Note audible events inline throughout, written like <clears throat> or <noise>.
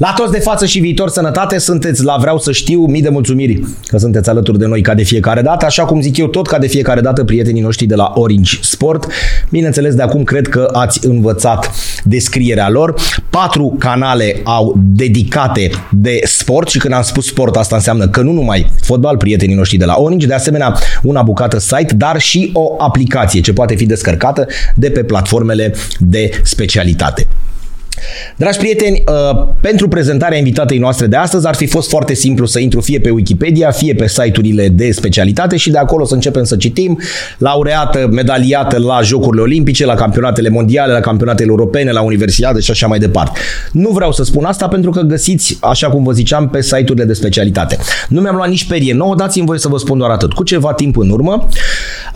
La toți de față și viitor sănătate, sunteți la Vreau să știu, mii de mulțumiri că sunteți alături de noi ca de fiecare dată, așa cum zic eu tot ca de fiecare dată prietenii noștri de la Orange Sport. Bineînțeles, de acum cred că ați învățat descrierea lor. Patru canale au dedicate de sport și când am spus sport asta înseamnă că nu numai fotbal, prietenii noștri de la Orange, de asemenea una bucată site, dar și o aplicație ce poate fi descărcată de pe platformele de specialitate. Dragi prieteni, uh, pentru prezentarea invitatei noastre de astăzi ar fi fost foarte simplu să intru fie pe Wikipedia, fie pe site-urile de specialitate și de acolo să începem să citim laureată, medaliată la Jocurile Olimpice, la campionatele mondiale, la campionatele europene, la universitate și așa mai departe. Nu vreau să spun asta pentru că găsiți, așa cum vă ziceam, pe site-urile de specialitate. Nu mi-am luat nici perie nouă, dați-mi voie să vă spun doar atât. Cu ceva timp în urmă,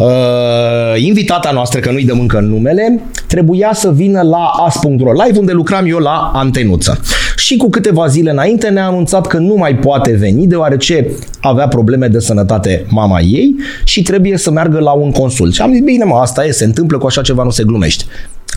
uh, invitata noastră, că nu-i dăm încă numele, trebuia să vină la as.ro live unde lucra lucram eu la antenuță. Și cu câteva zile înainte ne-a anunțat că nu mai poate veni deoarece avea probleme de sănătate mama ei și trebuie să meargă la un consult. Și am zis, bine mă, asta e, se întâmplă cu așa ceva, nu se glumește.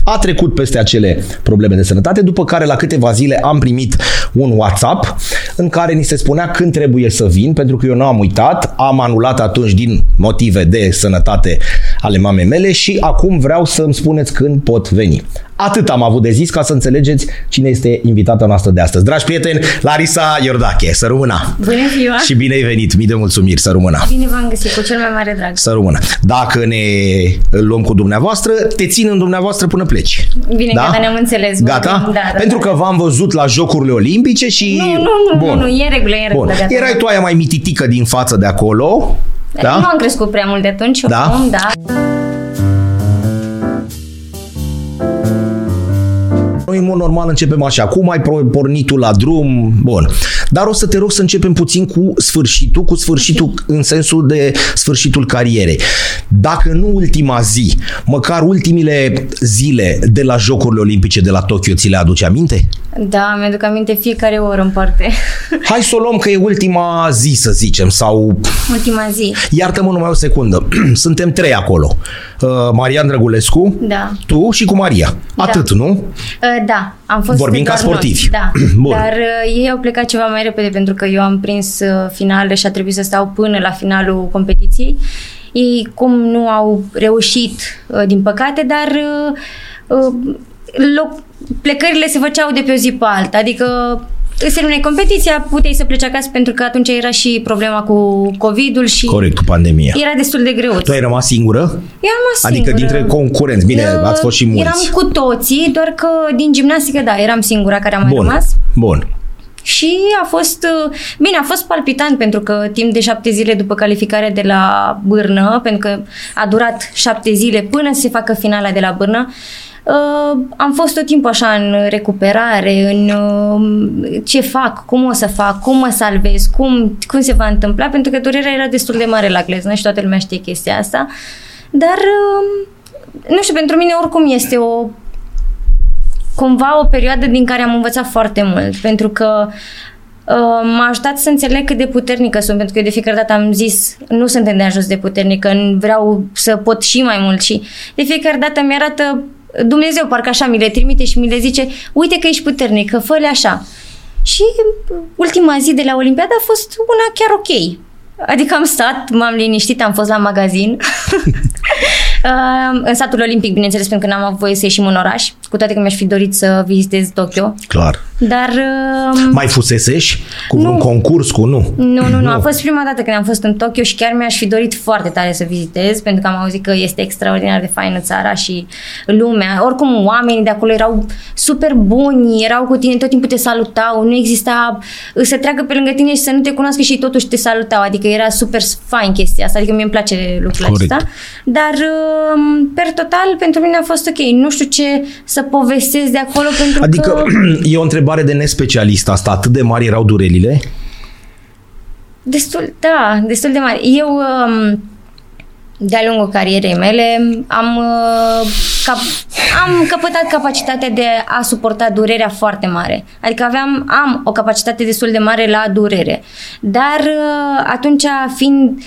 A trecut peste acele probleme de sănătate, după care la câteva zile am primit un WhatsApp în care ni se spunea când trebuie să vin, pentru că eu nu am uitat, am anulat atunci din motive de sănătate ale mamei mele și acum vreau să îmi spuneți când pot veni. Atât am avut de zis ca să înțelegeți cine este invitata noastră de astăzi. Dragi prieteni, Larisa Iordache, să rămână! Bună ziua! Și bine ai venit, mii de mulțumiri, să rămână! Bine v-am găsit, cu cel mai mare drag. Să rămână. Dacă ne luăm cu dumneavoastră, te țin în dumneavoastră până pleci. Bine, da? gata, ne-am înțeles. Gata? Da, da, Pentru da. că v-am văzut la Jocurile Olimpice și... Nu, nu, nu, Bun. nu, nu, e în regulă, e în regulă, Bun. gata. Erai tu aia mai mititică din față de acolo. Da? Nu am crescut prea mult de atunci, Da? oricum, da. Noi, în mod normal, începem așa. Cum ai pro- pornit tu la drum? Bun. Dar o să te rog să începem puțin cu sfârșitul, cu sfârșitul în sensul de sfârșitul carierei. Dacă nu ultima zi, măcar ultimile zile de la Jocurile Olimpice de la Tokyo, ți le aduce aminte? Da, mi-aduc aminte fiecare oră în parte. <laughs> Hai să o luăm că e ultima zi, să zicem, sau... Ultima zi. Iartă-mă numai o secundă. <clears throat> Suntem trei acolo. Uh, Marian Drăgulescu, Da. tu și cu Maria. Atât, nu? Uh, Da, am fost Vorbim doar ca sportivi. Noi. Da, <clears throat> Bun. dar uh, ei au plecat ceva mai repede pentru că eu am prins uh, finalele și a trebuit să stau până la finalul competiției. Ei cum nu au reușit, uh, din păcate, dar uh, uh, loc, plecările se făceau de pe o zi pe alta, adică îți terminai competiția, puteai să pleci acasă pentru că atunci era și problema cu COVID-ul și Corect, cu pandemia. era destul de greu. Tu ai rămas singură? Eu am rămas Adică singură. dintre concurenți. Bine, Uh, ați fost și mulți. Eram cu toții, doar că din gimnastică, da, eram singura care a mai Bun, rămas. bun. Și a fost, uh, bine, a fost palpitant pentru că timp de șapte zile după calificarea de la Bârnă, pentru că a durat șapte zile până să se facă finala de la Bârnă, uh, am fost tot timpul așa în recuperare, în uh, ce fac, cum o să fac, cum mă salvez, cum, cum se va întâmpla, pentru că durerea era destul de mare la gleznă și toată lumea știe chestia asta. Dar, uh, nu știu, pentru mine oricum este o cumva o perioadă din care am învățat foarte mult, pentru că uh, m-a ajutat să înțeleg cât de puternică sunt, pentru că eu de fiecare dată am zis nu sunt îndeajuns de puternică, vreau să pot și mai mult și de fiecare dată mi-arată Dumnezeu, parcă așa mi le trimite și mi le zice uite că ești puternică, fă așa. Și ultima zi de la Olimpiada a fost una chiar ok. Adică am stat, m-am liniștit, am fost la magazin. <laughs> Uh, în satul olimpic, bineînțeles, pentru că n-am avut voie să ieșim în oraș, cu toate că mi-aș fi dorit să vizitez Tokyo. Clar. Dar uh, Mai fuseseși cu Nu. un concurs, cu nu? nu, nu, nu, a fost prima dată când am fost în Tokyo și chiar mi-aș fi dorit foarte tare să vizitez, pentru că am auzit că este extraordinar de faină țara și lumea. Oricum, oamenii de acolo erau super buni, erau cu tine, tot timpul te salutau, nu exista să treacă pe lângă tine și să nu te cunoască și totuși te salutau, adică era super fain chestia asta, adică mie îmi place lucrul Corect. acesta. Dar, uh, per total, pentru mine a fost ok. Nu știu ce să povestesc de acolo, pentru Adică că... <clears throat> e o întrebare de nespecialist asta. Atât de mari erau durerile? Destul, da, destul de mare. Eu, um, de-a lungul carierei mele, am, uh, cap, am căpătat capacitatea de a suporta durerea foarte mare. Adică aveam, am o capacitate destul de mare la durere. Dar uh, atunci, fiind...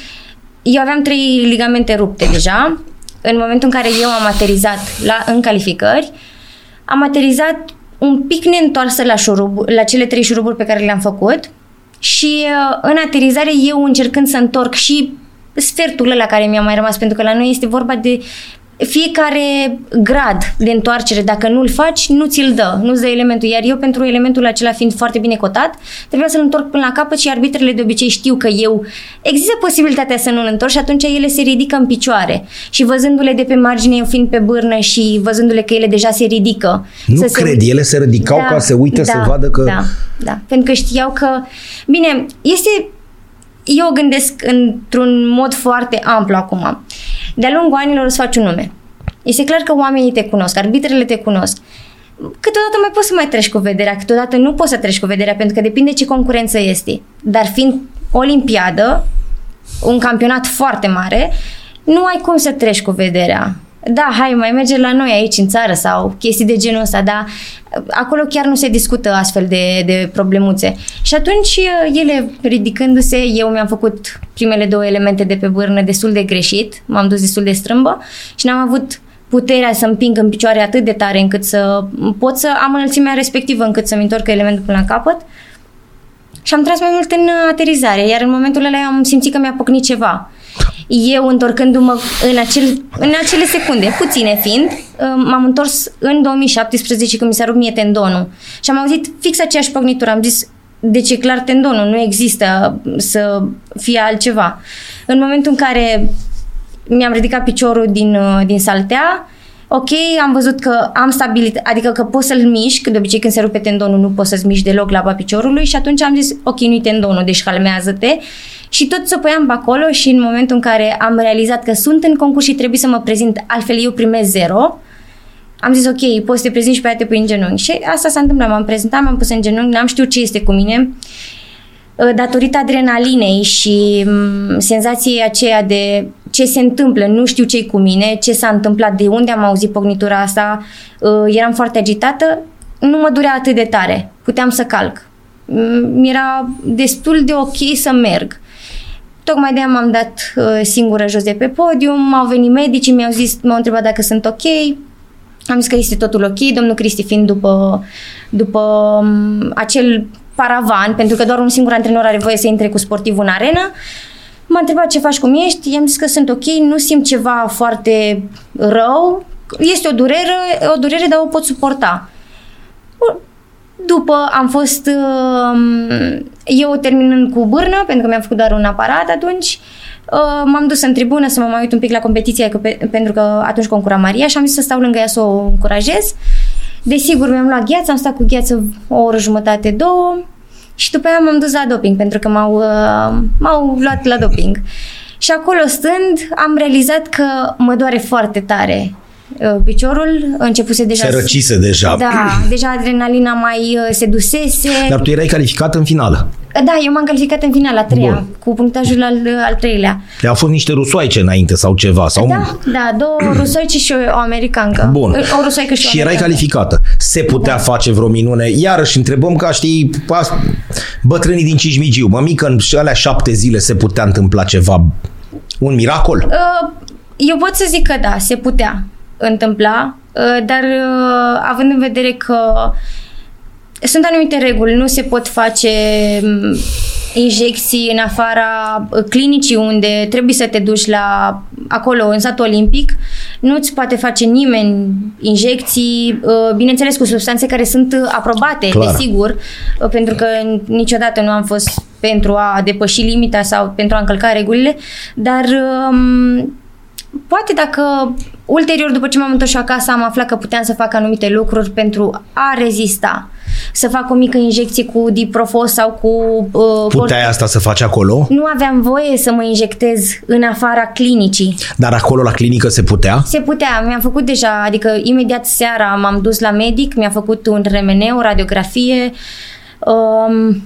Eu aveam trei ligamente rupte deja. În momentul în care eu am aterizat la, în calificări, am aterizat un pic neîntoarsă la, șurub, la cele trei șuruburi pe care le-am făcut și uh, în aterizare eu încercând să întorc și sfertul ăla care mi-a mai rămas, pentru că la noi este vorba de fiecare grad de întoarcere, dacă nu-l faci, nu ți-l dă, nu-ți dă elementul. Iar eu, pentru elementul acela fiind foarte bine cotat, trebuia să-l întorc până la capăt și arbitrele de obicei știu că eu există posibilitatea să nu-l întorc și atunci ele se ridică în picioare. Și văzându-le de pe margine, eu fiind pe bârnă și văzându-le că ele deja se ridică. Nu să cred, se... ele se ridicau da, ca să uite da, să vadă că... Da, da, pentru că știau că... Bine, este eu gândesc într-un mod foarte amplu acum. De-a lungul anilor îți faci un nume. Este clar că oamenii te cunosc, arbitrele te cunosc. Câteodată mai poți să mai treci cu vederea, câteodată nu poți să treci cu vederea, pentru că depinde ce concurență este. Dar fiind olimpiadă, un campionat foarte mare, nu ai cum să treci cu vederea da, hai, mai merge la noi aici în țară sau chestii de genul ăsta, dar acolo chiar nu se discută astfel de, de problemuțe. Și atunci ele ridicându-se, eu mi-am făcut primele două elemente de pe bârnă destul de greșit, m-am dus destul de strâmbă și n-am avut puterea să împing în picioare atât de tare încât să pot să am înălțimea respectivă încât să-mi întorc elementul până la capăt. Și am tras mai mult în aterizare, iar în momentul ăla am simțit că mi-a pocnit ceva eu întorcându-mă în, acel, în acele secunde, puține fiind, uh, m-am întors în 2017 când mi s-a rupt mie tendonul și am auzit fix aceeași pognitură. Am zis, deci e clar tendonul, nu există să fie altceva. În momentul în care mi-am ridicat piciorul din, uh, din saltea, ok, am văzut că am stabilit, adică că pot să-l mișc, de obicei când se rupe tendonul nu poți să-ți miști deloc laba piciorului și atunci am zis, ok, nu-i tendonul, deci calmează-te și tot să păiam pe acolo și în momentul în care am realizat că sunt în concurs și trebuie să mă prezint, altfel eu primez zero, am zis ok, poți să te prezinti și pe aia te pui în genunchi. Și asta s-a întâmplat, m-am prezentat, m-am pus în genunchi, n-am știut ce este cu mine. Ă, datorită adrenalinei și mm, senzației aceea de ce se întâmplă, nu știu ce cu mine, ce s-a întâmplat, de unde am auzit pognitura asta, ă, eram foarte agitată, nu mă durea atât de tare, puteam să calc. Mi-era destul de ok să merg. Tocmai de-aia m-am dat uh, singură jos de pe podium, au venit medicii, mi-au zis, m-au întrebat dacă sunt ok, am zis că este totul ok, domnul Cristi fiind după, după um, acel paravan, pentru că doar un singur antrenor are voie să intre cu sportivul în arenă, m-a întrebat ce faci, cum ești, i-am zis că sunt ok, nu simt ceva foarte rău, este o durere, o durere, dar o pot suporta. După am fost uh, eu terminând cu bârnă, pentru că mi-am făcut doar un aparat atunci, uh, m-am dus în tribună să mă mai uit un pic la competiție, că pe, pentru că atunci concura Maria și am zis să stau lângă ea să o încurajez. Desigur, mi-am luat gheață, am stat cu gheață o oră jumătate, două și după aia m-am dus la doping, pentru că m-au, uh, m-au luat la doping. Și acolo stând, am realizat că mă doare foarte tare Uh, piciorul, începuse deja... Se răcise deja. Da, deja adrenalina mai uh, se dusese. Dar tu erai calificat în finală. Da, eu m-am calificat în finala a treia, Bun. cu punctajul al, al treilea. Au fost niște rusoaice înainte sau ceva? Sau... Da, da, două <clears throat> rusoice și o, o americancă. Bun. O rusoaică și, și o erai calificată. Se putea da. face vreo minune? Iarăși întrebăm ca știi, bătrânii din Cismigiu, mămică, în alea șapte zile se putea întâmpla ceva, un miracol? Uh, eu pot să zic că da, se putea întâmpla, uh, dar uh, având în vedere că sunt anumite reguli, nu se pot face mm, injecții în afara uh, clinicii unde trebuie să te duci la acolo, în satul olimpic, nu-ți poate face nimeni injecții, bineînțeles cu substanțe care sunt aprobate, Clar. desigur, pentru că niciodată nu am fost pentru a depăși limita sau pentru a încălca regulile, dar um, poate dacă ulterior, după ce m-am întors acasă, am aflat că puteam să fac anumite lucruri pentru a rezista. Să fac o mică injecție cu diprofos sau cu... Uh, Puteai asta să faci acolo? Nu aveam voie să mă injectez în afara clinicii. Dar acolo la clinică se putea? Se putea. Mi-am făcut deja, adică imediat seara m-am dus la medic, mi-a făcut un RMN, o radiografie. Um,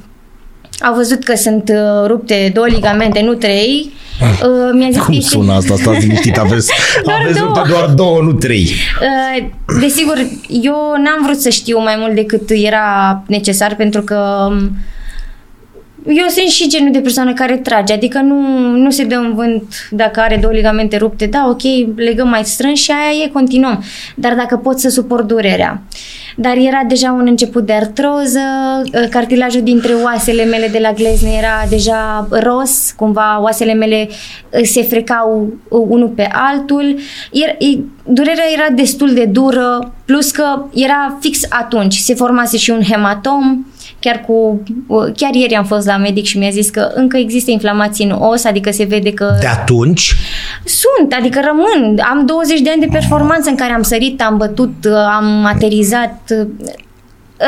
au văzut că sunt uh, rupte două ligamente, nu trei Uh, mi-a zis Cum sună asta? Stați liniștit, <laughs> aveți, aveți două. doar două, nu trei. Uh, desigur, eu n-am vrut să știu mai mult decât era necesar pentru că um, eu sunt și genul de persoană care trage, adică nu, nu se dă în vânt dacă are două ligamente rupte, da, ok, legăm mai strâns și aia e, continuăm. Dar dacă pot să suport durerea. Dar era deja un început de artroză, uh, cartilajul dintre oasele mele de la glezne era deja ros, cumva oasele mele uh, se frecau uh, unul pe altul, Iar, durerea era destul de dură, plus că era fix atunci, se formase și un hematom, Chiar cu chiar ieri am fost la medic și mi-a zis că încă există inflamații în os, adică se vede că De atunci sunt, adică rămân. Am 20 de ani de performanță în care am sărit, am bătut, am aterizat.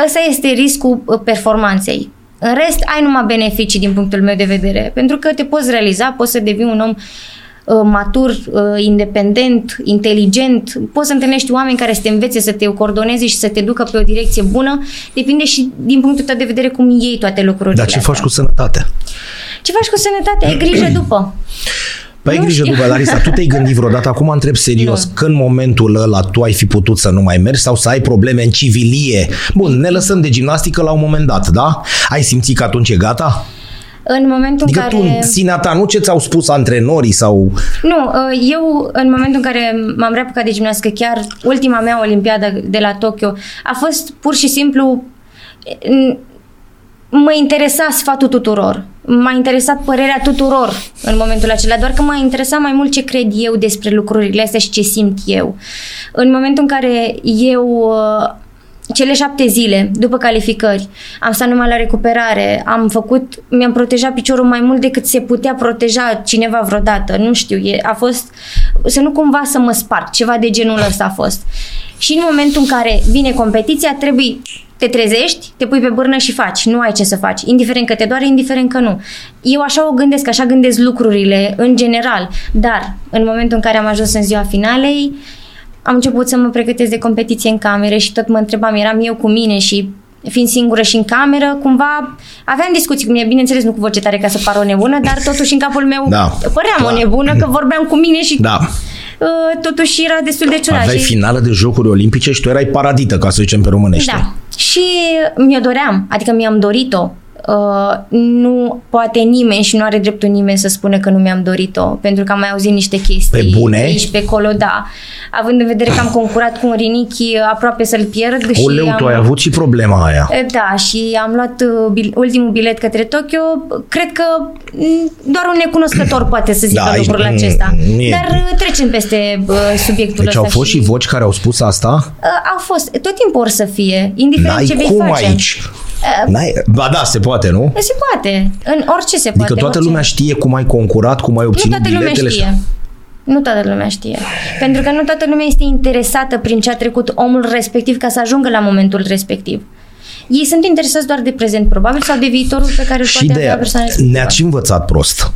Ăsta este riscul performanței. În rest, ai numai beneficii din punctul meu de vedere, pentru că te poți realiza, poți să devii un om uh, Uh, matur, uh, independent, inteligent, poți să întâlnești oameni care să te învețe să te coordoneze și să te ducă pe o direcție bună, depinde și din punctul tău de vedere cum iei toate lucrurile Dar ce astea. faci cu sănătatea? Ce faci cu sănătatea? Ai grijă <clears throat> după. Păi ai grijă știu. după, Larisa, tu te-ai gândit vreodată, acum întreb serios, nu. că în momentul ăla tu ai fi putut să nu mai mergi sau să ai probleme în civilie? Bun, ne lăsăm de gimnastică la un moment dat, da? Ai simțit că atunci e gata? În momentul adică în care... tu, sinea ta, nu ce ți-au spus antrenorii sau... Nu, uh, eu în momentul în care m-am reapucat de gimnastică, chiar ultima mea olimpiadă de la Tokyo, a fost pur și simplu mă interesa sfatul tuturor. M-a interesat părerea tuturor în momentul acela, doar că m-a interesat mai mult ce cred eu despre lucrurile astea și ce simt eu. În momentul în care eu uh, cele șapte zile după calificări am stat numai la recuperare, am făcut, mi-am protejat piciorul mai mult decât se putea proteja cineva vreodată, nu știu, e, a fost, să nu cumva să mă sparg, ceva de genul ăsta a fost. Și în momentul în care vine competiția, trebuie te trezești, te pui pe bârnă și faci. Nu ai ce să faci. Indiferent că te doare, indiferent că nu. Eu așa o gândesc, așa gândesc lucrurile în general. Dar în momentul în care am ajuns în ziua finalei, am început să mă pregătesc de competiție în cameră și tot mă întrebam, eram eu cu mine și fiind singură și în cameră, cumva aveam discuții cu mine, bineînțeles nu cu voce tare ca să par o nebună, dar totuși în capul meu da, păream da. o nebună că vorbeam cu mine și da. Uh, totuși era destul de ciudat. Aveai și... finală de jocuri olimpice și tu erai paradită, ca să zicem pe românește. Da. Și mi-o doream, adică mi-am dorit-o Uh, nu poate nimeni și nu are dreptul nimeni să spună că nu mi-am dorit-o, pentru că am mai auzit niște chestii pe bune? aici pe acolo, da. Având în vedere că am concurat cu un rinichi aproape să-l pierd. Oleu, și am... tu ai avut și problema aia. Da, și am luat uh, bil- ultimul bilet către Tokyo. Cred că mm, doar un necunoscător poate să zică da, lucrul aici, acesta. E... Dar uh, trecem peste uh, subiectul deci ăsta. au fost și... și voci care au spus asta? Uh, au fost. Tot timpul or să fie, indiferent N-ai ce vei cum face. aici. N-ai... Ba da, se poate, nu? Se poate. În orice se adică poate. Adică toată orice. lumea știe cum ai concurat, cum ai obținut Nu toată lumea biletele. știe. Nu toată lumea știe. Pentru că nu toată lumea este interesată prin ce a trecut omul respectiv ca să ajungă la momentul respectiv. Ei sunt interesați doar de prezent, probabil, sau de viitorul pe care îl și poate de avea persoana respectivă. Ne-ați învățat prost.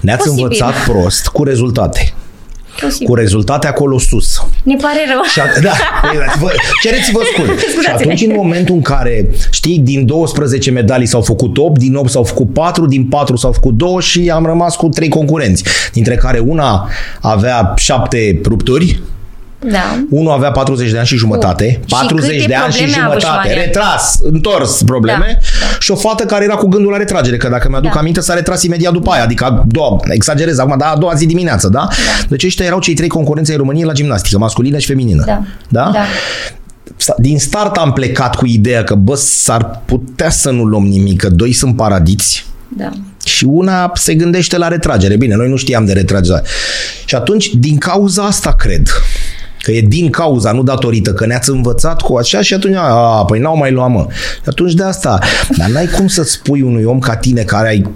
Ne-ați Posibil. învățat prost cu rezultate. Posibil. Cu rezultate acolo sus. Ne pare rău. Și a, da, vă, cereți-vă <laughs> scuze. și atunci în momentul în care, știi, din 12 medalii s-au făcut 8, din 8 s-au făcut 4, din 4 s-au făcut 2 și am rămas cu 3 concurenți, dintre care una avea 7 rupturi, Da. unul avea 40 de ani și jumătate, Și 40 câte de ani și probleme a avut jumătate, Șmania? retras, întors probleme, Da, da. și o fată care era cu gândul la retragere, că dacă mi-aduc Da. aminte s-a retras imediat după aia, adică a doua, exagerez acum, dar a doua zi dimineață, da? Deci ăștia erau cei trei concurenți ai României la gimnastică, masculină și feminină. Da. Da? Da. Sta- Din start am plecat cu ideea că, bă, s-ar putea să nu luăm nimic, că doi sunt paradiți, Da. și una se gândește la retragere. Bine, noi nu știam de retragere. Și atunci, din cauza asta, cred că e din cauza, nu datorită, că ne-ați învățat cu așa și atunci, a, păi n-au mai luat, mă. Și atunci de asta. Dar n-ai cum să spui unui om ca tine care ai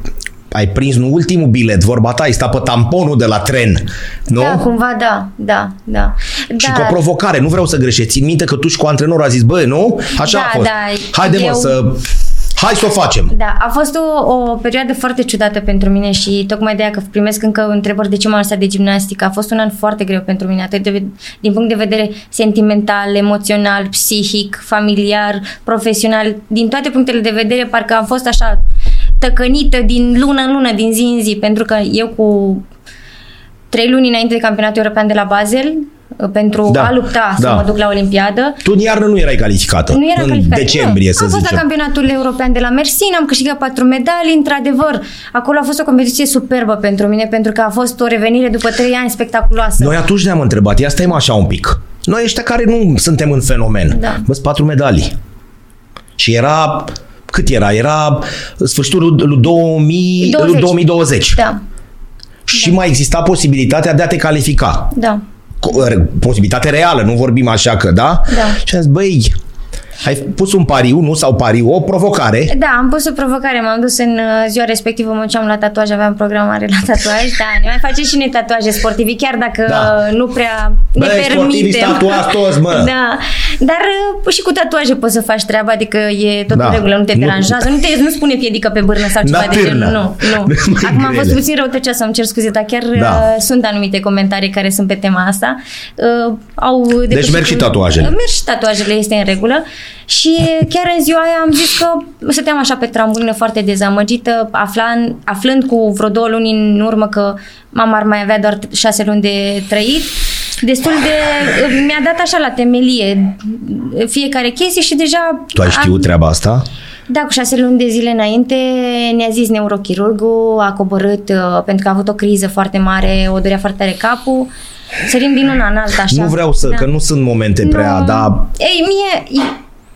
ai prins nu ultimul bilet, vorba ta, ai stat pe tamponul de la tren, nu? Da, cumva da, da, da. Și Dar- cu o provocare, nu vreau să greșești. Țin minte că tu și cu antrenorul a zis, bă, nu? Așa Da, a fost. da, Haide, mă, eu- să... Hai să o facem. Da, a fost o, o perioadă foarte ciudată pentru mine și tocmai de aia că primesc încă întrebări de ce m-am lăsat de gimnastică. A fost un an foarte greu pentru mine, atât de, din punct de vedere sentimental, emoțional, psihic, familiar, profesional. Din toate punctele de vedere, parcă am fost așa tăcănită din lună în lună, din zi în zi, pentru că eu cu trei luni înainte de campionatul european de la Basel, pentru Da, a lupta să da. mă duc la Olimpiadă, Tu în iarnă nu erai calificată. nu era în calificat. decembrie, nu. să am fost zicem. la campionatul european de la Mersin, am câștigat patru medalii, într-adevăr. Acolo a fost o competiție superbă pentru mine, pentru că a fost o revenire după trei ani spectaculoasă. Noi atunci ne-am întrebat, ia stai mă așa un pic. Noi ăștia care nu suntem în fenomen. Da. Bă, patru medalii. Și era, cât era? Era sfârșitul lui 2000, 20. lui 2020. Da, Și mai exista posibilitatea de a te califica. da. Co- re- Posibilitate reală, nu vorbim așa că, da? Da. Și am zis, băi, ai pus un pariu, nu? Sau pariu, o provocare. Da, am pus o provocare, m-am dus în uh, ziua respectivă, mă duceam la tatuaj, aveam programare la tatuaj, da, ne mai face și ne tatuaje sportivi, chiar dacă Da. uh, nu prea ne Băi, sportivii permitem. tatuați toți, mă. Da, dar uh, și cu tatuaje poți să faci treaba, adică e tot Da. în regulă, nu te Nu- deranjează, nu, te, nu spune piedică pe bârnă sau ceva Da, de genul, târnă. nu, nu. <laughs> Mai Acum am fost grele. puțin răutăcea să-mi cer scuze, dar chiar Da. uh, sunt anumite comentarii care sunt pe tema asta. Uh, au depășit- merg și tatuajele. Merg și tatuajele, este în regulă. Și chiar în ziua aia am zis că stăteam așa pe trambulină foarte dezamăgită, aflan, aflând cu vreo două luni în urmă că mama ar mai avea doar șase luni de trăit. Destul de... Mi-a dat așa la temelie fiecare chestie și deja... Tu ai știut treaba asta? Da, cu șase luni de zile înainte ne-a zis neurochirurgul, a coborât uh, pentru că a avut o criză foarte mare, o dorea foarte tare capul. Sărim din una în alta așa. Nu vreau să, Da. că nu sunt momente prea, Nu. dar Ei, mie...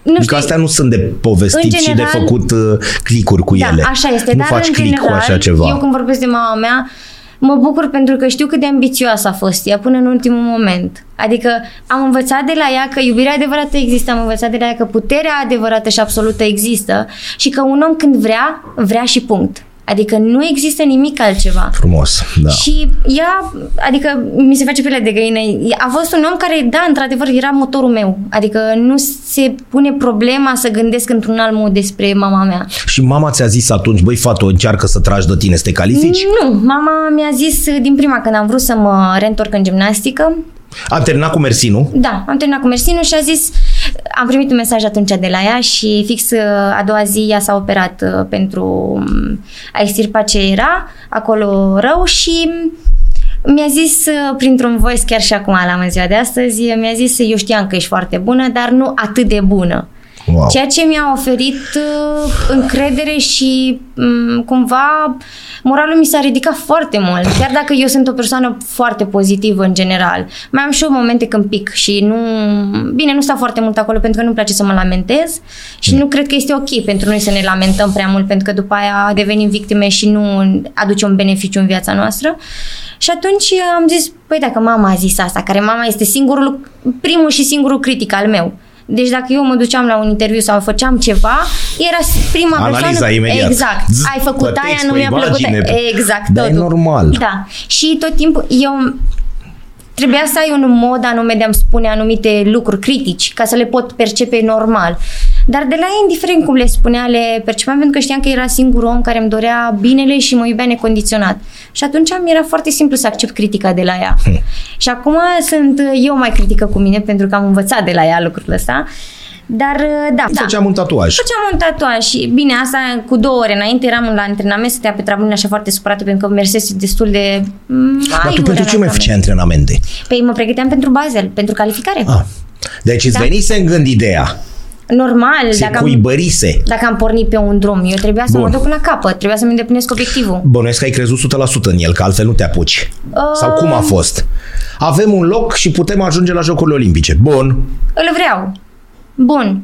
Nu Că știu, astea nu sunt de povestit În și de general- făcut uh, clicuri cu da, ele. așa este, nu dar faci în click general, cu așa ceva. eu când vorbesc de mama mea, mă bucur pentru că știu cât de ambițioasă a fost ea până în ultimul moment. Adică am învățat de la ea că iubirea adevărată există, am învățat de la ea că puterea adevărată și absolută există și că un om când vrea, vrea și punct. Adică nu există nimic altceva. Frumos, da. Și ea, adică mi se face pielea de găină, a fost un om care, da, într-adevăr, era motorul meu. Adică nu se pune problema să gândesc într-un alt mod despre mama mea. Și mama ți-a zis atunci, băi, fată, încearcă să tragi de tine, să te califici? Nu, mama mi-a zis din prima când am vrut să mă reîntorc în gimnastică, Am terminat cu mersi, nu? da, am terminat cu mersinul și a zis, am primit un mesaj atunci de la ea și fix uh, a doua zi ea s-a operat uh, pentru um, a extirpa ce era acolo rău și mi-a zis uh, printr-un voice chiar și acum la în ziua de astăzi, mi-a zis eu știam că ești foarte bună, dar nu atât de bună. Wow. Ceea ce mi-a oferit uh, încredere și um, cumva moralul mi s-a ridicat foarte mult. Chiar dacă eu sunt o persoană foarte pozitivă în general. Mai am și eu momente când pic și nu... Bine, nu stau foarte mult acolo pentru că nu-mi place să mă lamentez și nu cred că este ok pentru noi să ne lamentăm prea mult pentru că după aia devenim victime și nu aduce un beneficiu în viața noastră. Și atunci am zis, păi dacă mama a zis asta, care mama este singurul, primul și singurul critic al meu. Deci dacă eu mă duceam la un interviu sau făceam ceva, era prima Analiza persoană... imediat. Exact. Zzz, Ai făcut pe aia, text, nu pe mi-a plăcut. imagine, pe- Exact, Dar e totul. normal. Da. Și tot timpul eu trebuia să ai un mod anume de a-mi spune anumite lucruri critici ca să le pot percepe normal. Dar de la ea, indiferent cum le spunea, le percepeam pentru că știam că era singurul om care îmi dorea binele și mă iubea necondiționat. Și atunci mi era foarte simplu să accept critica de la ea. și acum sunt eu mai critică cu mine pentru că am învățat de la ea lucrurile astea. Dar da, da. Făceam un tatuaj. Făceam un tatuaj și bine, asta cu două ore înainte eram la antrenament, stătea pe trambulină așa foarte supărată pentru că mersese destul de mm, Dar tu aiurea pentru la ce mai antrenament. făceai antrenamente? Păi mă pregăteam pentru Basel, pentru calificare. Ah. Deci îți Da. venise în gând ideea. Normal, Se dacă am, cuibărise. dacă am pornit pe un drum, eu trebuia să Bun. mă duc până la capăt, trebuia să-mi îndeplinesc obiectivul. Bănuiesc că ai crezut 100% în el, că altfel nu te apuci. Uh. Sau cum a fost? Avem un loc și putem ajunge la Jocurile Olimpice. Bun. Îl vreau. Bun.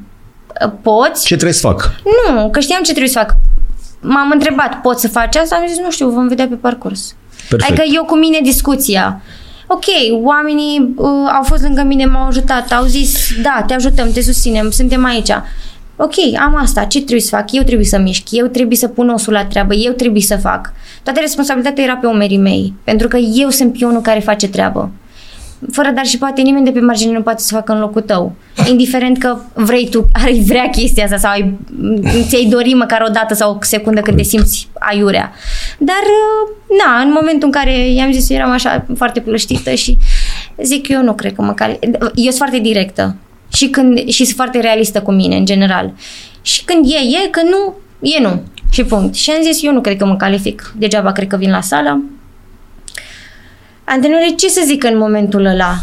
Poți? Ce trebuie să fac? Nu, că știam ce trebuie să fac. M-am întrebat, pot să faci asta? Am zis, nu știu, vom vedea pe parcurs. Perfect. Adică eu cu mine discuția. Ok, oamenii uh, au fost lângă mine, m-au ajutat, au zis, da, te ajutăm, te susținem, suntem aici. Ok, am asta, ce trebuie să fac? Eu trebuie să mișc, eu trebuie să pun osul la treabă, eu trebuie să fac. Toată responsabilitatea era pe umerii mei, pentru că eu sunt pionul care face treabă. Fără dar și poate nimeni de pe margine nu poate să facă în locul tău. Indiferent că vrei tu, <laughs> ai vrea chestia asta sau ai, ți-ai dori măcar o dată sau o secundă când te simți aiurea. Dar, uh, na, în momentul în care i-am zis, eram așa foarte plăștită și zic, eu nu cred că mă cali... Eu sunt foarte directă și, când, și sunt foarte realistă cu mine, în general. Și când e, e, când nu, e nu. Și punct. Și am zis, eu nu cred că mă calific. Degeaba cred că vin la sală. Antrenorii, ce să zic în momentul ăla?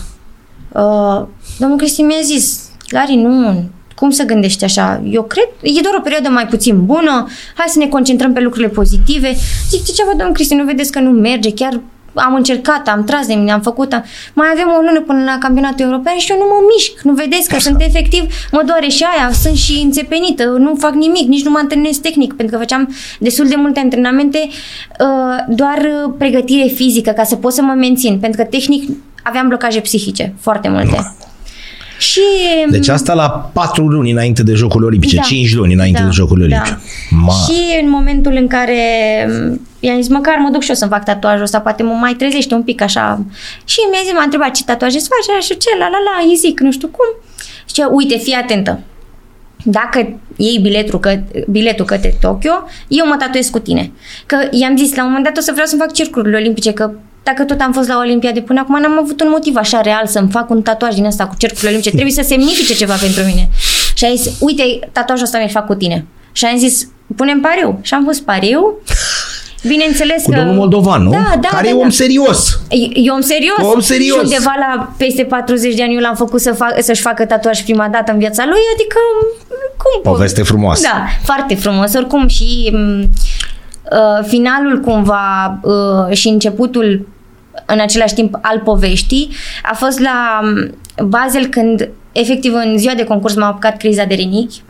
Uh, domnul Cristi mi-a zis, Lari, nu, cum să gândești așa? Eu cred, e doar o perioadă mai puțin bună, hai să ne concentrăm pe lucrurile pozitive. Zic, ce ceva, domnul Cristi, nu vedeți că nu merge, chiar am încercat, am tras de mine, am făcut, am... mai avem o lună până la campionatul european și eu nu mă mișc, nu vedeți că sunt efectiv, mă doare și aia, sunt și înțepenită, nu fac nimic, nici nu mă antrenez tehnic, pentru că făceam destul de multe antrenamente, uh, doar pregătire fizică ca să pot să mă mențin, pentru că tehnic aveam blocaje psihice, foarte multe. Și... Deci asta la patru luni înainte de Jocurile Olimpice, Da. cinci luni înainte Da, de Jocurile da. Olimpice. Ma. Și în momentul în care m, i-am zis, măcar mă duc și eu să-mi fac tatuajul ăsta, poate mă mai trezește un pic așa. Și mi-a zis, m-a întrebat ce tatuaje să faci, și ce, la la la, îi zic, nu știu cum. Și ce, uite, fii atentă. Dacă iei biletul, că, biletul către Tokyo, eu mă tatuez cu tine. Că i-am zis, la un moment dat o să vreau să-mi fac cercurile olimpice, că dacă tot am fost la Olimpia de până acum, n-am avut un motiv așa real să-mi fac un tatuaj din ăsta cu cercurile olimpice. <laughs> Trebuie să semnifice ceva pentru mine. Și a zis, uite, tatuajul ăsta mi-l fac cu tine. Și am zis, punem pariu. Și am pus pariu. Bineînțeles Cu că... domnul Moldovan, nu? Da, da, Care da, e om da. serios. E- E om serios. Om serios. Și undeva la peste 40 de ani eu l-am făcut să fac, să-și facă tatuaj prima dată în viața lui, adică cum pot? Poveste frumoasă. Da, foarte frumos. Oricum și m, uh, finalul cumva uh, și începutul în același timp al poveștii a fost la m, Basel când efectiv în ziua de concurs m-a apucat criza de rinichi.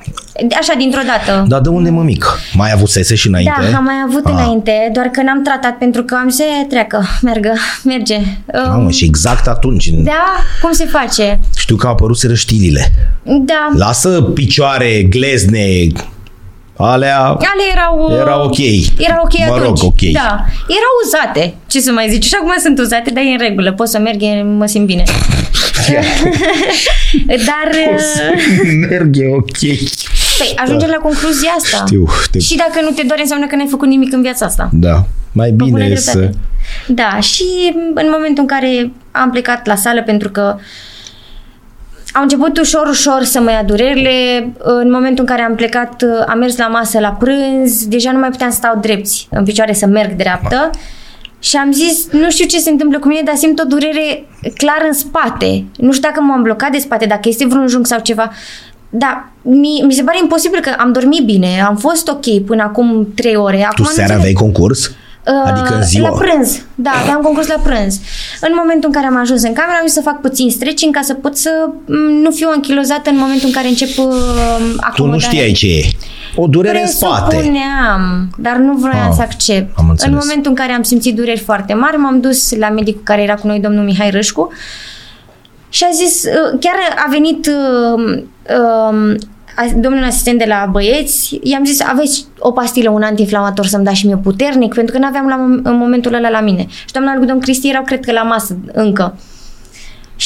Așa dintr-o dată. Dar de unde mă mic? Mai avusese și înainte? Da, am mai avut Ah. înainte, doar că n-am tratat pentru că am zis, "E, treacă, mergă, <laughs> merge. Mamă, Um, și exact atunci. da, cum se face? Știu că au apărut știrile. Da, Lasă picioare, glezne, alea... ale erau... uh, Era ok. Era ok Mă atunci. rog, ok. Da, erau uzate, ce să mai zici. Și acum sunt uzate, dar e în regulă, pot să merg, e- mă simt bine. <laughs> dar... uh, Merg, e ok. Păi, ajungem la concluzia asta. Știu, știu. Și dacă nu te doare, înseamnă că n-ai făcut nimic în viața asta. Da. Mai Cu bună bine e dreptate. să... Da, și în momentul în care am plecat la sală pentru că au început ușor, ușor să mă ia durerile. În momentul în care am plecat, am mers la masă la prânz, deja nu mai puteam să stau drepți în picioare să merg dreaptă. Și am zis, nu știu ce se întâmplă cu mine, dar simt o durere clar în spate. Nu știu dacă m-am blocat de spate, dacă este vreun junc sau ceva. Da, mi, mi se pare imposibil că am dormit bine, am fost ok până acum trei ore. Tu Acum nu seara înțeleg. aveai concurs? Adică în ziua? La prânz, da, aveam concurs la prânz. În momentul în care am ajuns în cameră, am zis să fac puțin stretching ca să pot să m, nu fiu închilozată în momentul în care încep uh, acomodarea. Tu nu știai ce e. O durere în spate. Presupuneam, dar nu vroiam Ah, să accept. am înțeles. în momentul în care am simțit dureri foarte mari, m-am dus la medicul care era cu noi, domnul Mihai Rășcu, și a zis, uh, chiar a venit uh, uh, a- domnul asistent de la băieți, i-am zis, aveți o pastilă, un antiinflamator să-mi dați și mie puternic, pentru că nu aveam la, mom- în momentul ăla la mine. Și doamna lui domn Cristi erau, cred că, la masă încă.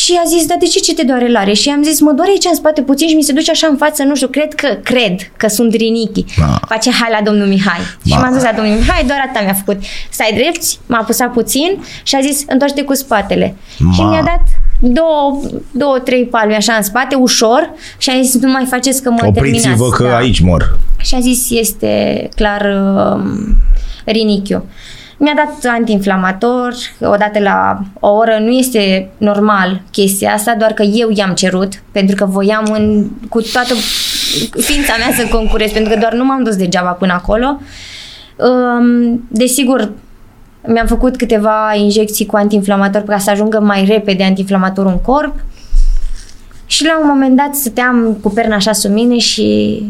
Și a zis, dar de ce ce te doare lare? Și am zis, mă doare aici în spate puțin și mi se duce așa în față, nu știu, cred că, cred că sunt rinichi. Ma. Face hai la domnul Mihai. Și Ma. m-am dus la domnul Mihai, doar atâta mi-a făcut. Stai drept, m-a apăsat puțin și a zis, întoarce cu spatele. Ma. Și mi-a dat două, două, trei palme așa în spate, ușor, și a zis, nu mai faceți că mă Opriți-vă terminați. că Da. aici mor. Și a zis, este clar uh, rinichiu. Mi-a dat antiinflamator, odată la o oră. Nu este normal chestia asta, doar că eu i-am cerut, pentru că voiam în, cu toată ființa mea să concurez, pentru că doar nu m-am dus degeaba până acolo. Um, desigur, mi-am făcut câteva injecții cu antiinflamator ca să ajungă mai repede antiinflamatorul în corp. Și la un moment dat stăteam cu perna așa sub mine și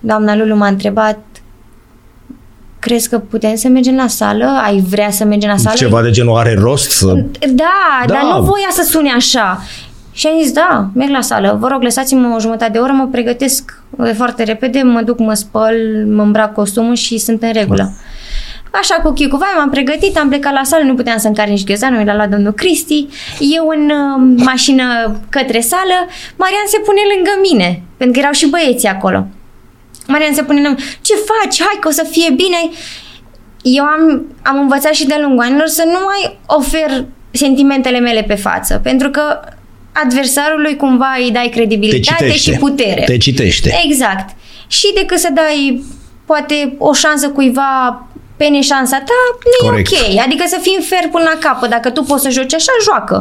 doamna Lulu m-a întrebat crezi că putem să mergem la sală? Ai vrea să mergem la sală? Ceva de genul are rost să... Da, Da. dar nu voia să sune așa. Și am zis, da, merg la sală. Vă rog, lăsați-mă o jumătate de oră, mă pregătesc uh, foarte repede, mă duc, mă spăl, mă îmbrac costumul și sunt în regulă. Așa cu chiu cu vai, m-am pregătit, am plecat la sală, nu puteam să încar nici gheozanul, l-a luat domnul Cristi. Eu în uh, mașină către sală, Marian se pune lângă mine, pentru că erau și băieții acolo. Marian se pune lângă ce faci? Hai că o să fie bine. Eu am, am învățat și de-a lungul anilor să nu mai ofer sentimentele mele pe față, pentru că adversarului cumva îi dai Te credibilitate citește. și putere. Te citește. Exact. Și decât să dai poate o șansă cuiva pe neșansa ta, nu Corect. e ok. Adică să fii fair până la capăt. Dacă tu poți să joci așa, joacă.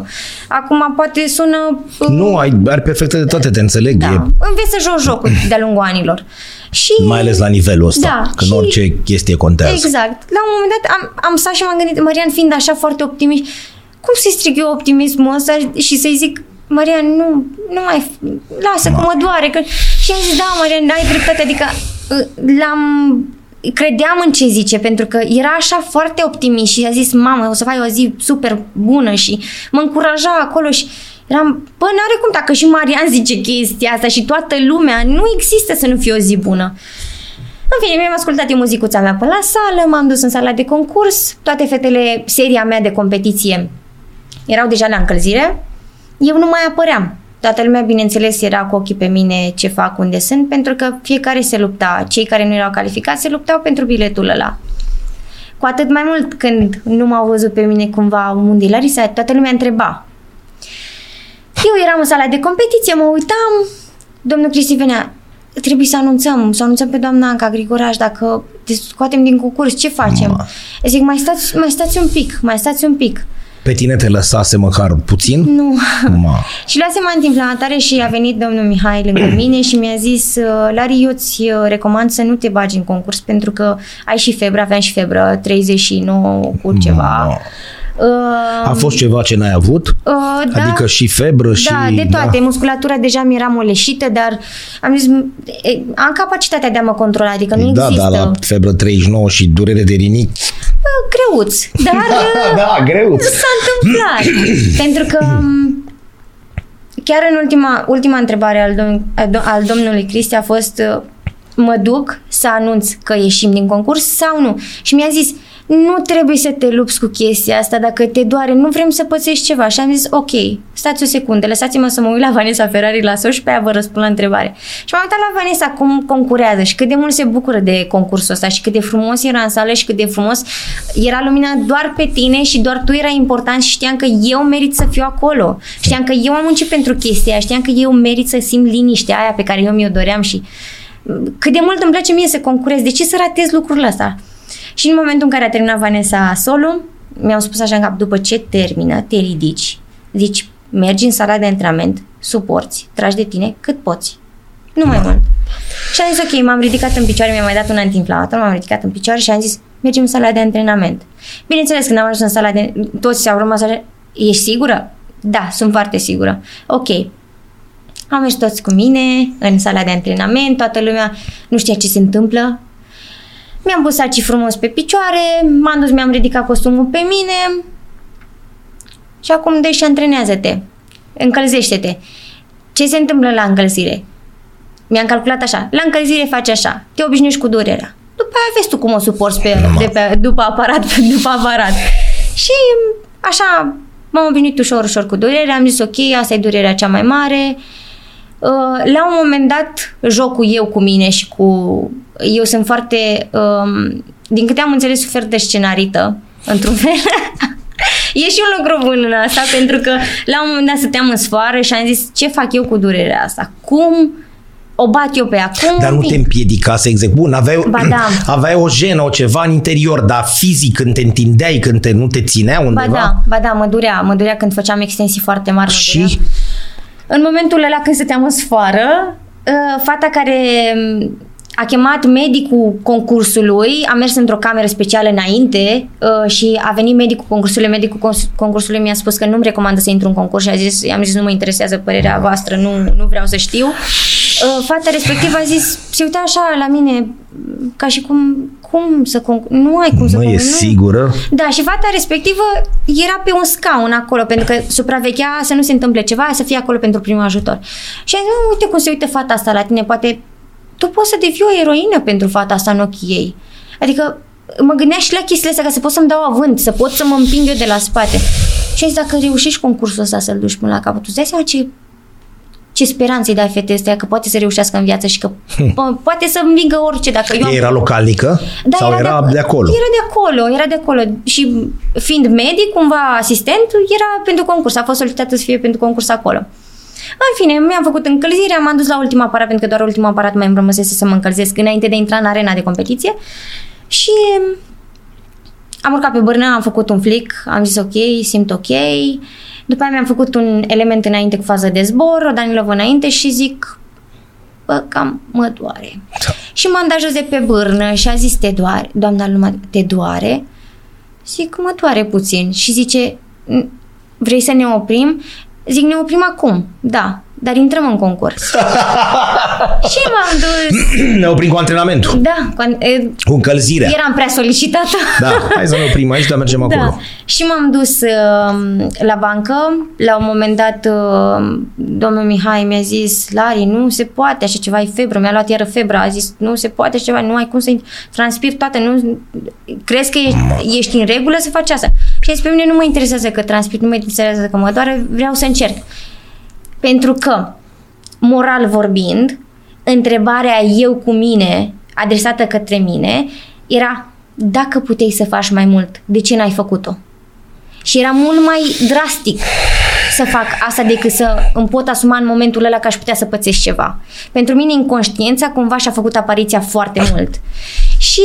Acum poate sună... uh, Nu, ai, are perfecte de toate, te înțeleg. Da, E, înveți să joci jocul de-a lungul anilor. Și mai ales la nivelul ăsta, Da, când și- orice chestie contează. Exact. La un moment dat am, am stat și m-am gândit, Marian fiind așa foarte optimist, cum să-i strig eu optimismul ăsta și să-i zic, Marian, nu, nu mai, lasă că mă doare. Că... Și am zis, da, Marian, ai dreptate, adică uh, l-am credeam în ce zice, pentru că era așa foarte optimist și a zis, mamă, o să faci o zi super bună și mă încuraja acolo și eram, bă, n-are cum, dacă și Marian <laughs> zice chestia asta și toată lumea, nu există să nu fie o zi bună. În fine, mi-am ascultat eu muzicuța mea până la sală, m-am dus în sala de concurs, toate fetele, seria mea de competiție erau deja la încălzire, eu nu mai apăream. Toată lumea, bineînțeles, era cu ochii pe mine ce fac, unde sunt, pentru că fiecare se lupta. Cei care nu erau calificați se luptau pentru biletul ăla. Cu atât mai mult când nu m-au văzut pe mine cumva unde e Larisa, toată lumea întreba. Eu eram în sala de competiție, mă uitam, domnul Cristi venea, trebuie să anunțăm, să anunțăm pe doamna Anca Grigoraș dacă te scoatem din concurs, ce facem? Ma. Zic, mai stați, mai stați un pic, mai stați un pic. Pe tine te lăsase măcar puțin? Nu. Ma. <laughs> Și luasem antiinflamatoare și a venit domnul Mihai lângă <clears throat> mine și mi-a zis Lari, eu îți uh, recomand să nu te bagi în concurs pentru că ai și febră, aveam și febră, 39 cu ceva. Ma. Uh, A fost ceva ce n-ai avut? uh, da, Adică și febră și... da, de toate. Musculatura deja mi era moleșită, dar am zis, e, am capacitatea de a mă controla, adică nu da, există. da, la febră 39 și durere de rinic. Uh, Greuț, dar uh, da, greuț. s-a întâmplat. <clears throat> Pentru că m, chiar în ultima, ultima întrebare al, dom- al do- al domnului Cristi a fost uh, mă duc să anunț că ieșim din concurs sau nu? Și mi-a zis nu trebuie să te lupți cu chestia asta, dacă te doare, nu vrem să pățești ceva. Și am zis, ok, stați o secundă, lăsați-mă să mă uit la Vanessa Ferrari la sos și pe aia vă răspund la întrebare. Și m-am uitat la Vanessa cum concurează și cât de mult se bucură de concursul ăsta și cât de frumos era în sală și cât de frumos era lumina doar pe tine și doar tu era important și știam că eu merit să fiu acolo. Știam că eu am muncit pentru chestia aia, știam că eu merit să simt liniștea aia pe care eu mi-o doream și cât de mult îmi place mie să concurez, de ce să ratez lucrurile astea? Și în momentul în care a terminat Vanessa solo, mi-au spus așa în cap, după ce termină, te ridici, zici, mergi în sala de antrenament, suporți, tragi de tine cât poți. Nu mai mult. Și am zis, ok, m-am ridicat în picioare, mi-am mai dat un antiinflamator, m-am ridicat în picioare și am zis, mergem în sala de antrenament. Bineînțeles, când am ajuns în sala de... Toți s-au rămas așa, ești sigură? Da, sunt foarte sigură. Ok, am mers toți cu mine în sala de antrenament, toată lumea nu știa ce se întâmplă. Mi-am pus saci frumos pe picioare, m-am dus, mi-am ridicat costumul pe mine și acum dă și antrenează-te, încălzește-te. Ce se întâmplă la încălzire? Mi-am calculat așa, la încălzire faci așa, te obișnuiești cu durerea. După aia vezi tu cum o suporți pe, de pe, după aparat, <laughs> după aparat. Și așa m-am obișnuit ușor, ușor cu durerea, am zis ok, asta e durerea cea mai mare. Uh, La un moment dat, jocul eu cu mine și cu... Eu sunt foarte... Um, din câte am înțeles, sufer de scenarită, într-un fel. <laughs> e și un lucru bun în asta, pentru că la un moment dat stăteam în sfoară și am zis, ce fac eu cu durerea asta? Cum o bat eu pe ea? Cum Dar nu vin? te împiedica să exec. Bun, aveai, Ba da. <clears throat> aveai o jenă, o ceva în interior, dar fizic când te întindeai, când te, nu te ținea undeva. Ba da, ba da, mă durea, mă durea când făceam extensii foarte mari. mă durea. Și În momentul ăla când stăteam în sfoară, uh, fata care um, a chemat medicul concursului, a mers într-o cameră specială înainte uh, și a venit medicul concursului. Medicul cons- concursului mi-a spus că nu-mi recomandă să intru în concurs și a zis, am zis nu mă interesează părerea voastră, nu, nu vreau să știu. Uh, Fata respectivă a zis, se uita așa la mine ca și cum, cum să concur, nu ai cum să mă, e concur, nu. sigură? Da, și fata respectivă era pe un scaun acolo, pentru că supraveghea să nu se întâmple ceva, să fie acolo pentru primul ajutor. Și am zis, "Mă, uite cum se uită fata asta la tine, poate tu poți să devii o eroină pentru fata asta în ochii ei. Adică mă gândeam și la chestiile astea ca să pot să-mi dau avânt, să pot să mă împing eu de la spate. Și am zis, dacă reușești concursul ăsta să-l duci până la capăt, tu îți dai seama ce ce speranțe îi dai fetei astea că poate să reușească în viață și că po- poate să învingă orice dacă eu am Ea era localnică? da, sau era, de, acolo? Era de acolo, era de acolo. Și fiind medic, cumva asistent, era pentru concurs. A fost solicitată să fie pentru concurs acolo. În fine, mi-am făcut încălzirea, m-am dus la ultimul aparat, pentru că doar ultimul aparat mai îmi rămăsese să mă încălzesc înainte de a intra în arena de competiție. Și am urcat pe bârnă, am făcut un flic, am zis ok, simt ok. După aia mi-am făcut un element înainte cu fază de zbor, o Danilov înainte și zic, bă, cam mă doare. Da. Și m-am dat jos de pe bârnă și a zis, te doare, doamna lumea, te doare? Zic, mă doare puțin. Și zice, "N- vrei să ne oprim? Zic, ne oprim acum, da, dar intrăm în concurs. <laughs> și m-am dus, Ne oprim cu antrenamentul. da, cu, e, Cu încălzirea. eram prea solicitată. Da, hai să ne oprim aici, dar mergem <laughs> acolo. Da. Și m-am dus uh, la bancă. La un moment dat, uh, domnul Mihai mi-a zis, Lari, nu se poate așa ceva, e febră. Mi-a luat iară febra, a zis, nu se poate așa ceva, nu ai cum să transpiri toate, nu... Crezi că ești, ești în regulă să faci asta? Și a zis, pe mine nu mă interesează că transpir, nu mă interesează că mă doare, vreau să încerc. Pentru că, moral vorbind, întrebarea eu cu mine, adresată către mine, era dacă puteai să faci mai mult, de ce n-ai făcut-o? Și era mult mai drastic să fac asta decât să îmi pot asuma în momentul ăla că aș putea să pățesc ceva. Pentru mine inconștiența cumva și-a făcut apariția foarte mult. Și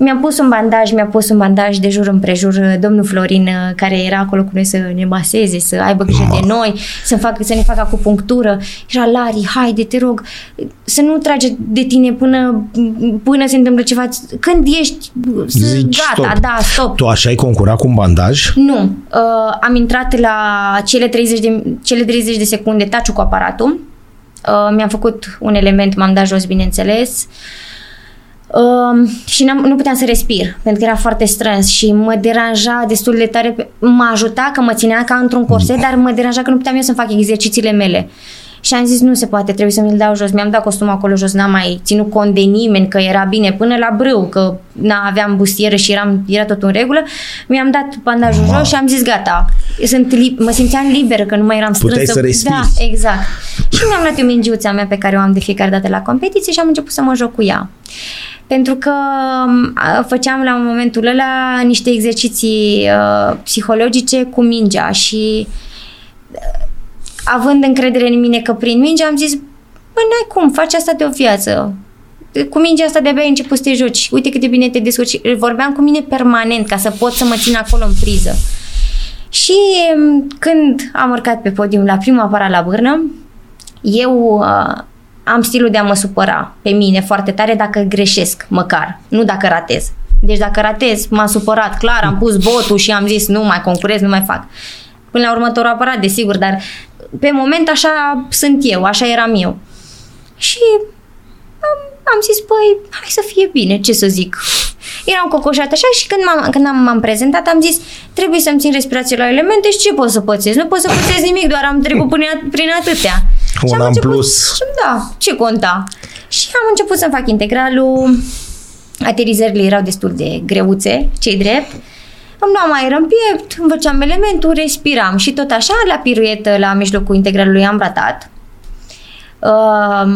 mm, mi-a pus un bandaj, mi-a pus un bandaj de jur împrejur uh, domnul Florin uh, care era acolo cu noi să ne maseze, să aibă grijă de noi, să, fac, să ne facă acupunctură. Era Lari, haide, te rog, să nu trage de tine până, până se întâmplă ceva. Când ești să, Zici gata, stop. da, stop. Tu așa ai concurat cu un bandaj? Nu. Uh, am intrat la cele 30 de, cele 30 de secunde taciu cu aparatul. Uh, mi-am făcut un element, m-am dat jos, bineînțeles. Uh, și n-am, nu puteam să respir, pentru că era foarte strâns și mă deranja destul de tare. pe- Mă ajuta că mă ținea ca într-un corset, dar mă deranja că nu puteam eu să fac exercițiile mele. Și am zis, nu se poate, trebuie să mi-l dau jos. Mi-am dat costumul acolo jos, n-am mai ținut cont de nimeni, că era bine, până la brâu, că na, aveam bustieră și eram, era tot în regulă. Mi-am dat bandajul Ma. jos și am zis, gata, sunt li- mă simțeam liberă, că nu mai eram strânsă. Puteai să respiri. Da, exact. Și mi-am luat eu mingiuța mea pe care o am de fiecare dată la competiție și am început să mă joc cu ea. Pentru că a, făceam la momentul ăla niște exerciții uh, psihologice cu mingea și uh, având încredere în mine că prin minge am zis, bă, n-ai cum, faci asta de o viață. Cu mingea asta de-abia ai început să te joci. Uite cât de bine te descurci. Vorbeam cu mine permanent ca să pot să mă țin acolo în priză. Și m, când am urcat pe podium la prima para la bârnă, eu uh, am stilul de a mă supăra pe mine foarte tare dacă greșesc, măcar, nu dacă ratez. Deci dacă ratez, m-am supărat, clar, am pus botul și am zis nu mai concurez, nu mai fac. Până la următorul aparat, desigur, dar pe moment așa sunt eu, așa eram eu. Și am, am zis, băi, hai să fie bine, ce să zic. Eram cocoșată așa și când m-am, când am, m-am prezentat am zis, trebuie să-mi țin respirație la elemente și ce pot să pățesc? Nu pot să pățesc nimic, doar am trecut prin, prin atâtea. Un și am an început, plus. Da, ce conta? Și am început să fac integralul, aterizările erau destul de greuțe, cei drept. Îmi luam aer în piept, îmi făceam elementul, respiram și tot așa, la piruetă, la mijlocul integralului am ratat. Uh,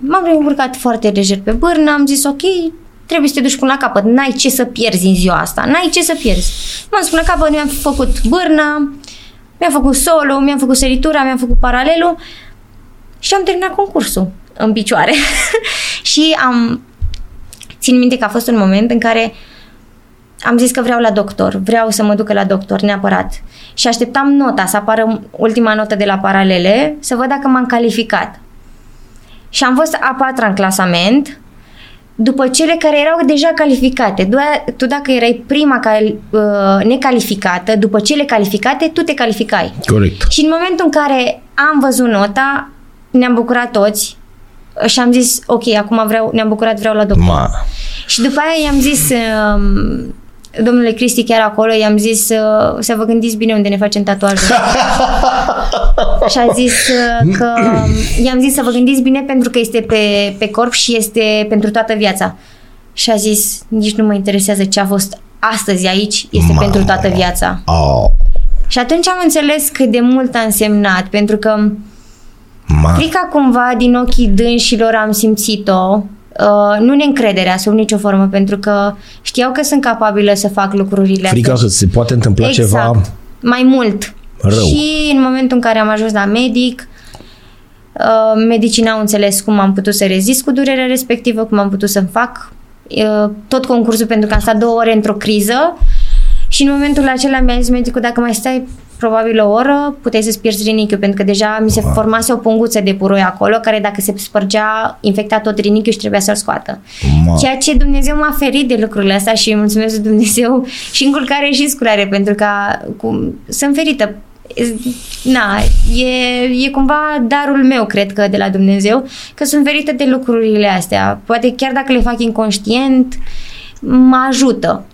m-am reîncurcat foarte lejer pe bârnă, am zis ok, trebuie să te duci până la capăt, n-ai ce să pierzi în ziua asta, n-ai ce să pierzi. M-am dus până la capăt, mi-am făcut bârna, mi-am făcut solo, mi-am făcut săritura, mi-am făcut paralelul și am terminat concursul în picioare. <laughs> și am țin minte că a fost un moment în care am zis că vreau la doctor, vreau să mă ducă la doctor neapărat. Și așteptam nota, să apară ultima notă de la paralele, să văd dacă m-am calificat. Și am fost a patra în clasament, după cele care erau deja calificate. Du- Tu dacă erai prima cal- uh, necalificată, după cele calificate, tu te calificai. Corect. Și în momentul în care am văzut nota, ne-am bucurat toți și am zis, ok, acum vreau, ne-am bucurat, vreau la doctor. Ma. Și după aia i-am zis, um, domnule Cristi chiar acolo, i-am zis uh, să vă gândiți bine unde ne facem tatuajul. <laughs> și a zis uh, că, i-am zis să vă gândiți bine pentru că este pe, pe corp și este pentru toată viața. Și a zis, nici nu mă interesează ce a fost astăzi aici, este Mamă. pentru toată viața. Oh. Și atunci am înțeles cât de mult a însemnat, pentru că Ma. frica cumva din ochii dânșilor am simțit-o, uh, nu neîncrederea sub nicio formă, pentru că știau că sunt capabilă să fac lucrurile Frica astea. că se poate întâmpla exact, ceva mai mult. rău. Și în momentul în care am ajuns la medic, uh, medicii n-au înțeles cum am putut să rezist cu durerea respectivă, cum am putut să-mi fac uh, tot concursul pentru că am stat două ore într-o criză și în momentul acela mi-a zis medicul dacă mai stai probabil o oră, puteai să-ți pierzi rinichiul, pentru că deja mi se formase o punguță de puroi acolo, care dacă se spărgea, infecta tot rinichiul și trebuia să-l scoată. Ma. Ceea ce Dumnezeu m-a ferit de lucrurile astea și mulțumesc lui Dumnezeu <laughs> și înculcare și sculare, pentru că cum, sunt ferită. Na, e, e cumva darul meu, cred că, de la Dumnezeu, că sunt ferită de lucrurile astea. Poate chiar dacă le fac inconștient, mă ajută.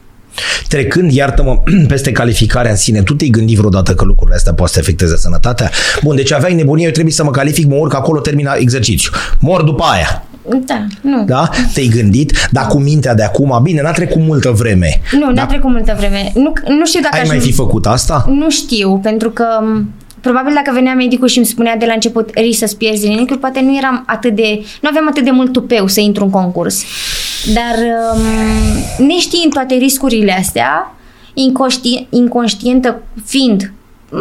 Trecând, iartă-mă, <clears throat> peste calificarea în sine, tu te-ai gândit vreodată că lucrurile astea poate să afecteze sănătatea? Bun, deci aveai nebunie, eu trebuie să mă calific, mă urc acolo, termina exercițiu. Mor după aia. Da, nu. Da? Te-ai gândit, dar cu mintea de acum, bine, n-a trecut multă vreme. Nu, n-a Da? trecut multă vreme. Nu, nu știu dacă Ai aș... mai fi făcut asta? Nu știu, pentru că m, probabil dacă venea medicul și îmi spunea de la început risc să-ți pierzi rinichiul, poate nu eram atât de... Nu aveam atât de mult tupeu să intru în concurs. Dar um, neștiind toate riscurile astea, inconști, inconștientă fiind m,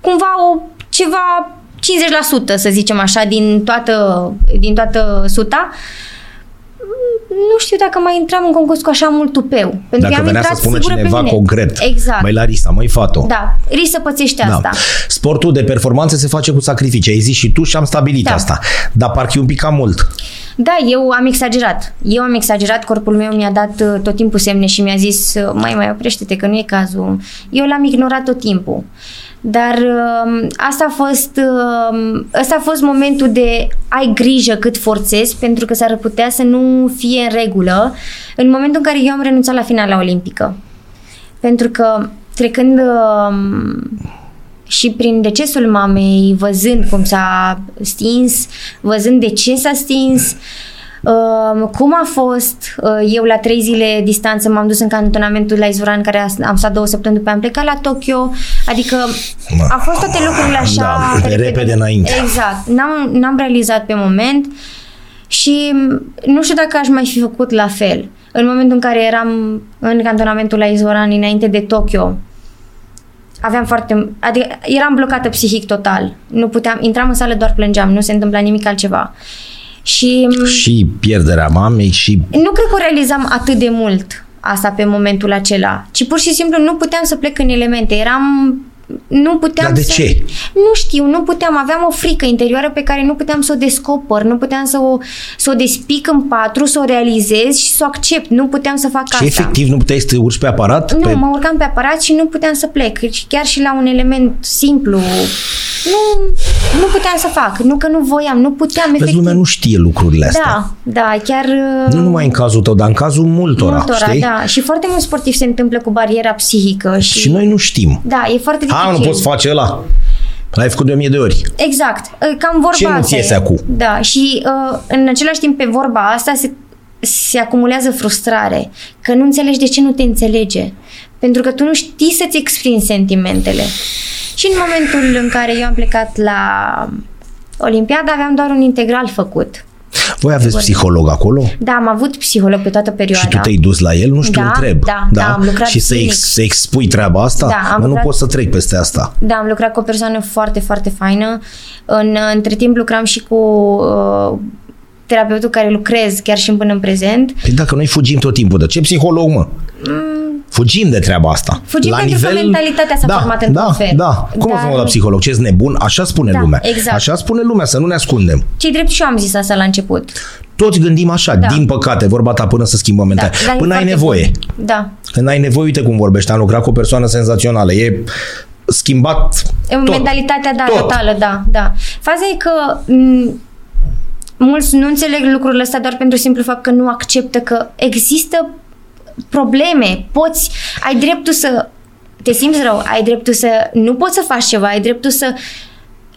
cumva o, ceva 50% să zicem așa din toată, din toată suta, m, nu știu dacă mai intram în concurs cu așa mult tupeu. Pentru că Dacă am venea să intrat spună sigură pe cineva mine. concret. Exact. Măi, Larisa, măi, fato. Da, risc să pățești Da. asta. Sportul de performanță se face cu sacrificii. Ai zis și tu și am stabilit Da. asta. Dar parcă e un pic cam mult. Da, eu am exagerat. Eu am exagerat, corpul meu mi-a dat uh, tot timpul semne și mi-a zis, uh, mai mai oprește-te că nu e cazul. Eu l-am ignorat tot timpul. Dar um, asta a fost um, ăsta a fost momentul de ai grijă cât forțezi pentru că s-ar putea să nu fie în regulă în momentul în care eu am renunțat la finala olimpică. Pentru că trecând um, și prin decesul mamei, văzând cum s-a stins, văzând de ce s-a stins, uh, cum a fost, uh, eu la trei zile distanță m-am dus în cantonamentul la Izvoran, care a- am stat două săptămâni după am plecat la Tokyo, adică a fost toate lucrurile așa Da, repede înainte. Exact, n-am, n-am realizat pe moment și nu știu dacă aș mai fi făcut la fel. În momentul în care eram în cantonamentul la Izvoran înainte de Tokyo, aveam foarte... Adică eram blocată psihic total. Nu puteam... Intram în sală, doar plângeam. Nu se întâmpla nimic altceva. Și Și pierderea mamei și nu cred că o realizam atât de mult asta pe momentul acela, ci pur și simplu nu puteam să plec în elemente. Eram nu puteam Dar de să... ce? Nu știu, nu puteam. Aveam o frică interioară pe care nu puteam să o descoper, nu puteam să o, să o despic în patru, să o realizez și să o accept. Nu puteam să fac Și asta. efectiv nu puteai să te urci pe aparat? Nu, pe... mă urcam pe aparat și nu puteam să plec. Și chiar și la un element simplu. Nu, nu puteam să fac. Nu că nu voiam, nu puteam Vezi, efectiv. lumea nu știe lucrurile astea. Da, da, chiar... Nu numai în cazul tău, dar în cazul multora, multora, știi? da. Și foarte mulți sportivi se întâmplă cu bariera psihică și... Și noi nu știm. Da, e foarte dificil. Ha, nu poți face ăla. L-ai făcut de o mie de ori. Exact. Cam vorba Ce nu asta ți iese e. acum? Da, și uh, în același timp pe vorba asta se, se acumulează frustrare, că nu înțelegi de ce nu te înțelege. Pentru că tu nu știi să-ți exprimi sentimentele. Și în momentul în care eu am plecat la Olimpiada, aveam doar un integral făcut. Voi aveți psiholog acolo? Da, am avut psiholog pe toată perioada. Și tu te-ai dus la el? Nu știu, Da, întreb. da, da, am lucrat Și să, zilnic. ex, să expui treaba asta? Da, am Mă, nu lucrat- pot să trec peste asta. Da, am lucrat cu o persoană foarte, foarte faină. În, între timp lucram și cu uh, terapeutul care lucrez chiar și până în prezent. Păi dacă noi fugim tot timpul, de ce psiholog, mă? Fugim de treaba asta. Mm. Fugim pentru că mentalitatea s-a da, format într-un da, fel. Da, Cum Dar- Dar... la psiholog? Ce nebun? Așa spune Da, lumea. exact. Așa spune lumea, să nu ne ascundem. Cei drept și eu am zis asta la început. Toți gândim așa, Da. din păcate, vorba ta până să schimbăm Da, mentalitatea. dar e până ai foarte nevoie. bun. Da. Când ai nevoie, uite cum vorbești, am lucrat cu o persoană senzațională. E schimbat Tot. tot. Mentalitatea, da, Tot. totală, da, da. Faza e că m- mulți nu înțeleg lucrurile astea doar pentru simplu fapt că nu acceptă că există probleme. Poți, ai dreptul să te simți rău, ai dreptul să nu poți să faci ceva, ai dreptul să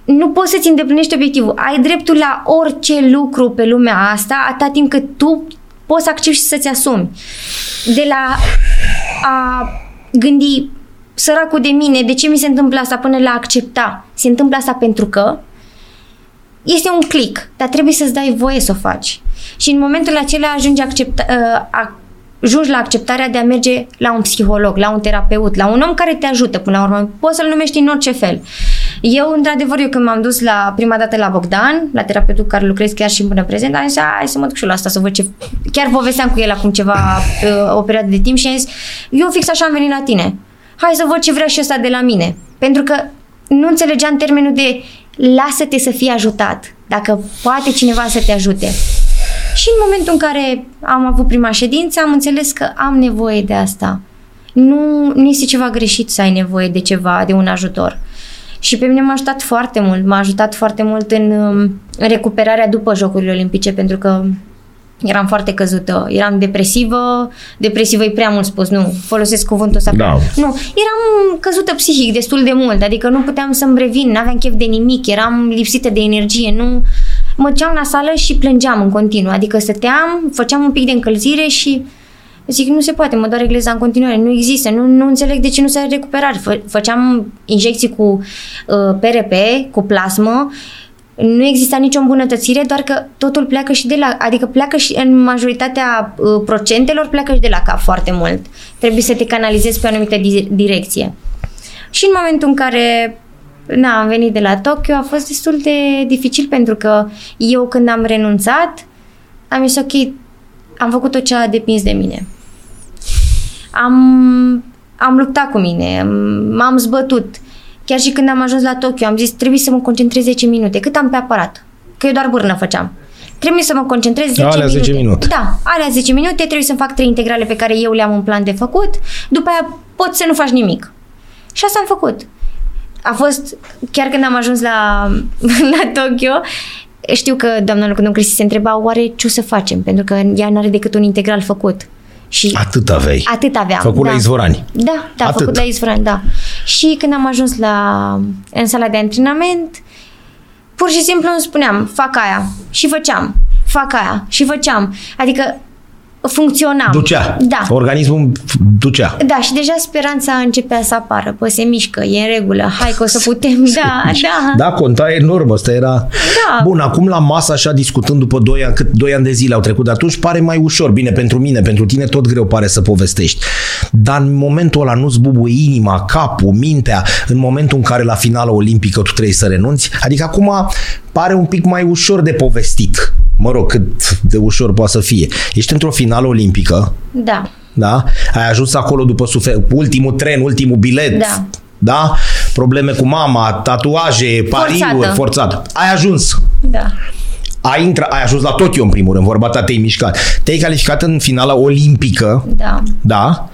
nu poți să-ți îndeplinești obiectivul. Ai dreptul la orice lucru pe lumea asta atâta timp cât tu poți să accepti și să-ți asumi. De la a gândi săracul de mine, de ce mi se întâmplă asta până la a accepta. Se întâmplă asta pentru că este un click, dar trebuie să-ți dai voie să o faci. Și în momentul acela ajungi accepta, uh, a, ajungi la acceptarea de a merge la un psiholog, la un terapeut, la un om care te ajută până la urmă. Poți să-l numești în orice fel. Eu, într-adevăr, eu când m-am dus la prima dată la Bogdan, la terapeutul care lucrez chiar și până prezent, am zis, hai să mă duc și eu la asta să văd ce... Chiar povesteam cu el acum ceva, uh, o perioadă de timp și am zis, eu fix așa am venit la tine. Hai să văd ce vrea și ăsta de la mine. Pentru că nu înțelegeam termenul de lasă-te să fii ajutat. Dacă poate cineva să te ajute. Și în momentul în care am avut prima ședință, am înțeles că am nevoie de asta. Nu, nu este ceva greșit să ai nevoie de ceva, de un ajutor. Și pe mine m-a ajutat foarte mult. M-a ajutat foarte mult în, în recuperarea după Jocurile Olimpice, pentru că eram foarte căzută, eram depresivă, depresivă e prea mult spus, nu, folosesc cuvântul ăsta. Da. Nu, eram căzută psihic destul de mult, adică nu puteam să-mi revin, n-aveam chef de nimic, eram lipsită de energie, nu... Mă duceam la sală și plângeam în continuu, adică stăteam, făceam un pic de încălzire și zic, nu se poate, mă doare gleza în continuare, nu există, nu, nu înțeleg de ce nu se recuperare. Fă, făceam injecții cu uh, PRP, cu plasmă, nu exista nicio îmbunătățire, doar că totul pleacă și de la, adică pleacă și în majoritatea uh, procentelor pleacă și de la cap foarte mult. Trebuie să te canalizezi pe o anumită di- direcție. Și în momentul în care na, am venit de la Tokyo a fost destul de dificil pentru că eu când am renunțat am zis ok, am făcut tot ce a depins de mine. Am, am luptat cu mine, m-am zbătut. Chiar și când am ajuns la Tokyo, am zis, trebuie să mă concentrez 10 minute. Cât am pe aparat? Că eu doar bârnă făceam. Trebuie să mă concentrez 10 Alea minute. 10 minute. Da, alea 10 minute, trebuie să fac trei integrale pe care eu le-am în plan de făcut. După aia poți să nu faci nimic. Și asta am făcut. A fost, chiar când am ajuns la, <laughs> la Tokyo, știu că doamna Lucru Cristi se întreba oare ce o să facem, pentru că ea nu are decât un integral făcut. Și Atât aveai. Atât aveam. Făcut da. la izvorani. Da, da, Atât. făcut la izvorani, da. Și când am ajuns la, în sala de antrenament, pur și simplu îmi spuneam, fac aia și făceam, fac aia și făceam. Adică funcționam. Ducea. Da. Organismul ducea. Da, și deja speranța începea să apară. Păi se mișcă, e în regulă, hai că o să putem. <laughs> Da, da. Da, conta enorm. Asta era... Da. Bun, acum la masă, așa, discutând după 2 ani, cât 2 ani de zile au trecut de atunci, pare mai ușor. Bine, pentru mine, pentru tine tot greu pare să povestești. Dar în momentul ăla nu-ți bubuie inima, capul, mintea, în momentul în care la finala olimpică tu trebuie să renunți. Adică acum pare un pic mai ușor de povestit. Mă rog, cât de ușor poate să fie. Ești într-o finală olimpică, Da. da? Ai ajuns acolo după sufer- ultimul tren, ultimul bilet, Da. da? Probleme cu mama, tatuaje, pariuri, Forțată. forțat. Ai ajuns. Da. Ai, intra, ai ajuns la Tokyo în primul rând, vorba ta te-ai mișcat. Te-ai calificat în finala olimpică, Da. da?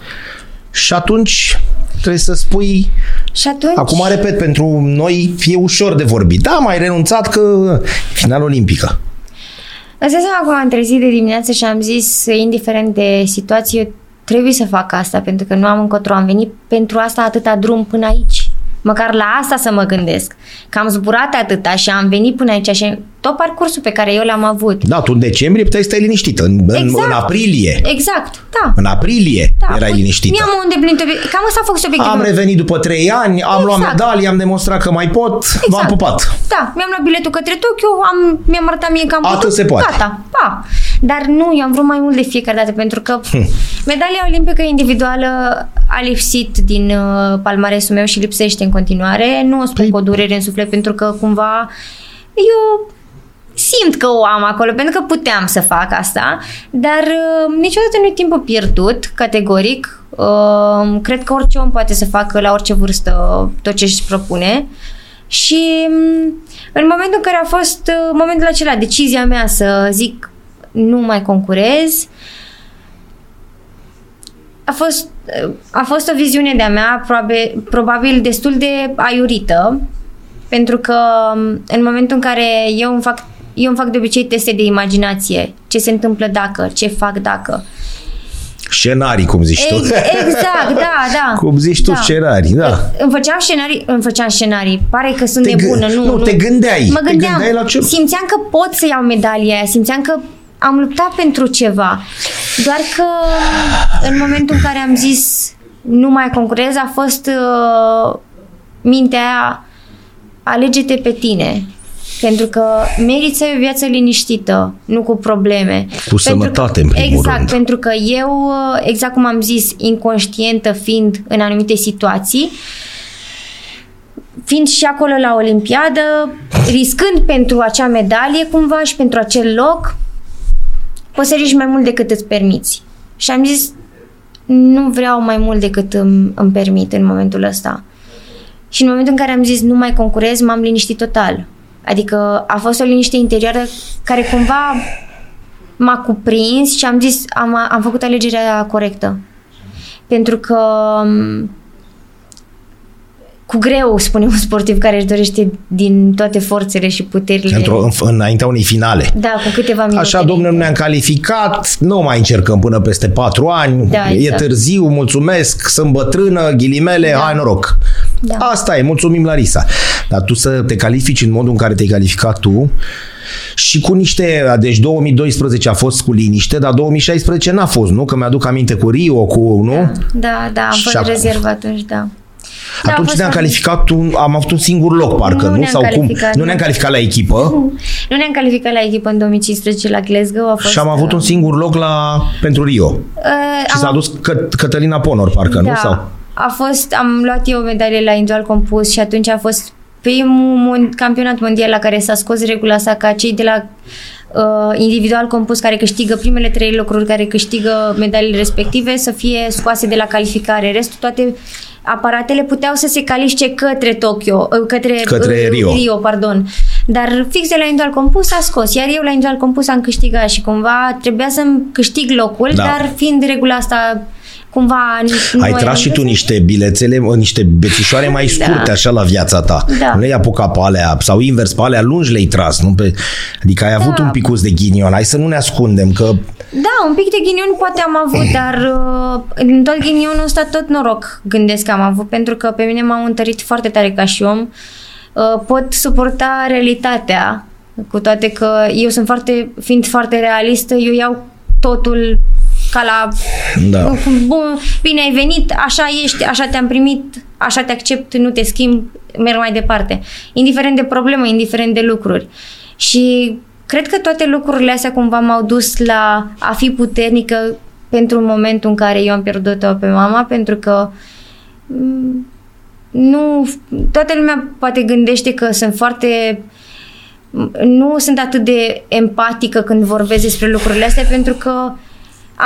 Și atunci trebuie să spui, Și atunci... acum repet, pentru noi e ușor de vorbit. Da, mai renunțat că finala olimpică. Îți dai seama că am trezit de dimineață și am zis, indiferent de situație, eu trebuie să fac asta, pentru că nu am încotro. Am venit pentru asta atâta drum până aici. Măcar la asta să mă gândesc. Că am zburat atâta și am venit până aici și tot parcursul pe care eu l-am avut. Da, tu în decembrie puteai să stai liniștită. În, în, Exact. în aprilie. Exact, da. În aprilie da. erai liniștită. Mi-am îndeplinit obiect- Cam asta a fost obiectivul. Am revenit după trei ani, am luat Exact. medalii, am demonstrat că mai pot, v-am pupat. Da, mi-am luat biletul către Tokyo, am, mi-am arătat mie că am Atât putut, se poate. Gata, pa. Dar nu, eu am vrut mai mult de fiecare dată, pentru că Hm. medalia olimpică individuală a lipsit din uh, palmaresul meu și lipsește în continuare. Nu o spun Păi- cu o durere în suflet, pentru că cumva eu simt că o am acolo, pentru că puteam să fac asta, dar uh, niciodată nu e timpul pierdut, categoric. Uh, cred că orice om poate să facă la orice vârstă tot ce își propune. Și mm, în momentul în care a fost uh, momentul acela, decizia mea să zic nu mai concurez, a fost, uh, a fost o viziune de-a mea, probabil, probabil destul de aiurită, pentru că um, în momentul în care eu îmi fac, eu îmi fac de obicei teste de imaginație, ce se întâmplă dacă, ce fac dacă. Scenarii, cum zici tu. Ex- exact, da, <laughs> da. Cum zici tu, da. scenarii, da. Îmi făceam scenarii, îmi făceam scenarii. Pare că sunt Te gâ- nebună, nu, nu, te gândeai. Mă Te gândeam. gândeai la ce- Simțeam că pot să iau medalia aia, simțeam că am luptat pentru ceva. Doar că în momentul în care am zis nu mai concurez, a fost uh, mintea aia, alege-te pe tine. Pentru că meriți să ai o viață liniștită, nu cu probleme. Cu pentru sănătate, că, în primul Exact, rând. pentru că eu, exact cum am zis, inconștientă fiind în anumite situații, fiind și acolo la Olimpiadă, riscând pentru acea medalie cumva și pentru acel loc, poți să riști mai mult decât îți permiți. Și am zis, nu vreau mai mult decât îmi, îmi permit în momentul ăsta. Și în momentul în care am zis nu mai concurez, m-am liniștit total. Adică a fost o liniște interioară care cumva m-a cuprins și am zis, am, am făcut alegerea corectă. Pentru că m, cu greu, spune un sportiv care își dorește din toate forțele și puterile. Într-o, în, înaintea unei finale. Da, cu câteva minute. Așa, domnule, nu ne-am calificat, nu mai încercăm până peste patru ani, Da, e exact. târziu, mulțumesc, sunt bătrână, ghilimele, Da. hai noroc. Da. Asta e, mulțumim, Larisa. Dar tu să te califici în modul în care te-ai calificat tu și cu niște, deci 2012 a fost cu liniște, dar 2016 n-a fost, nu? Că mi-aduc aminte cu Rio, cu, nu? Da, da, am Și fost acum? rezervă atunci, da. Da, a Atunci fost ne-am foarte- calificat, un, am avut un singur loc, parcă, Nu nu? ne-am Sau cum? calificat, Nu nu. ne-am calificat la echipă <laughs> Nu ne-am calificat la echipă în 2015 la Glasgow. A fost, și am avut un singur loc la, pentru Rio. Uh, Și am s-a dus Că- Cătălina Ponor, parcă, nu? Da, Sau? a fost, am luat eu o medalie la individual compus și atunci a fost primul mon- campionat mondial la care s-a scos regula asta ca cei de la uh, individual compus care câștigă primele trei locuri care câștigă medaliile respective să fie scoase de la calificare. Restul toate aparatele puteau să se califice către Tokyo, uh, către, Către uh, Rio. Rio, pardon. Dar fix de la individual compus a scos, iar eu la individual compus am câștigat și cumva trebuia să-mi câștig locul, Da. dar fiind regula asta cumva nu Ai eram tras și tu prezent. niște bilețele, niște bețișoare mai scurte Da. așa la viața ta. Da. Nu le-ai apucat pe alea, sau invers, pe alea lungi le-ai tras. Nu pe... Adică ai avut Da. un picus de ghinion. Hai să nu ne ascundem, că Da, un pic de ghinion poate am avut, <clears throat> dar uh, în tot ghinionul ăsta tot noroc gândesc că am avut, pentru că pe mine m-au întărit foarte tare ca și om. Uh, pot suporta realitatea, cu toate că eu sunt foarte, fiind foarte realistă, eu iau totul ca la da. Bun, bine ai venit, așa ești, așa te-am primit, așa te accept, nu te schimb, merg mai departe. Indiferent de problemă, indiferent de lucruri. Și cred că toate lucrurile astea cumva m-au dus la a fi puternică pentru momentul în care eu am pierdut-o pe mama, pentru că mm, nu, toată lumea poate gândește că sunt foarte nu sunt atât de empatică când vorbesc despre lucrurile astea pentru că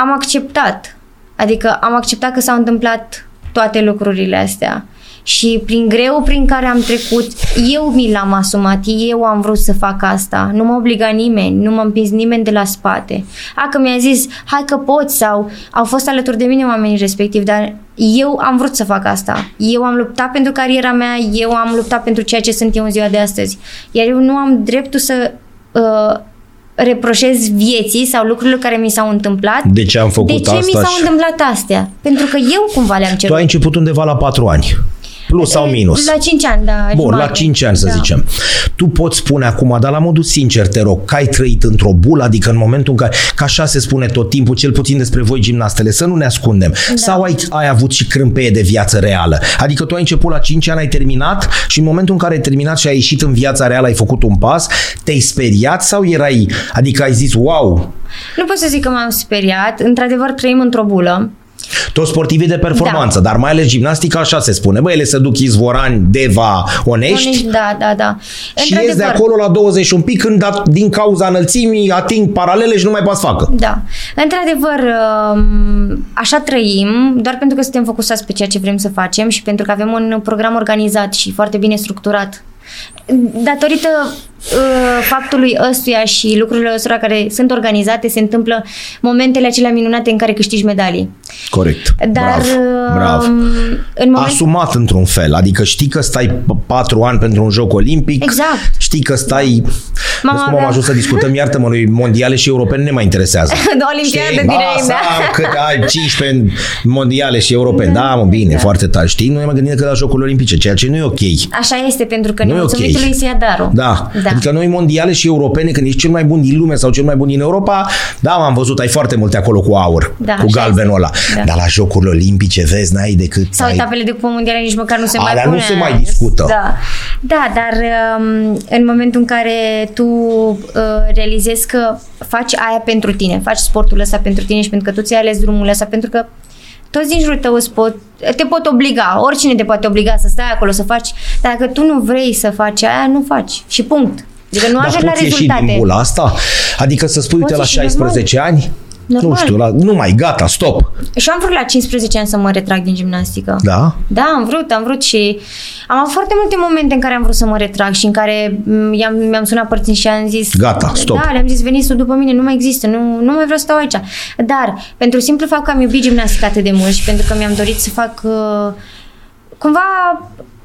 am acceptat. Adică am acceptat că s-au întâmplat toate lucrurile astea. Și prin greu prin care am trecut, eu mi l-am asumat, eu am vrut să fac asta. Nu m-a obligat nimeni, nu m-a împins nimeni de la spate. A, că mi-a zis, hai că poți sau au fost alături de mine oamenii respectivi, dar eu am vrut să fac asta. Eu am luptat pentru cariera mea, eu am luptat pentru ceea ce sunt eu în ziua de astăzi. Iar eu nu am dreptul să uh, reproșez vieții sau lucrurile care mi s-au întâmplat. De ce am făcut De ce mi asta s-au și- întâmplat astea? Pentru că eu cumva le-am Tu cerut. ai început undeva la patru ani. Plus sau minus. La 5 ani, da. Bun, jumate. la 5 ani să da. zicem. Tu poți spune acum, dar la modul sincer, te rog, că ai trăit într-o bulă, adică în momentul în care, că așa se spune tot timpul, cel puțin despre voi gimnastele, să nu ne ascundem. Da. Sau ai, ai avut și crâmpeie de viață reală. Adică tu ai început la 5 ani, ai terminat și în momentul în care ai terminat și ai ieșit în viața reală, ai făcut un pas, te-ai speriat sau erai, adică ai zis, wow, Nu pot să zic că m-am speriat. Într-adevăr, trăim într-o bulă. Toți sportivii de performanță, Da. dar mai ales gimnastica, așa se spune. Băi, ele se duc izvorani, deva, onești. Onești, Da, da, da. Și ies de acolo la 20 un pic când dat, din cauza înălțimii ating paralele și nu mai poți să facă. Da. Într-adevăr, um, așa trăim, doar pentru că suntem focusați pe ceea ce vrem să facem și pentru că avem un program organizat și foarte bine structurat. Datorită uh, faptului ăstuia și lucrurile ăstora care sunt organizate, se întâmplă momentele acelea minunate în care câștigi medalii. Corect. Dar Brav. uh, Brav. în moment... Asumat într-un fel. Adică știi că stai p- patru ani pentru un joc olimpic. Exact. Știi că stai... Mama Vezi cum am avea- ajuns să discutăm, iartă-mă, noi mondiale și europene ne mai interesează. <laughs> De olimpiadă Știi? direct, Ba, da. <laughs> sau cât ai 15 mondiale și europene. Da, mă, bine, foarte tare. Știi? Noi ne mai gândim că la Jocurile Olimpice, ceea ce nu e ok. Așa este, pentru că Nu e nemulțumitului ok. okay. se ia darul. Da. da. Adică noi mondiale și europene, când ești cel mai bun din lume sau cel mai bun din Europa, da, m-am văzut, ai foarte multe acolo cu aur, Da, cu așa galbenul ăla. este. Da. Dar la Jocurile Olimpice Vezi, n-ai decât... Sau ai... etapele de cupă mondială nici măcar nu se A, mai dar nu pune. se mai discută. Da, da dar um, în momentul în care tu uh, realizezi că faci aia pentru tine, faci sportul ăsta pentru tine și pentru că tu ți-ai ales drumul ăsta, pentru că toți din jurul tău îți pot, te pot obliga, oricine te poate obliga să stai acolo, să faci, dar dacă tu nu vrei să faci aia, nu faci. Și punct. Adică nu Dar ajungi la poți ieși rezultate. din bula asta? Adică să spui, uite, la Poți ieși 16 ani, Normal. nu știu, la, nu mai, gata, stop. Și am vrut la 15 ani să mă retrag din gimnastică. Da? Da, am vrut, am vrut și am avut foarte multe momente în care am vrut să mă retrag și în care m, i-am, mi-am sunat părții și am zis Gata, stop. Da, le-am zis veniți tu după mine, nu mai există, nu, nu mai vreau să stau aici. Dar pentru simplu fapt că am iubit gimnastica atât de mult și pentru că mi-am dorit să fac uh, cumva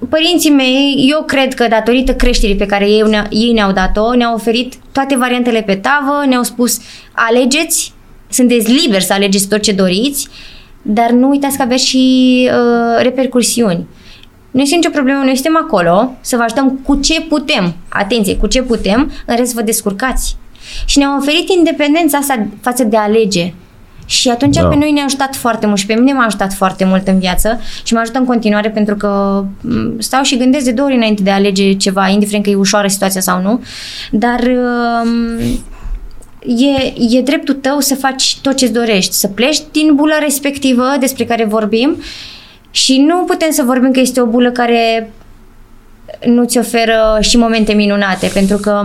părinții mei, eu cred că datorită creșterii pe care ei, ne, ei ne-au dat-o, ne-au oferit toate variantele pe tavă, ne-au spus alegeți, sunteți liberi să alegeți tot ce doriți, dar nu uitați că aveți și uh, repercursiuni. Nu este nicio problemă, noi suntem acolo să vă ajutăm cu ce putem. Atenție, cu ce putem, în rest vă descurcați. Și ne-au oferit independența asta față de a alege. Și atunci Da. pe noi ne-a ajutat foarte mult și pe mine m-a ajutat foarte mult în viață și mă ajută în continuare pentru că m, stau și gândesc de două ori înainte de a alege ceva, indiferent că e ușoară situația sau nu. Dar um, e, e dreptul tău să faci tot ce-ți dorești, să pleci din bula respectivă despre care vorbim și nu putem să vorbim că este o bulă care nu ți oferă și momente minunate, pentru că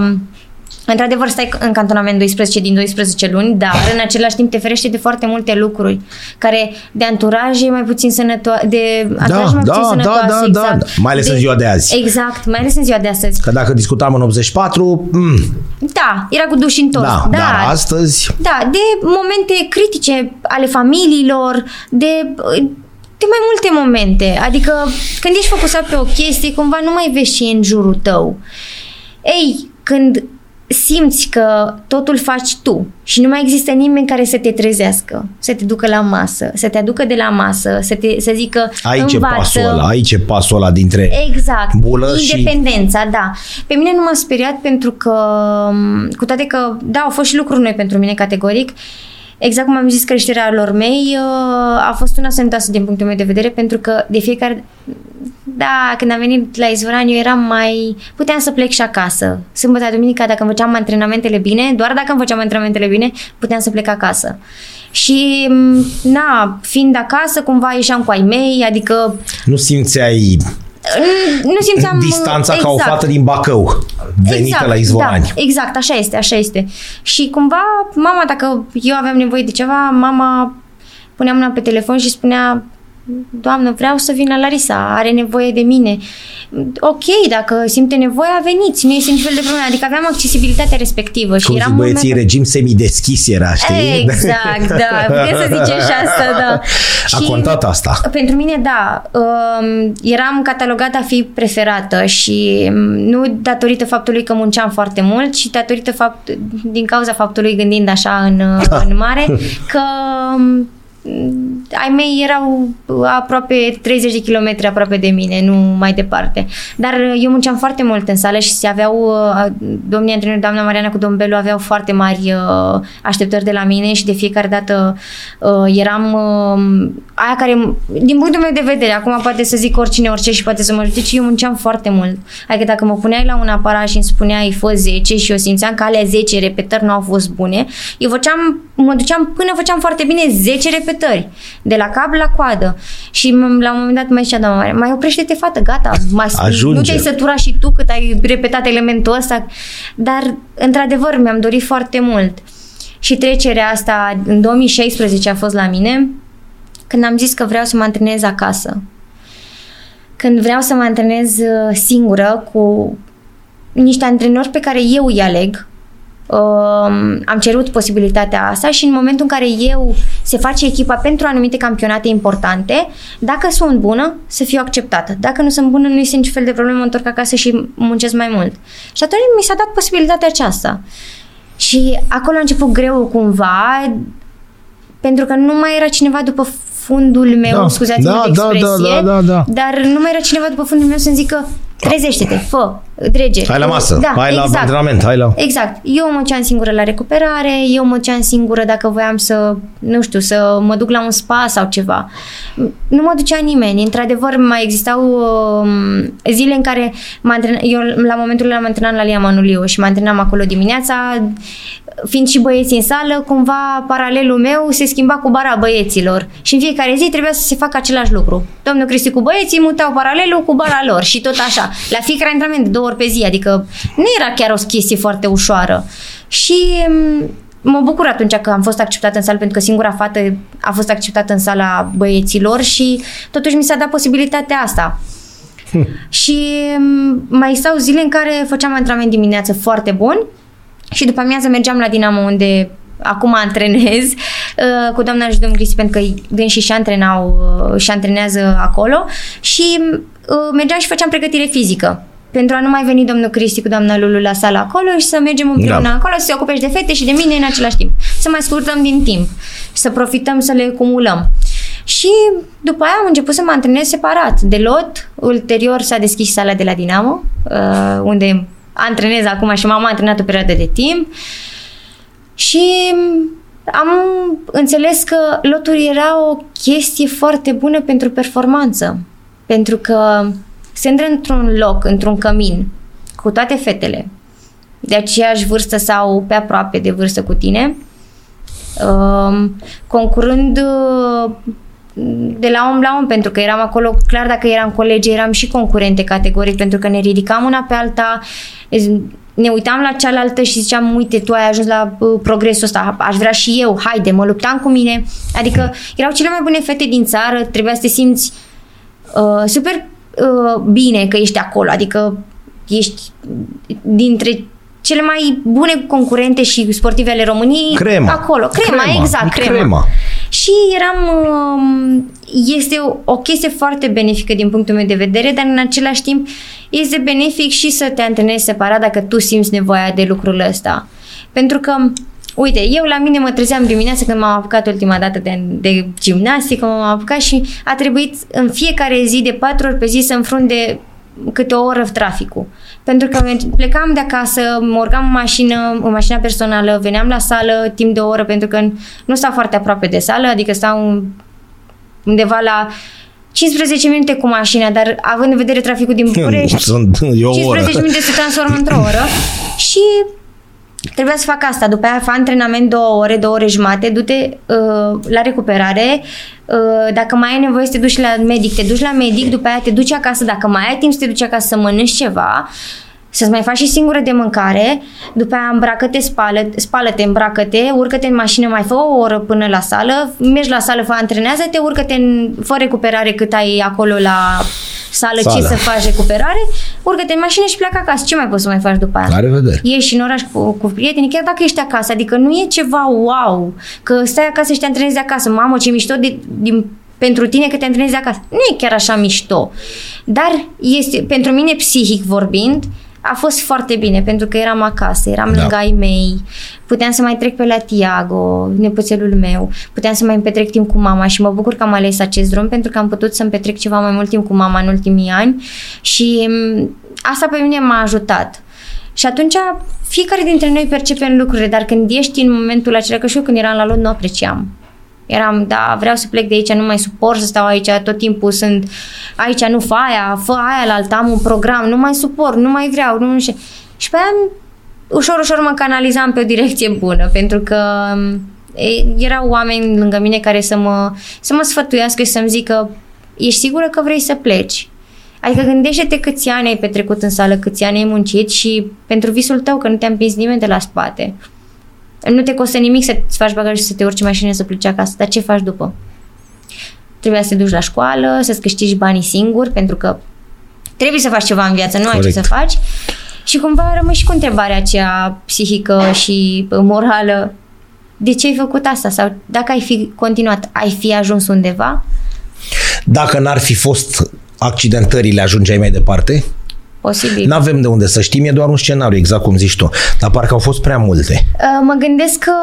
Într-adevăr, stai în cantonament 12 din 12 luni, dar în același timp te ferește de foarte multe lucruri care de anturaj e mai puțin sănătoase, de anturaj mai da, puțin da, sănătoase, da, da, exact. da. Mai ales în ziua de azi. Exact, mai ales în ziua de astăzi. Că dacă discutam în 84, mm, Da, era cu duș întors. da, dar, dar astăzi... da, de momente critice ale familiilor, de de mai multe momente. Adică când ești focusat pe o chestie, cumva nu mai vezi ce e în jurul tău. Ei, când simți că totul faci tu și nu mai există nimeni care să te trezească, să te ducă la masă, să te aducă de la masă, să, te, să zică Aici e învață. pasul ăla, aici e pasul ăla dintre... Exact. Bulă și- Independența, da. Pe mine nu m-a speriat pentru că, m, cu toate că, da, au fost și lucruri noi pentru mine categoric, exact cum am zis, creșterea lor mei uh, a fost una sănătoasă din punctul meu de vedere pentru că de fiecare da, când am venit la Izvoran, eu eram mai... Puteam să plec și acasă. Sâmbătă, duminica, dacă îmi făceam antrenamentele bine, doar dacă îmi făceam antrenamentele bine, puteam să plec acasă. Și, m, na, fiind acasă, cumva ieșeam cu ai mei, adică Nu simțeai nu simțeam distanța exact. ca o fată din Bacău venită exact, la Izvorani. Da, exact, așa este, așa este. Și cumva, mama, dacă eu aveam nevoie de ceva, mama punea mâna pe telefon și spunea Doamnă, vreau să vin la Larisa, are nevoie de mine. Ok, dacă simte nevoia, veniți, nu este niciun fel de problemă. Adică aveam accesibilitatea respectivă și Cum eram zic mult băieții, mai- regim semideschis era, știi? Exact, da, <laughs> putem să zicem și asta, da. A contat asta. Pentru mine, da. Um, eram catalogată a fi preferată și um, nu datorită faptului că munceam foarte mult, ci datorită fapt, din cauza faptului, gândind așa în, uh, în mare, <laughs> că um, ai mei erau aproape 30 de kilometri aproape de mine, nu mai departe. Dar uh, eu munceam foarte mult în sală și se aveau, uh, domnii antrenori, doamna Mariana cu domnul Belu aveau foarte mari uh, așteptări de la mine și de fiecare dată uh, eram uh, aia care, din punctul meu de vedere, acum poate să zic oricine orice și poate să mă judece, eu munceam foarte mult. Adică dacă mă puneai la un aparat și îmi spuneai fă 10 și eu simțeam că alea 10 repetări nu au fost bune, eu făceam, mă duceam până făceam foarte bine 10 repetări, de la cap la coadă. Și m- la un moment dat mai zicea doamna Maria, mai oprește-te fată, gata, mai, Ajunge. nu te-ai săturat și tu cât ai repetat elementul ăsta. Dar, într-adevăr, mi-am dorit foarte mult. Și trecerea asta, în 2016 a fost la mine, când am zis că vreau să mă antrenez acasă. Când vreau să mă antrenez uh, singură cu niște antrenori pe care eu îi aleg, Um, am cerut posibilitatea asta și în momentul în care eu se face echipa pentru anumite campionate importante, dacă sunt bună, să fiu acceptată. Dacă nu sunt bună, nu este niciun fel de problemă, mă întorc acasă și muncesc mai mult. Și atunci mi s-a dat posibilitatea aceasta. Și acolo a început greu cumva, pentru că nu mai era cineva după fundul meu, Da, scuzați-mă da, de da, da, expresie, da, da, da. dar nu mai era cineva după fundul meu să-mi zică trezește-te, fă, drege. Hai la masă, Da, hai la exact. antrenament, hai la... Exact. Eu mă duceam singură la recuperare, eu mă duceam singură dacă voiam să, nu știu, să mă duc la un spa sau ceva. Nu mă ducea nimeni. Într-adevăr, mai existau um, zile în care mă antrenam, eu la momentul ăla mă antrenam la Lia Manuliu și mă antrenam acolo dimineața, fiind și băieții în sală, cumva paralelul meu se schimba cu bara băieților și în fiecare zi trebuia să se facă același lucru. Domnul Cristi cu băieții mutau paralelul cu bara lor și tot așa. La fiecare antrenament de două ori pe zi, adică nu era chiar o chestie foarte ușoară. Și m, mă bucur atunci că am fost acceptată în sală pentru că singura fată a fost acceptată în sala băieților și totuși mi s-a dat posibilitatea asta. și m, mai stau zile în care făceam antrenament dimineață foarte bun și după amiază mergeam la Dinamo unde acum antrenez uh, cu doamna și domnul Cristi pentru că dânsii și antrenau uh, și antrenează acolo și uh, mergeam și făceam pregătire fizică pentru a nu mai veni domnul Cristi cu doamna Lulu la sală acolo și să mergem împreună Da. acolo, să se ocupe și de fete și de mine în același timp. Să mai scurtăm din timp, să profităm, să le cumulăm. Și după aia am început să mă antrenez separat de lot. Ulterior s-a deschis sala de la Dinamo, uh, unde antrenez acum și m-am antrenat o perioadă de timp. Și am înțeles că lotul era o chestie foarte bună pentru performanță. Pentru că se intră într-un loc, într-un cămin, cu toate fetele, de aceeași vârstă sau pe aproape de vârstă cu tine, um, concurând uh, de la om la om, pentru că eram acolo, clar dacă eram colegi, eram și concurente categoric, pentru că ne ridicam una pe alta, ne uitam la cealaltă și ziceam, uite, tu ai ajuns la uh, progresul ăsta, aș vrea și eu, haide, mă luptam cu mine. Adică erau cele mai bune fete din țară, trebuia să te simți uh, super uh, bine că ești acolo, adică ești dintre cele mai bune concurente și sportive ale României Crema. acolo. Crema, Crema. exact, E crema. crema. Și eram, um, este o, o chestie foarte benefică din punctul meu de vedere, dar în același timp este benefic și să te antrenezi separat dacă tu simți nevoia de lucrul ăsta. Pentru că, uite, eu la mine mă trezeam dimineața când m-am apucat ultima dată de, de gimnastică, m-am apucat și a trebuit în fiecare zi de patru ori pe zi să înfrunde câte o oră traficul. Pentru că merg- plecam de acasă, mă urcam în mașină, în mașina personală, veneam la sală timp de o oră pentru că nu stau foarte aproape de sală, adică stau undeva la 15 minute cu mașina, dar având în vedere traficul din <laughs> București, Sunt, e o oră. 15 minute se transformă într-o oră <laughs> și trebuia să fac asta. După aia fac antrenament două ore, două ore jumate, du-te uh, la recuperare. Uh, dacă mai ai nevoie să te duci la medic, te duci la medic, după aia te duci acasă. Dacă mai ai timp să te duci acasă să mănânci ceva, să-ți mai faci și singură de mâncare, după aia îmbracă-te, spală, spală-te, îmbracă-te, urcă-te în mașină, mai fă o oră până la sală, mergi la sală, fă antrenează-te, urcă-te în, fă recuperare cât ai acolo la sală, Sală. ce să faci recuperare, urcă-te în mașină și pleacă acasă. Ce mai poți să mai faci după aia? La revedere. Ieși în oraș cu, cu prietenii, chiar dacă ești acasă, adică nu e ceva wow, că stai acasă și te antrenezi de acasă, mamă ce mișto de, din, pentru tine că te antrenezi de acasă. Nu e chiar așa mișto, dar este, pentru mine psihic vorbind, a fost foarte bine pentru că eram acasă, eram Da. lângă ai mei, puteam să mai trec pe la Tiago, nepoțelul meu, puteam să mai îmi petrec timp cu mama și mă bucur că am ales acest drum pentru că am putut să-mi petrec ceva mai mult timp cu mama în ultimii ani și m, asta pe mine m-a ajutat. Și atunci fiecare dintre noi percepem lucrurile, dar când ești în momentul acela, că și eu când eram la lot nu apreciam. Eram, da, vreau să plec de aici, nu mai suport să stau aici, tot timpul sunt aici, nu fă aia, fă aia la altă, am un program, nu mai suport, nu mai vreau, nu știu. Și pe aia ușor, ușor mă canalizam pe o direcție bună, pentru că e, erau oameni lângă mine care să mă, să mă sfătuiască și să-mi zică ești sigură că vrei să pleci? Adică gândește-te câți ani ai petrecut în sală, câți ani ai muncit și pentru visul tău că nu te-a împins nimeni de la spate. Nu te costă nimic să-ți faci bagaj și să te urci în mașină să pleci acasă, dar ce faci după? Trebuia să te duci la școală, să-ți câștigi banii singur, pentru că trebuie să faci ceva în viață, nu ai ce Corect. să faci. Și cumva rămâi și cu întrebarea aceea psihică și morală. De ce ai făcut asta? Sau dacă ai fi continuat, ai fi ajuns undeva? Dacă n-ar fi fost accidentările, ajungeai mai departe? Posibil. Nu avem de unde să știm, e doar un scenariu, exact cum zici tu. Dar parcă au fost prea multe. Uh, Mă gândesc că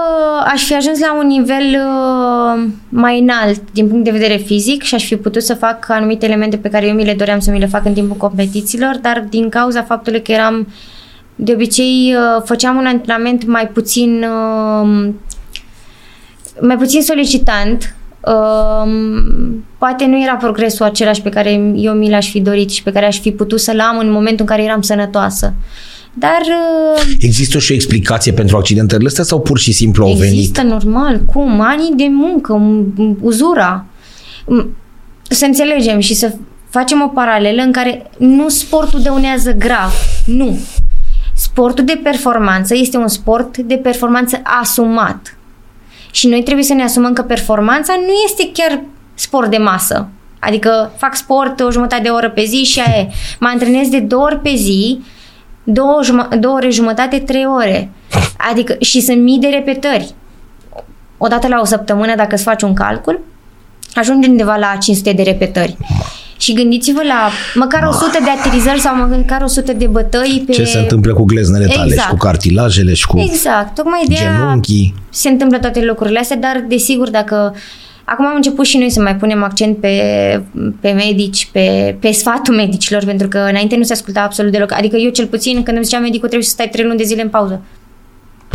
aș fi ajuns la un nivel uh, mai înalt din punct de vedere fizic și aș fi putut să fac anumite elemente pe care eu mi le doream să mi le fac în timpul competițiilor, dar din cauza faptului că eram de obicei uh, făceam un antrenament mai puțin uh, mai puțin solicitant Um, poate nu era progresul același pe care eu mi l-aș fi dorit și pe care aș fi putut să-l am în momentul în care eram sănătoasă. Dar uh, Există și o explicație pentru accidentele astea sau pur și simplu au venit? există normal, cum? Anii de muncă, m- uzura. M- Să înțelegem și să facem o paralelă în care nu sportul dăunează grav. Nu. Sportul de performanță este un sport de performanță asumat. Și noi trebuie să ne asumăm că performanța nu este chiar sport de masă. Adică fac sport o jumătate de oră pe zi și aia e. Mă antrenez de două ori pe zi, două, juma- două ore jumătate, trei ore. Adică și sunt mii de repetări. Odată la o săptămână, dacă îți faci un calcul, ajungi undeva la 500 de repetări. Și gândiți-vă la măcar 100 de aterizări sau măcar 100 de bătăi pe... Ce se întâmplă cu gleznele tale Exact. și cu cartilajele și cu Exact, tocmai de aia genunchii? se întâmplă toate lucrurile astea, dar desigur dacă acum am început și noi să mai punem accent pe, pe medici, pe, pe sfatul medicilor, pentru că înainte nu se asculta absolut deloc. Adică eu cel puțin când îmi zicea medicul trebuie să stai 3 luni de zile în pauză.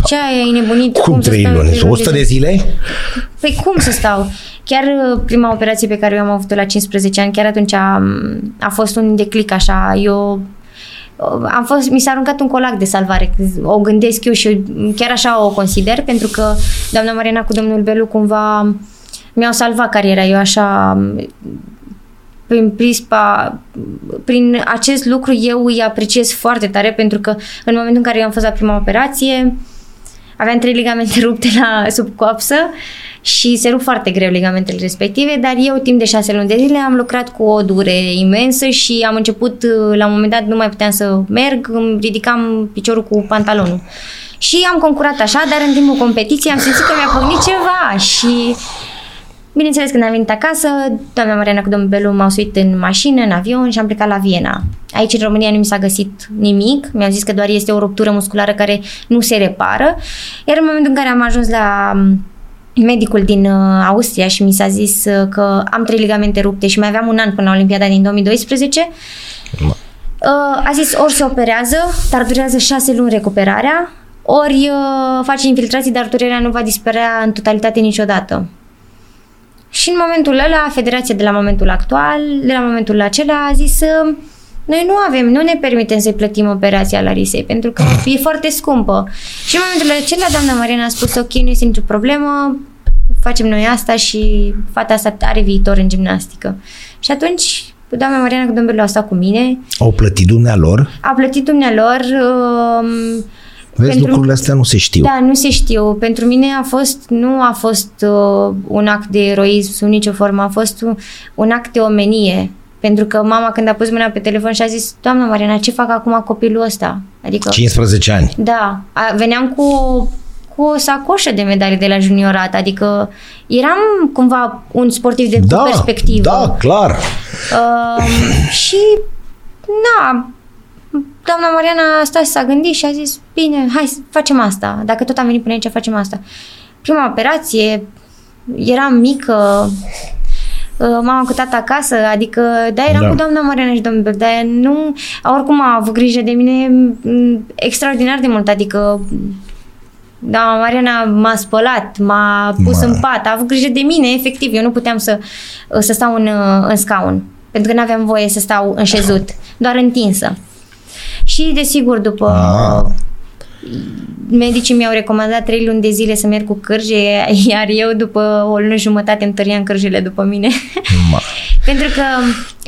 Ce ai nebunit? Cum să trei stau luni? trei 100 de zile? Păi cum să stau? Chiar uh, prima operație pe care eu am avut-o la 15 ani, chiar atunci a, a fost un declic așa. Eu uh, am fost, mi s-a aruncat un colac de salvare. O gândesc eu și eu chiar așa o consider, pentru că doamna Mariana cu domnul Belu cumva mi-au salvat cariera. Eu așa prin prispa, prin acest lucru eu îi apreciez foarte tare pentru că în momentul în care eu am fost la prima operație aveam trei ligamente rupte la sub coapsă și se rup foarte greu ligamentele respective, dar eu timp de șase luni de zile am lucrat cu o dure imensă și am început, la un moment dat nu mai puteam să merg, îmi ridicam piciorul cu pantalonul. Și am concurat așa, dar în timpul competiției am simțit că mi-a pornit ceva și Bineînțeles, când am venit acasă, doamna Mariana cu domnul Belu m-au suit în mașină, în avion și am plecat la Viena. Aici, în România, nu mi s-a găsit nimic. Mi-au zis că doar este o ruptură musculară care nu se repară. Iar în momentul în care am ajuns la medicul din uh, Austria și mi s-a zis uh, că am trei ligamente rupte și mai aveam un an până la Olimpiada din 2012, uh, a zis ori se operează, dar durează șase luni recuperarea, ori uh, face infiltrații, dar durerea nu va dispărea în totalitate niciodată. Și în momentul ăla, federația de la momentul actual, de la momentul acela, a zis uh, noi nu avem, nu ne permitem să-i plătim operația la Risei, pentru că e foarte scumpă. Și în momentul acela, doamna Mariana a spus, ok, nu este nicio problemă, facem noi asta și fata asta are viitor în gimnastică. Și atunci, doamna Mariana cu domnul a stat cu mine, Au plătit dumnealor? a plătit dumnealor uh, Vezi, Pentru- lucrurile astea nu se știu. da, nu se știu. Pentru mine a fost, nu a fost uh, un act de eroism sub nicio formă, a fost un, un act de omenie. Pentru că mama când a pus mâna pe telefon și a zis, doamna Mariana, ce fac acum copilul ăsta? Adică, 15 ani. da, a, veneam cu, cu o sacoșă de medalii de la juniorat, adică eram cumva un sportiv de Da, cu perspectivă. da, clar. Uh, și, na, doamna Mariana a stat și s-a gândit și a zis, bine, hai să facem asta. Dacă tot am venit până aici, facem asta. Prima operație, eram mică, uh, m-am acutat acasă, adică, da, eram Da. cu doamna Mariana și domnul Bel, dar nu, oricum a avut grijă de mine m, extraordinar de mult, adică da, Mariana m-a spălat, m-a pus Ma. în pat, a avut grijă de mine, efectiv. Eu nu puteam să, să stau în, în scaun, pentru că nu aveam voie să stau în șezut, doar întinsă. Și, desigur, după Ah. medicii mi-au recomandat trei luni de zile să merg cu cârje, <laughs> iar eu după o lună jumătate îmi tăriam cârjele după mine. Ma. <laughs> Pentru că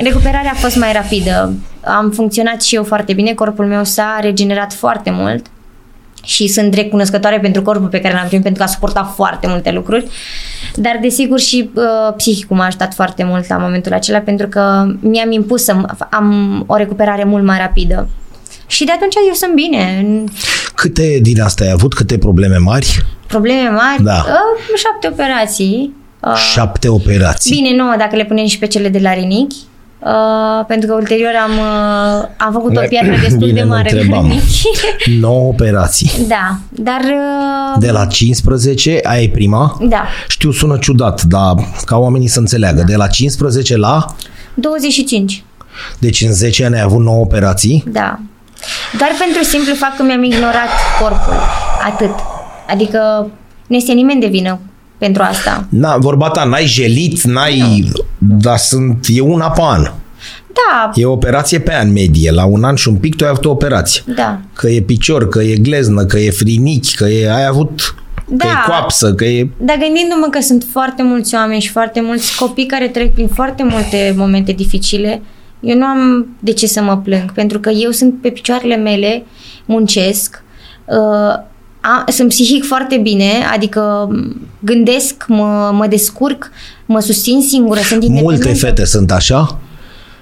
recuperarea a fost mai rapidă. Am funcționat și eu foarte bine, corpul meu s-a regenerat foarte mult și sunt recunoscătoare pentru corpul pe care l-am primit pentru că a suportat foarte multe lucruri. Dar desigur și uh, psihicul m-a ajutat foarte mult la momentul acela pentru că mi-am impus să am o recuperare mult mai rapidă. Și de atunci eu sunt bine. Câte din astea ai avut? Câte probleme mari? Probleme mari? Da. Uh, șapte operații. Uh, Șapte operații. Bine, nouă dacă le punem și pe cele de la rinichi. Uh, pentru că ulterior am, uh, am făcut o Ne- piatră <coughs> destul Bine, de mă mare. întrebam. rânichi. <laughs> 9 operații. da, dar... Uh, De la 15, aia e prima. Da, Știu, sună ciudat, dar ca oamenii să înțeleagă. De la 15 la... 25. Deci în 10 ani ai avut 9 operații. Da. Doar pentru simplu fapt că mi-am ignorat corpul. Atât. Adică nu este nimeni de vină pentru asta. Na, vorba ta, n-ai jelit, n-ai... Dar sunt... E una pe an. Da, E o operație pe an medie. La un an și un pic tu ai avut o operație. da. Că e picior, că e gleznă, că e frinichi, că e, ai avut... Că Da. e coapsă, că e... Dar gândindu-mă că sunt foarte mulți oameni și foarte mulți copii care trec prin foarte multe momente dificile, eu nu am de ce să mă plâng, pentru că eu sunt pe picioarele mele, muncesc, uh, a, sunt psihic foarte bine, adică m, gândesc, mă, mă descurc, mă susțin singură, sunt Multe independentă. fete sunt așa.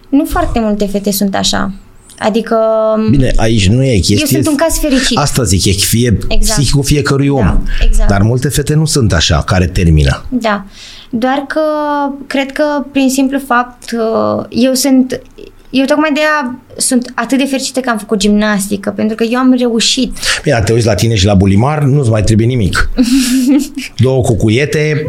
Nu foarte multe fete sunt așa. Adică m, Bine, aici nu e chestie... eu sunt un caz fericit. Asta zic, e fie Exact. psihicul fiecărui om. Da, exact. Dar multe fete nu sunt așa, care termină. Da. Doar că cred că prin simplu fapt uh, eu sunt eu tocmai de aia sunt atât de fericită că am făcut gimnastică, pentru că eu am reușit. Bine, dacă te uiți la tine și la bulimar, nu-ți mai trebuie nimic. <laughs> Două cucuiete,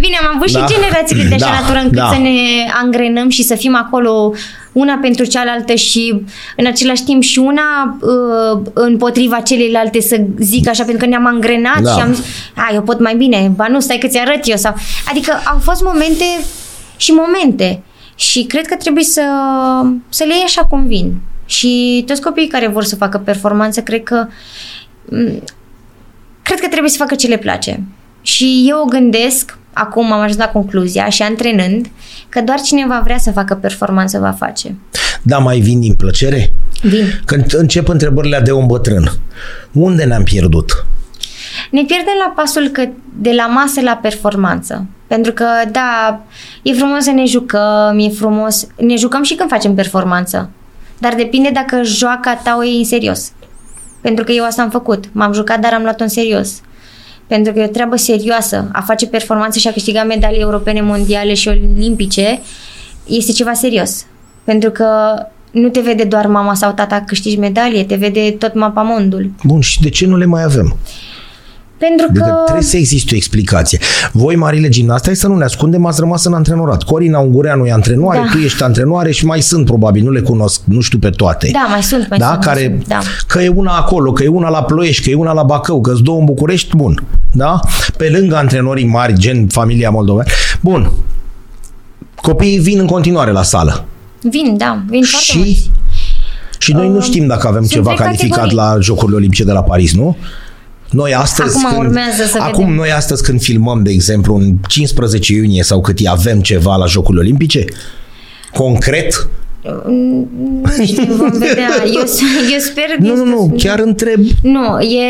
Bine, am avut Da. și generațiile de așa Da, natură încât da. să ne angrenăm și să fim acolo una pentru cealaltă și în același timp și una uh, împotriva celelalte să zic așa, pentru că ne-am angrenat Da. și am zis, a, eu pot mai bine, ba nu, stai că ți arăt eu. Sau... Adică au fost momente și momente și cred că trebuie să, să le iei așa cum vin. Și toți copiii care vor să facă performanță, cred că m, cred că trebuie să facă ce le place. Și eu o gândesc, acum am ajuns la concluzia și antrenând, că doar cine va vrea să facă performanță va face. da, mai vin din plăcere? Vin. Când încep întrebările de om bătrân, unde ne-am pierdut? Ne pierdem la pasul că de la masă la performanță. Pentru că, da, e frumos să ne jucăm, e frumos... Ne jucăm și când facem performanță. Dar depinde dacă joaca ta o iei în serios. Pentru că eu asta am făcut. M-am jucat, dar am luat-o în serios. Pentru că e o treabă serioasă. A face performanță și a câștiga medalii europene, mondiale și olimpice este ceva serios. Pentru că nu te vede doar mama sau tata câștigi medalie, te vede tot mapamondul. Bun, și de ce nu le mai avem? Pentru Adică că... trebuie să existe o explicație. Voi, marile gimnaste, hai să nu ne ascundem, ați rămas în antrenorat. Corina Ungureanu e antrenoare, Da. tu ești antrenoare și mai sunt probabil, nu le cunosc, nu știu pe toate. Da, mai sunt, mai da? sunt. mai care, sunt, da. Că e una acolo, că e una la Ploiești, că e una la Bacău, că sunt două în București, bun. Da? Pe lângă antrenorii mari, gen familia Moldova. Bun. Copiii vin în continuare la sală. Vin, da, vin foarte Și, mulți. și noi nu Um, știm dacă avem sunt ceva trei calificat categorii. la Jocurile Olimpice de la Paris, nu? Noi astăzi, Acum când, urmează să acum vedem. noi astăzi când filmăm, de exemplu, în 15 iunie sau cât e, avem ceva la Jocurile Olimpice? Concret? Nu știu, <laughs> vom vedea. Eu, eu sper... Nu, este- nu, nu, chiar întreb. Nu, e...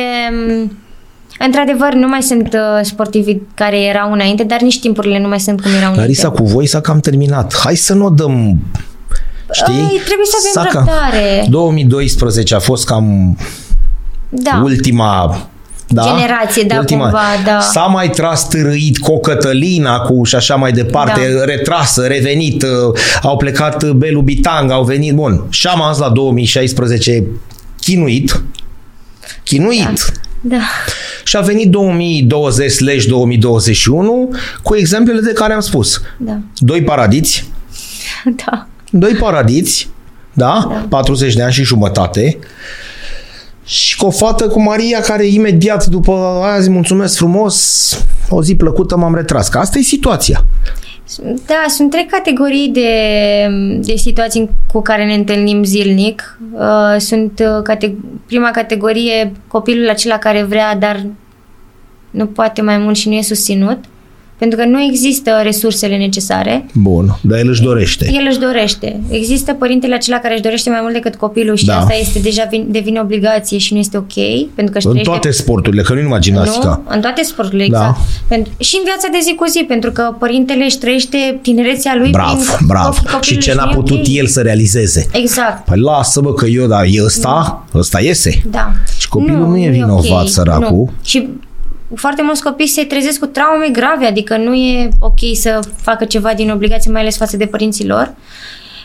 Într-adevăr, nu mai sunt uh, sportivi care erau înainte, dar nici timpurile nu mai sunt cum erau înainte. Larisa, cu voi s-a cam terminat. Hai să nu o dăm Știi? Ai, trebuie să avem S-a cam- răbdare. 2012 a fost cam Da. ultima da? Generație, da, cumva, da. S-a mai tras târâit cu Cătălina cu și așa mai departe, Da. retrasă, revenit, uh, au plecat uh, Belu Bitang, au venit, bun. Și am ajuns la 2016 chinuit, chinuit. Da. Și a venit 2020-2021 cu exemplele de care am spus. Da. Doi paradiți, <laughs> Da. doi paradiți, da? da? 40 de ani și jumătate. Și cu o fată cu Maria care imediat după aia zi mulțumesc frumos, o zi plăcută m-am retras. Că asta e situația. Da, sunt trei categorii de, de situații cu care ne întâlnim zilnic. Uh, Sunt uh, cate- prima categorie copilul acela care vrea, dar nu poate mai mult și nu e susținut, pentru că nu există resursele necesare. Bun, dar el își dorește. El își dorește. Există părintele acela care își dorește mai mult decât copilul și Da. asta este deja vin, devine obligație și nu este ok, pentru că își În trăiește toate sporturile, că nu numai gimnastica. nu? În toate sporturile, Da. exact. Pentru, și în viața de zi cu zi, pentru că părintele își trăiește tinerețea lui Brav, prin brav. copii- copilul Și ce și n-a nu e putut ok. el să realizeze. Exact. Păi lasă-mă că eu, da, e ăsta, ăsta iese. Da. Și copilul nu e vinovat, săracul. Nu. Și foarte mulți copii se trezesc cu traume grave, adică nu e ok să facă ceva din obligație, mai ales față de părinții lor.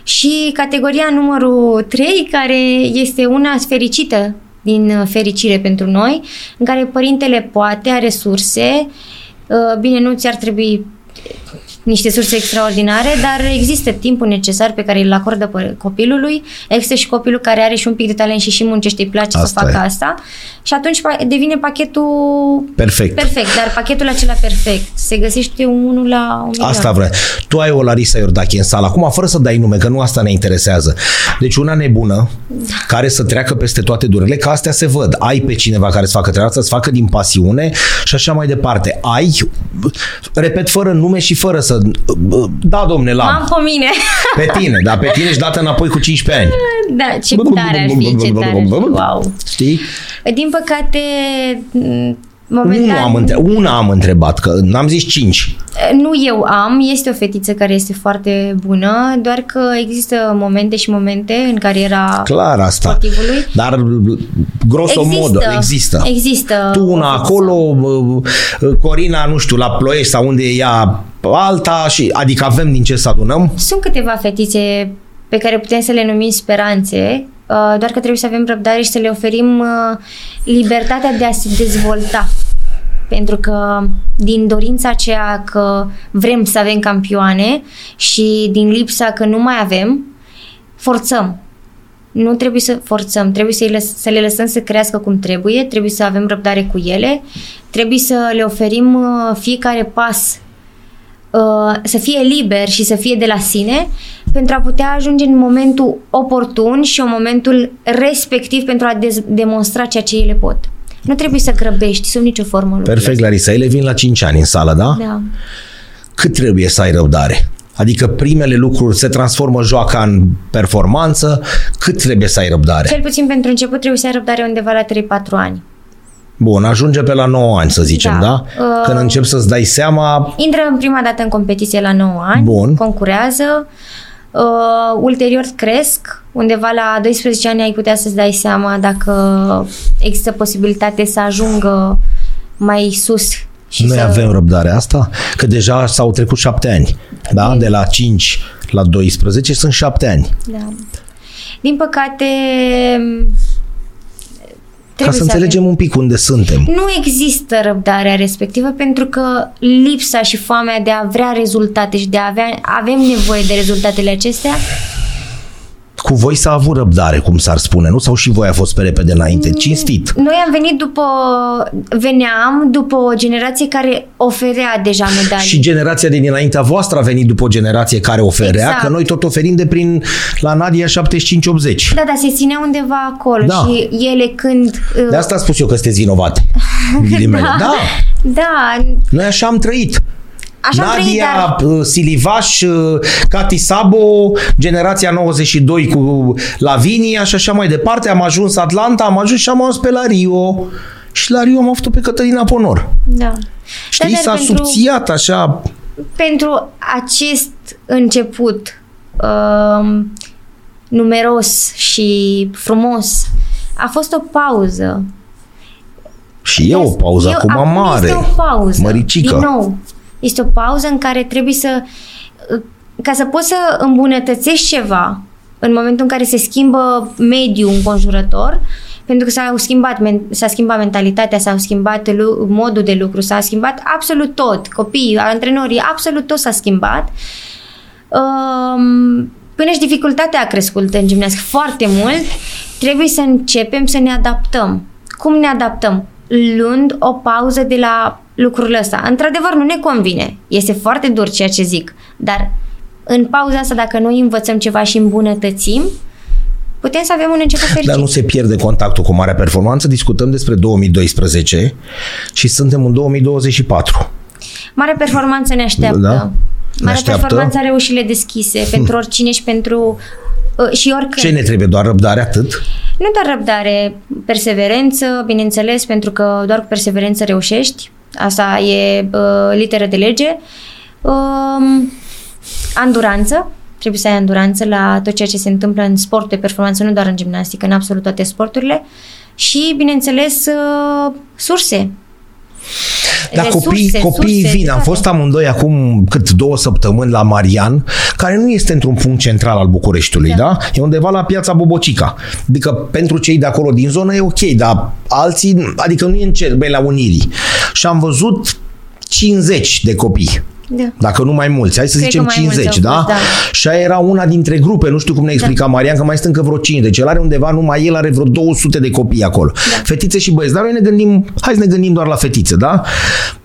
Și categoria numărul 3, care este una fericită din fericire pentru noi, în care părintele poate, are resurse, uh, bine, nu ți-ar trebui niște surse extraordinare, dar există timpul necesar pe care îl acordă copilului. Există și copilul care are și un pic de talent și și muncește, îi place asta să facă e. asta. Și atunci devine pachetul perfect. Perfect, dar pachetul acela perfect se găsește unul la un Asta vreau. Tu ai o Larisa Iordache în sală. Acum, fără să dai nume, că nu asta ne interesează. Deci una nebună da. care să treacă peste toate durerile, că astea se văd. Ai pe cineva care să facă treaba asta, să facă din pasiune și așa mai departe. Ai, repet, fără nume și fără să... Da, domne, la. Am pe mine. <laughs> Pe tine, da, pe tine și dată înapoi cu 15 ani. Da, ce tare ar fi, ce tare ar fi, wow. Știi? Din păcate, Momentan... Una am, între... Una am întrebat, că n-am zis cinci. Nu eu am, este o fetiță care este foarte bună, doar că există momente și momente în care Clar asta, sportivului. dar grosomodă există, există. Există. Tu una acolo, Corina, nu știu, la Ploiești sau unde e ea alta, și, adică avem din ce să adunăm? Sunt câteva fetițe pe care putem să le numim speranțe, Uh, doar că trebuie să avem răbdare și să le oferim uh, libertatea de a se dezvolta. Pentru că din dorința aceea că vrem să avem campioane și din lipsa că nu mai avem, forțăm. Nu trebuie să forțăm, trebuie să, lăs- să le lăsăm să crească cum trebuie, trebuie să avem răbdare cu ele, trebuie să le oferim uh, fiecare pas Uh, să fie liber și să fie de la sine pentru a putea ajunge în momentul oportun și în momentul respectiv pentru a dez- demonstra ceea ce ele pot. Nu trebuie să grăbești sub nicio formă. Perfect, Larisa. Ele vin la 5 ani în sală, da? Da. Cât trebuie să ai răbdare? Adică primele lucruri se transformă joaca în performanță, cât trebuie să ai răbdare? Cel puțin pentru început trebuie să ai răbdare undeva la 3-4 ani. Bun, ajunge pe la 9 ani, să zicem, da? da? Uh, Când încep să-ți dai seama... Intră în prima dată în competiție la 9 ani, Bun. concurează, uh, ulterior cresc, undeva la 12 ani ai putea să-ți dai seama dacă există posibilitate să ajungă mai sus și Noi să... avem răbdarea asta, că deja s-au trecut șapte ani, da? De la 5 la 12 sunt șapte ani. Da. Din păcate, ca să înțelegem un pic unde suntem. Nu există răbdarea respectivă pentru că lipsa și foamea de a vrea rezultate și de a avea, avem nevoie de rezultatele acestea cu voi s-a avut răbdare, cum s-ar spune, nu? Sau și voi a fost pe repede înainte? Mm, Cinstit. Noi am venit după, veneam după o generație care oferea deja medalii. Și generația din înaintea voastră a venit după o generație care oferea, exact. că noi tot oferim de prin, la Nadia 75-80. Da, da, se ținea undeva acolo da. și ele când... Uh... De asta am spus eu că sunteți inovate. <laughs> da. da. Da. Noi așa am trăit. Așa Nadia, dar... Uh, Silivaș, uh, Cati Sabo, generația 92 cu Lavinia și așa mai departe. Am ajuns Atlanta, am ajuns și am ajuns pe la Rio. Și la Rio am avut pe Cătălina Ponor. Da. Știi, s-a pentru, subțiat așa. Pentru acest început uh, numeros și frumos, a fost o pauză. Și e o pauză eu, acum mare. Este o pauză. Măricică. Din nou, este o pauză în care trebuie să, ca să poți să îmbunătățești ceva în momentul în care se schimbă mediul înconjurător, pentru că s-a schimbat, s-a schimbat mentalitatea, s-a schimbat modul de lucru, s-a schimbat absolut tot. Copiii, antrenorii, absolut tot s-a schimbat. Um, până și dificultatea a crescut în gimnastică foarte mult, trebuie să începem să ne adaptăm. Cum ne adaptăm? Luând o pauză de la lucrul ăsta. Într-adevăr, nu ne convine. Este foarte dur ceea ce zic, dar în pauza asta, dacă noi învățăm ceva și îmbunătățim, putem să avem un început fericit. Dar nu se pierde contactul cu marea performanță. Discutăm despre 2012 și suntem în 2024. Marea performanță ne așteaptă. Da? Marea ne așteaptă? performanță are ușile deschise pentru oricine și pentru uh, și oricând. Ce ne trebuie? Doar răbdare atât? Nu doar răbdare, perseverență, bineînțeles, pentru că doar cu perseverență reușești. Asta e uh, literă de lege. Uh, anduranță. Trebuie să ai anduranță la tot ceea ce se întâmplă în sport de performanță, nu doar în gimnastică, în absolut toate sporturile. Și, bineînțeles, uh, surse. Dar resurse, copii, copiii surse, vin. Am toate. fost amândoi acum cât două săptămâni la Marian, care nu este într-un punct central al Bucureștiului, da? E undeva la piața Bobocica. Adică pentru cei de acolo din zonă e ok, dar alții, adică nu e în cer, băi, la Unirii. Și am văzut 50 de copii. Da. Dacă nu mai mulți, hai să Cred zicem că mai mulți 50, au da? fost, da. Și aia era una dintre grupe, nu știu cum ne explica Marian, că mai sunt încă vreo 5, deci el are undeva, numai el are vreo 200 de copii acolo. Fetițe și băieți, dar noi ne gândim, hai să ne gândim doar la fetițe, da?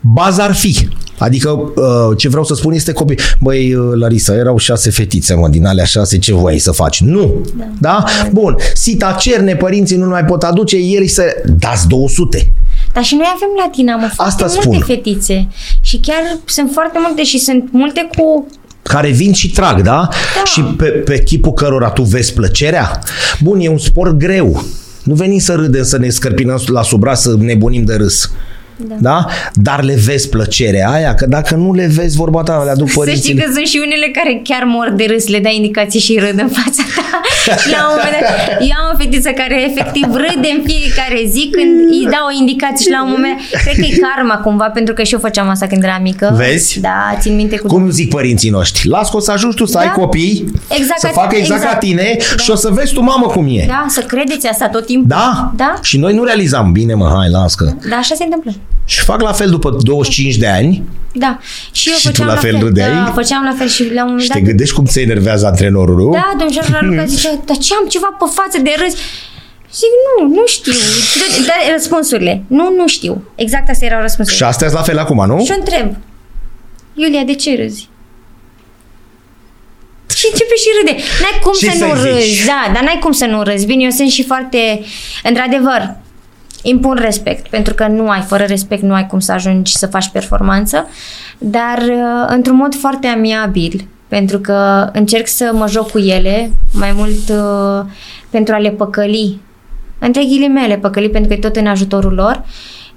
Baza ar fi. Adică uh, ce vreau să spun este copii. Băi, uh, Larisa, erau șase fetițe, mă, din alea șase, ce voiai să faci? Nu. Da? da? Bun. Sita cerne, părinții nu mai pot aduce, el să dați 200. Dar și noi avem la Dinamo foarte Asta multe spun. fetițe. Și chiar sunt foarte multe și sunt multe cu care vin și trag, da? Da. Și pe, pe chipul cărora tu vezi plăcerea? Bun, e un sport greu. Nu venim să râdem, să ne scărpinăm la sub braț, să nebunim de râs. Da. da? Dar le vezi plăcerea aia? Că dacă nu le vezi, vorba ta, le aduc Să știi părinții. că sunt și unele care chiar mor de râs, le dai indicații și râd în fața ta. și <laughs> la un moment dat, eu am o fetiță care efectiv râde în fiecare zi când îi dau o indicație și la un moment dat, cred că e karma cumva, pentru că și eu făceam asta când eram mică. Vezi? Da, țin minte cu Cum zic părinții noștri? Las că o să ajungi tu să Da. ai copii, Exact să ca- facă exact, ca exact. tine Da. și o să vezi tu, mamă, cum e. Da, să credeți asta tot timpul. Da? Da? Și noi nu realizam, bine mă, hai, las că. Da, așa se întâmplă. Și fac la fel după 25 de ani Da. Și eu Și tu făceam la la fel fel. râdeai? Da, făceam la fel și la un moment și dat te gândești cum se enervează antrenorul, nu? Da, domnul Raluca <laughs> zicea, dar ce am ceva pe față de râs? Zic, nu, nu știu. Da, răspunsurile. Nu, nu știu. Exact astea erau răspunsurile. Și astea la fel acum, nu? Și o întreb. Iulia, de ce râzi? Și începe și râde. N-ai cum Ce să nu să-i râzi. zici? Da, dar n-ai cum să nu râzi. Bine, eu sunt și foarte... Într-adevăr, impun respect, pentru că nu ai, fără respect, nu ai cum să ajungi să faci performanță, dar uh, într-un mod foarte amiabil, pentru că încerc să mă joc cu ele mai mult uh, pentru a le păcăli, între ghilimele păcăli, pentru că e tot în ajutorul lor,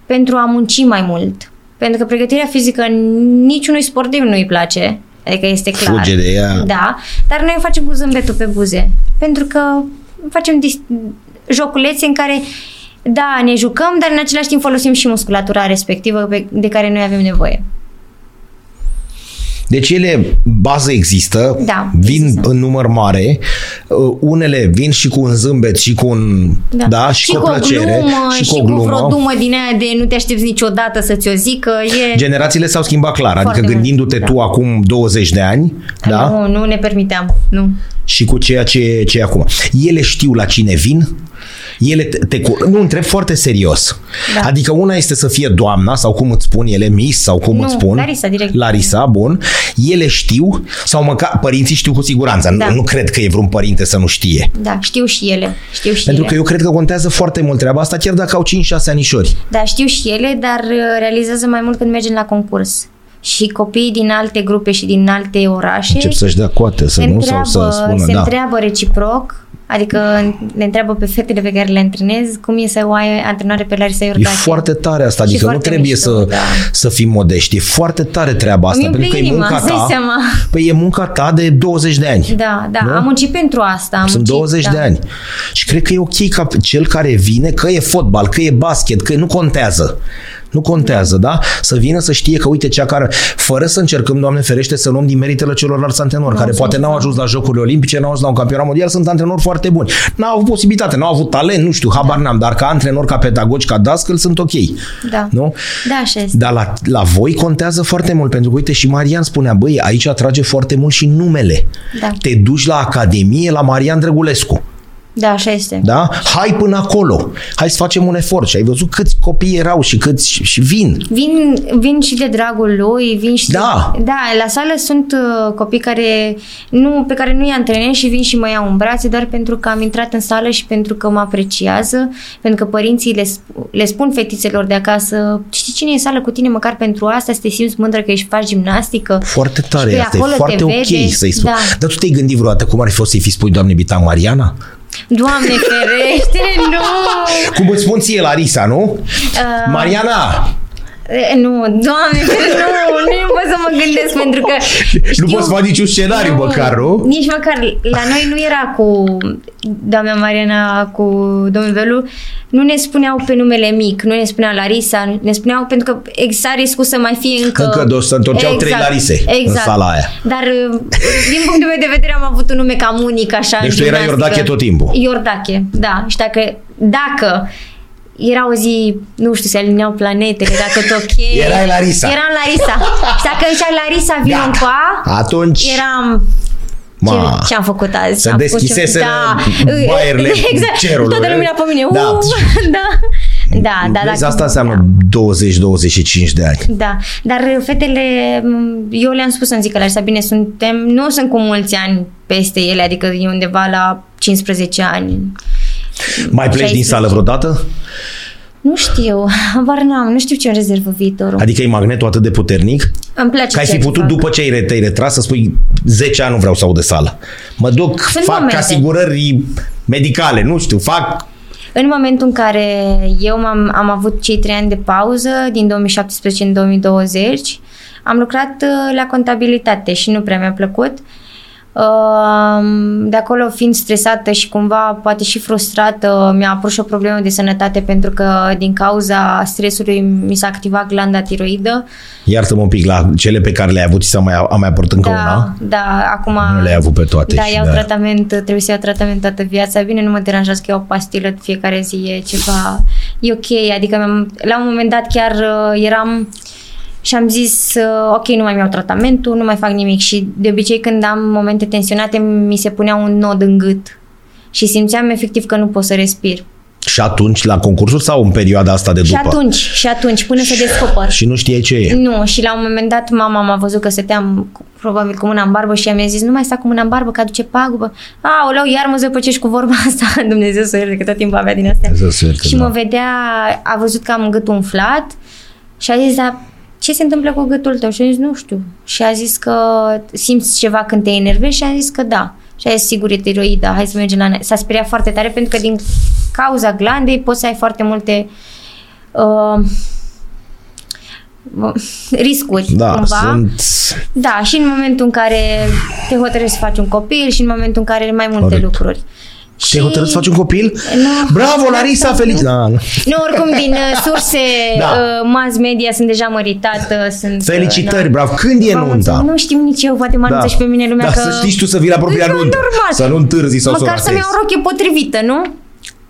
pentru a munci mai mult. Pentru că pregătirea fizică niciunui sportiv nu îi place, adică este clar. Fuge de ea. Da, dar noi facem cu zâmbetul pe buze, pentru că facem dis- joculețe în care da, ne jucăm, dar în același timp folosim și musculatura respectivă pe, de care noi avem nevoie. Deci ele, bază există, Da, vin există. în număr mare, uh, unele vin și cu un zâmbet și cu un, da, și, cu o plăcere, glumă, și și cu o cu glumă. vreo dumă din aia de nu te aștepți niciodată să ți-o zică. E... Generațiile s-au schimbat clar, adică Foarte mult, gândindu-te da. tu acum 20 de ani, da? Nu, nu ne permiteam. Nu. Și cu ceea ce, ce e acum. Ele știu la cine vin, ele te, te cu- nu întreb foarte serios. Da. Adică una este să fie doamna sau cum îți spun ele, Miss sau cum Nu, îți spun. Larisa, direct. Larisa, bun. Ele știu sau măcar părinții știu cu siguranță. Da. Nu, nu cred că e vreun părinte să nu știe. Da, știu și ele. Știu și Pentru ele. că eu cred că contează foarte mult treaba asta, chiar dacă au 5-6 anișori. Da, știu și ele, dar uh, realizează mai mult când mergem la concurs. Și copiii din alte grupe și din alte orașe Încep să-și dea coate, să se nu, sau întreabă, să spună, se da. întreabă reciproc, adică le întreabă pe fetele pe care le antrenez cum e să o ai antrenoare pe Larisa E Iordache. foarte tare asta, Și adică nu foarte trebuie mișto, să, da. să fim modești. E foarte tare treaba asta, Îmi pentru că e umple munca inima, îți dai ta. seama. Păi e munca ta de 20 de ani. Da, da, Nu? am muncit pentru asta. Am Sunt muncit, 20 da. de ani. Și cred că e ok ca cel care vine, că e fotbal, că e basket, că nu contează. Nu contează, da? Să vină să știe că, uite, cea care, fără să încercăm, Doamne ferește, să luăm din meritele celorlalți antrenori, care poate n-au ajuns la Jocurile Olimpice, n-au ajuns la un campionat mondial, sunt antrenori foarte buni. N-au avut posibilitate, n-au avut talent, nu știu, habar n-am, dar ca antrenori, ca pedagogi, ca dascăl, sunt ok. Da. Nu? Da, așa este. Dar la, la voi contează foarte mult, pentru că, uite, și Marian spunea, băi, aici atrage foarte mult și numele. Da. Te duci la Academie, la Marian Drăgulescu. Da, așa este. Da? Hai până acolo. Hai să facem un efort. Și ai văzut câți copii erau și câți și, și vin. Vin, vin și de dragul lui, vin și Da. De, da, la sală sunt uh, copii care nu, pe care nu-i antrenez și vin și mă iau în brațe doar pentru că am intrat în sală și pentru că mă apreciază, pentru că părinții le, sp- le spun fetițelor de acasă, știi cine e în sală cu tine măcar pentru asta, să te simți mândră că ești faci gimnastică. Foarte Și tare pe asta. E acolo foarte te ok vede. să-i spui. Da. Dar tu te-ai gândit vreodată cum ar fi fost să-i fi spui, Doamne, Bita Mariana? Doamne ferește, <laughs> nu! Cum îți spun ție, Larisa, nu? Uh, Mariana, E, Nu, doamne, <laughs> nu, nu pot să mă gândesc <laughs> pentru că Nu știu- poți face niciun scenariu, măcar, nu? Nici măcar. La noi nu era cu doamna Mariana, cu domnul Velu, nu ne spuneau pe numele mic, nu ne spuneau Larisa, ne spuneau pentru că exista riscul să mai fie încă... Încă do- să întorceau trei Larise în sala aia. Dar din punctul meu de vedere am avut un nume cam unic așa Deci în tu erai gimnastică. Iordache tot timpul. Iordache, da. Și dacă, dacă era o zi, nu știu, se alineau planetele, dacă tot ok. <laughs> Erai Larisa. Eram Larisa. Și dacă zicea Larisa, vin Gata. în coa, Atunci... eram ce, Ma. ce am făcut azi? Se Am făcut deschiseseră ce- <laughs> baierele exact. cerului. Toată lumea pe mine. Da. Uh, <laughs> da. Da, da, Vezi, dacă- asta înseamnă 20-25 de ani. Da, dar fetele, m, eu le-am spus să-mi zică la Larisa, bine, suntem, nu sunt cu mulți ani peste ele, adică e undeva la 15 ani. Mai pleci din 16. sală vreodată? Nu știu, habar n-am, nu știu ce în rezervă viitorul. Adică e magnetul atât de puternic Îmi place că ai fi ceea ce putut fac. după ce ai re- te-ai retras să spui 10 ani nu vreau să aud de sală. Mă duc, Sunt fac momente. asigurări medicale, nu știu, fac În momentul în care eu m-am, am avut cei trei ani de pauză, din 2017 în 2020, am lucrat uh, la contabilitate și nu prea mi-a plăcut. Uh, De acolo fiind stresată și cumva poate și frustrată, mi-a apărut și o problemă de sănătate pentru că din cauza stresului mi s-a activat glanda tiroidă. Iartă-mă un pic la cele pe care le-ai avut și să mai, am mai apărut încă da, una. da, acum... Nu le-ai avut pe toate Da, și iau de-aia. tratament, trebuie să iau tratament toată viața. Bine, nu mă deranjează că iau o pastilă de fiecare zi, e ceva, e ok. Adică mi-am, la un moment dat chiar uh, eram și am zis, uh, ok, nu mai iau tratamentul, nu mai fac nimic. Și de obicei când am momente tensionate, mi se punea un nod în gât. Și simțeam efectiv că nu pot să respir. Și atunci la concursuri sau în perioada asta de Și după? atunci, și atunci, până să descoper. Și nu știai ce e. Nu, și la un moment dat mama m-a văzut că stăteam cu- probabil cu mâna în barbă și mi-a zis nu mai sta cu mâna în barbă că aduce pagubă. Aoleu, iar mă zăpăcești cu vorba <laughs> asta. Dumnezeu să ierte că tot timpul avea din astea. Dumnezeu să ierte, și da. mă vedea, a văzut că am gâtul umflat și a zis, dar ce se întâmplă cu gâtul tău? Și a zis, nu știu. Și a zis că simți ceva când te enervezi și a zis că da. Și a zis, sigur, e tiroida, hai să mergem la... S-a speriat foarte tare pentru că din cauza glandei poți să ai foarte multe uh, riscuri Da, cumva. sunt... Da, și în momentul în care te hotărăști să faci un copil și în momentul în care mai multe Corect. lucruri. Te hotărâți să faci un copil? Nu. Bravo, Larisa, felici! Da, nu. Nu, oricum, din uh, surse Da. uh, mass media sunt deja măritată. Sunt, Felicitări, uh, bravo! Când e Vă nunta? mulțumesc. Nu știu nici eu, poate mă anunță și pe mine lumea da, că... să știi și tu să vii la propria Nu, nuntă. normal. Să nu întârzi sau să o Măcar să-mi ratezi. iau o rochie potrivită, nu?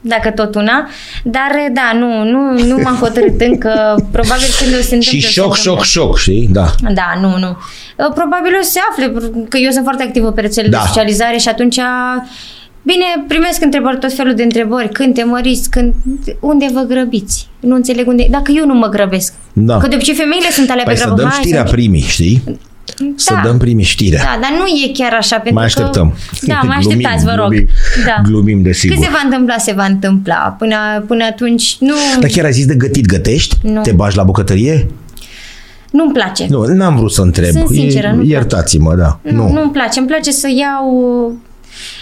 Dacă tot una. Dar, da, nu, nu, nu m-am hotărât încă. Probabil când o să se întâmple... Și o să se șoc, șoc, întâmple. șoc, știi? Da. Da, nu, nu. Uh, Probabil o să se afle, că eu sunt foarte activă pe rețele Da. de socializare și atunci Bine, primesc întrebări, tot felul de întrebări. Când te măriți, când, unde vă grăbiți? Nu înțeleg unde... Dacă eu nu mă grăbesc. Da. Că de obicei femeile sunt alea Păi pe să grabă. dăm Hai, știrea să- primii, știi? Să Da. dăm primii știrea. Da, dar nu e chiar așa. Pentru Mai că- așteptăm. Da, <laughs> mai Glumim, așteptați, vă rog. glumim. Da. Glumim, desigur. Cât se va întâmpla, se va întâmpla. Până, până atunci, nu, Dar chiar ai zis de gătit gătești? Nu. Te bagi la bucătărie? nu-mi place. Nu, n-am vrut să întreb. Sunt sinceră, E- nu-mi place. Iertați-mă, da. Nu, nu. nu-mi place. Îmi place să iau...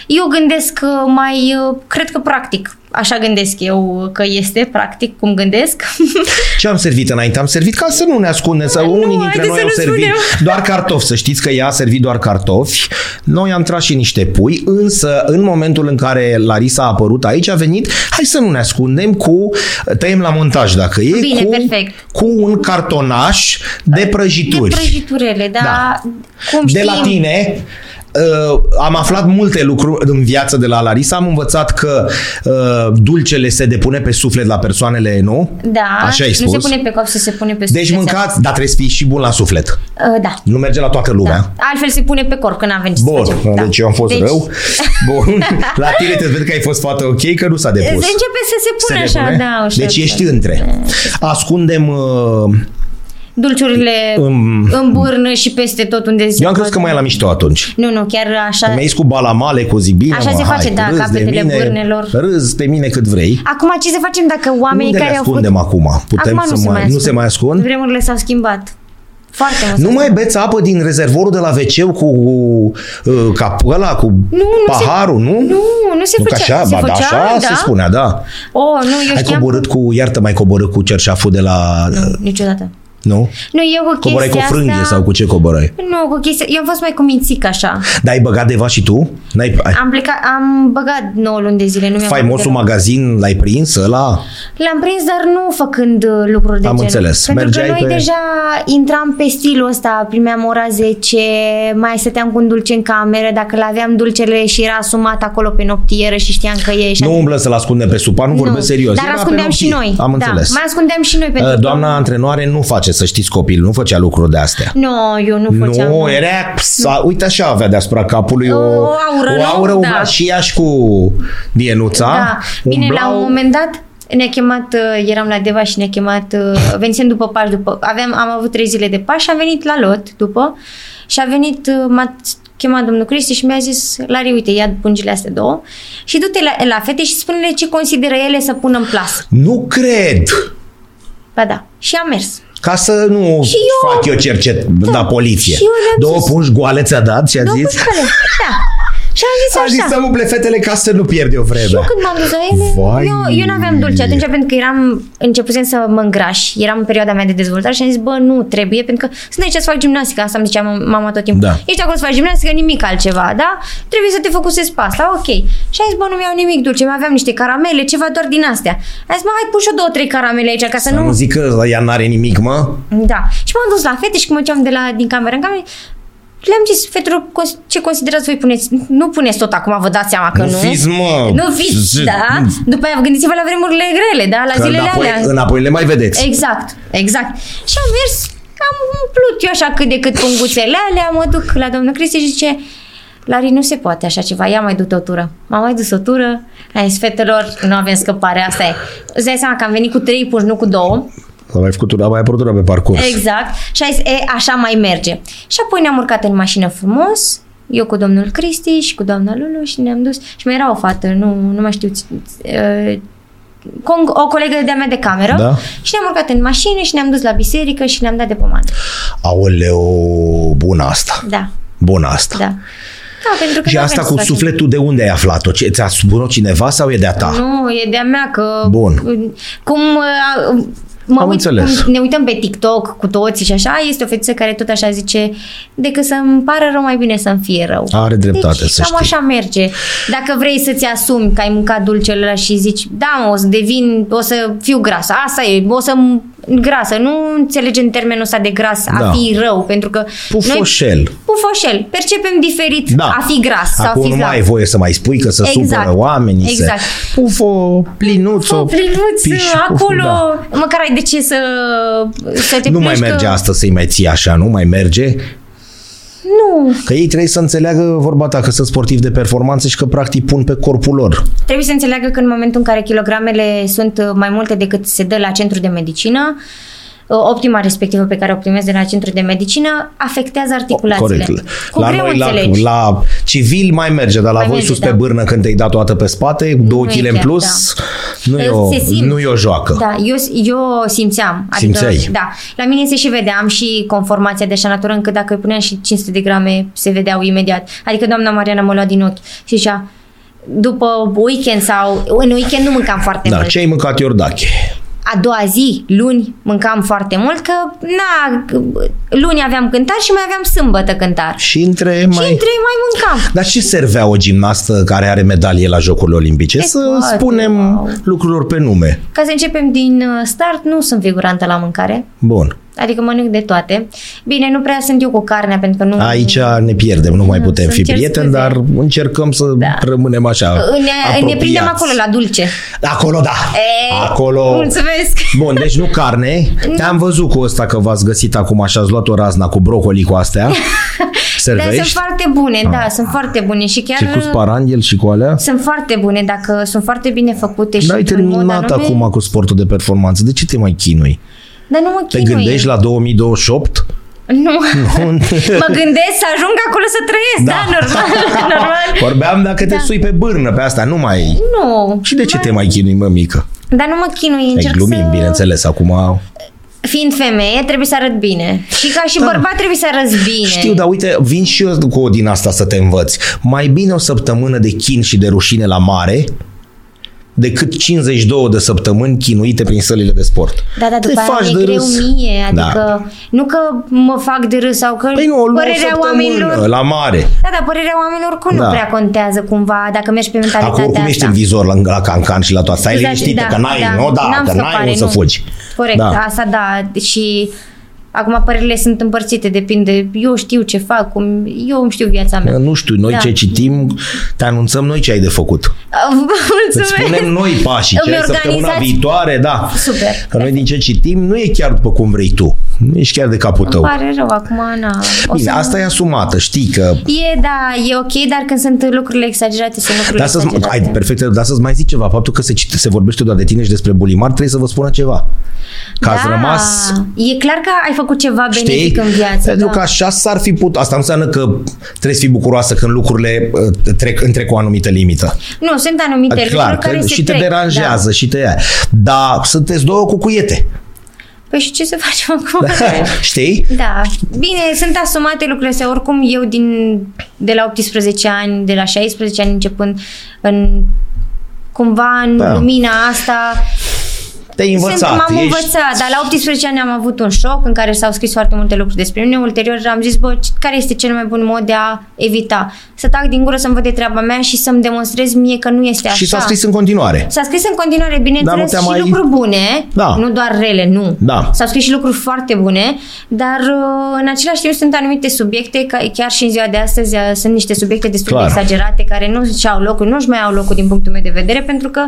Eu gândesc uh, mai... uh, Cred că practic. Așa gândesc eu că este, practic, cum gândesc. <laughs> Ce am servit înainte? Am servit ca să nu ne ascundem, să Nu, unii dintre haideți noi să au nu servit spunem. <laughs> doar cartofi. Să știți că ea a servit doar cartofi. Noi am tras și niște pui, însă în momentul în care Larisa a apărut aici a venit, hai să nu ne ascundem cu, tăiem la montaj dacă e, Bine, cu, perfect. cu un cartonaș de prăjituri. De prăjiturele, da. Da. Cum de știm, la tine uh, am aflat multe lucruri în viață de la Larisa. Am învățat că uh, dulcele se depune pe suflet la persoanele, nu? Da, Așa ai nu spus. se pune pe copș, se pune pe Deci suflet. mâncați, dar trebuie să fii și bun la suflet. Uh, da. Nu merge la toată lumea. da. Altfel se pune pe corp, că n-avem ce Bun, să facem. Da. deci eu am fost Deci, rău. <laughs> Bun, la tine te văd că ai fost fată ok, că nu s-a depus. Se începe să se pune Se așa, depune? da, ușor. Deci ești între. Ascundem... Uh, Dulciurile În- în bârnă și peste tot unde se eu am crezut poate. că mai e la mișto atunci. Nu, nu, chiar așa. Mi-ai zis cu balamale, cu zic bine, Așa mă, se face, hai, da, râzi de capetele mine, bârnelor. Râzi pe mine cât vrei. Acum ce să facem dacă oamenii Unde care le au făcut... ascundem acum? Putem Acum să nu, mai, se mai nu se mai ascund? Vremurile s-au schimbat. Foarte mult. Nu s-au mai beți apă din rezervorul de la wc cu uh, capăla, cu Nu, nu se- paharul, nu? Nu, nu se Nu că făcea. așa, se ba, da, făcea, așa da? se spunea, da. Oh, nu, eu Ai știam... coborât cu, iartă mai coborât cu cerșaful de la... Nu, niciodată. Nu? Nu, eu cu chestia Coborai cu o frânghie asta... sau cu ce coborai? Nu, cu chestia... Eu am fost mai cu mințic așa. Dar ai băgat deva și tu? N-ai, ai, Am, plecat, am băgat 9 luni de zile. Nu mi-am faimosul făcut deloc. magazin l-ai prins ăla? L-am prins, dar nu făcând uh, lucruri de Am genul. înțeles. Pentru Mergeai că noi pe- deja intram pe stilul ăsta, primeam ora 10, mai stăteam cu un dulce în cameră, dacă le aveam dulcele și era asumat acolo pe noptieră și știam că e și Nu umblă să-l ascundem pe supa, nu, vorbesc serios. Dar Era pe ascundeam și noptii. noi. Am da, înțeles. mai ascundeam și noi pentru Uh, că- Doamna antrenoare nu face, să știți copil, nu făcea lucruri de astea. Nu, eu nu făceam. Nu, era, sa, uite așa avea deasupra capului o, O aură, o nu? aură Da. umbla și ea și cu dienuța. Da. Bine, la umblau- un moment dat ne-a chemat, uh, eram la Deva și ne-a chemat, uh, venisem după Paști, după, aveam, am avut trei zile de Paști și am venit la lot după și a venit, uh, m-a chemat domnul Cristi și mi-a zis, Lari, uite, ia pungile astea două și du-te la, la fete și spune-le ce consideră ele să pună în plasă. Nu cred! Ba da. Și am mers. Ca să nu Și eu- fac eu cercet Da. la poliție. Și eu le-am Două zis. pungi goale ți-a dat și a Două zis... pușcale. Da. <laughs> Și am zis A așa. zis să umple fetele ca să nu pierd eu Și vreme. eu când m-am dus la ele, Vai. eu, eu n-aveam dulce atunci pentru că eram, începusem să mă îngraș, eram în perioada mea de dezvoltare și am zis, bă, nu trebuie, pentru că sunt aici să fac gimnastică, asta îmi zicea mama tot timpul. Da. Ești acolo să faci gimnastică, nimic altceva, da? Trebuie să te focusezi pe asta, ok. Și am zis, bă, nu mi-au nimic dulce, mai aveam niște caramele, ceva doar din astea. Am zis, mă, hai pun și eu două, trei caramele aici, ca să Să nu... nu zic că ea n-are nimic, mă. Da. Și m-am dus la fete și cum mergeam de la, din cameră în cameră, le-am zis, fetelor, cons- ce considerați voi puneți? Nu puneți tot acum, vă dați seama că nu. Nu fiți, mă. Nu fiți, Z- da. După aia gândiți-vă la vremurile grele, da? La Că zilele înapoi, alea. înapoi le mai vedeți. Exact, exact. Și am mers, am umplut eu așa cât de cât punguțele alea, mă duc la domnul Cristi și zice, Lari, nu se poate așa ceva, ia mai du-te o tură. M-am mai dus o tură, am zis, fetelor, nu avem scăpare, asta e. Îți dai seama că am venit cu trei pungi, nu cu două. S-a mai făcut una, a mai apărut una pe parcurs. Exact. Și a zis, e, așa mai merge. Și apoi ne-am urcat în mașină frumos, eu cu domnul Cristi și cu doamna Lulu și ne-am dus. Și mai era o fată, nu, nu mai știu, uh, cu o colegă de-a mea de cameră Da. și ne-am urcat în mașină și ne-am dus la biserică și ne-am dat de pomană. Aoleu, bună asta. Da, Bună asta. da. Da, pentru că Și nu asta avem cu să facem. sufletul de unde ai aflat-o? Ce, ți-a spus cineva sau e de-a ta? Nu, e de-a mea că... Bun. Cum... uh, Mă Am uit, înțeles. cum ne uităm pe TikTok cu toții și așa, este o fetiță care tot așa zice decât să-mi pară rău, mai bine să-mi fie rău. Are dreptate, deci, să cam știi. așa merge. Dacă vrei să-ți asumi că ai mâncat dulcele ăla și zici, da, mă, o să devin, o să fiu grasă, asta e, o să grasă. Nu înțelege în termenul ăsta de gras a Da. fi rău, pentru că Pufoșel. noi, pufoșel, percepem diferit Da. a fi gras sau a Acum fi nu slab. mai ai voie să mai spui că să Exact. supără oamenii. Exact. Să... Pufo, plinuțo, O plinuț piș, acolo, Da. măcar ai de ce să, să te Nu mai plângi merge că... asta să-i mai ții așa, nu mai merge. Nu, Că ei trebuie să înțeleagă vorba ta că sunt sportivi de performanță și că practic pun pe corpul lor. trebuie să înțeleagă că în momentul în care kilogramele sunt uh, mai multe decât se dă la centru de medicină, uh, optima respectivă pe care o primesc de la centru de medicină afectează articulațiile. Corect. Cu la greu noi, la, înțelegi. la civil mai merge, dar la Mai voi merge, sus da. pe bârnă când te-ai dat o dată pe spate, două Nu e kg în chiar, plus, nu, e o, Se simt. nu e o joacă. Da, eu, eu simțeam. Simțeai. Da. La mine se și vedeam și conformația de așa natură încât dacă îi puneam și 500 de grame se vedeau imediat. Adică doamna Mariana mă lua din ochi și zicea după weekend sau în weekend nu mâncam foarte Da, mult. ce ai mâncat Iordache? A doua zi, luni, mâncam foarte mult că na, luni aveam cântar și mai aveam sâmbătă cântar. Și între Și mai... între mai mâncam. Dar ce servea o gimnastă care are medalie la Jocurile Olimpice? E Să foarte, spunem wow. lucrurilor pe nume. Ca să începem din uh, start, nu sunt figurantă la mâncare. Bun. Adică mănânc de toate. Bine, nu prea sunt eu cu carnea, pentru că nu... Aici ne pierdem, nu mai Nu, putem să fi încerc prieteni, scuze. dar încercăm să Da. rămânem așa Ne, ne apropiați. prindem acolo la dulce. Acolo, da. E, Acolo. Mulțumesc! Bun, deci nu carne. Te-am văzut cu ăsta că v-ați găsit acum și ați luat o razna cu brocoli cu astea. <laughs> Dar Servești? sunt foarte bune, da, sunt foarte bune și chiar... Și cu sparanghel și cu alea? Sunt foarte bune, dacă sunt foarte bine făcute și N-ai într-un mod terminat anume, acum cu sportul de performanță. De ce te mai chinui? Dar nu mă Te chinui. gândești la 2028? Nu. mă gândesc să ajung acolo să trăiesc, da, Da. normal, <laughs> normal. Vorbeam dacă te Da. sui pe bârnă pe asta, nu mai... Nu. Și de ce te mai chinui, mă, mică? Dar nu mă chinui, Ai încerc glumim, să... bineînțeles, acum... Fiind femeie, trebuie să arăt bine. Și ca și bărbat trebuie să arăți bine. Da. Știu, dar uite, vin și eu cu o din asta să te învăț. Mai bine o săptămână de chin și de rușine la mare decât 52 de săptămâni chinuite prin sălile de sport. Da, da, Te după aia faci mi-e de greu râs. mie, Da. adică nu că mă fac de râs sau că Păi nu, o luă o părerea săptămână oamenilor... la mare. Da, dar părerea oamenilor cum Da. nu prea contează cumva dacă mergi pe mentalitatea Acum oricum asta. ești în vizor la, la cancan și la toate. Stai Exact, liniștită că n-ai, nu, da, n-am că n-ai scăpare, unde să nu. fugi. Corect, Da. asta da, și acum părerile sunt împărțite, depinde, eu știu ce fac, cum, eu îmi știu viața mea. Nu știu, noi Da. ce citim, te anunțăm noi ce ai de făcut. <laughs> Îți Mulțumesc! spunem noi pașii, ce Îmi ai săptămâna organizați- viitoare, da. Super. Că noi din ce citim, nu e chiar după cum vrei tu. Nu ești chiar de capul tău. Îmi pare rău, acum, na. O Bine, să- asta e asumată, știi că... E, da, e ok, dar când sunt lucrurile exagerate, sunt lucrurile Dar să exagerate. ai, perfect, dar să-ți mai zic ceva. Faptul că se, cite, se vorbește doar de tine și despre bulimar, trebuie să vă spună ceva. Că ați da, rămas e clar că ai făcut ceva Știi? benefic în viață. Pentru da. că așa s-ar fi putut. Asta nu înseamnă că trebuie să fii bucuroasă când lucrurile uh, trec, întrec o anumită limită. Nu, sunt anumite Clar, lucruri care că se și te trec, deranjează Da. și te ia. Dar sunteți două cucuiete. Păi și ce să facem <laughs> acum? Știi? Da, bine, sunt asumate lucrurile astea. Oricum, eu din, de la 18 ani, de la 16 ani începând, în, cumva în Da. lumina asta, Te-ai învățat. Sunt, m-am ești... învățat, dar la 18 ani am avut un șoc în care s-au scris foarte multe lucruri despre mine. Ulterior am zis, bă, care este cel mai bun mod de a evita? Să tac din gură, să-mi văd de treaba mea și să-mi demonstrez mie că nu este așa. Și s-a scris în continuare. S-a scris în continuare, Dar nu bineînțeles, te-a și mai- lucruri bune, Da. nu doar rele, nu. Da. S-au scris și lucruri foarte bune, dar uh, în același timp sunt anumite subiecte, ca chiar și în ziua de astăzi uh, sunt niște subiecte destul Clar. de exagerate, care nu și au locul, nu-și mai au locul din punctul meu de vedere, pentru că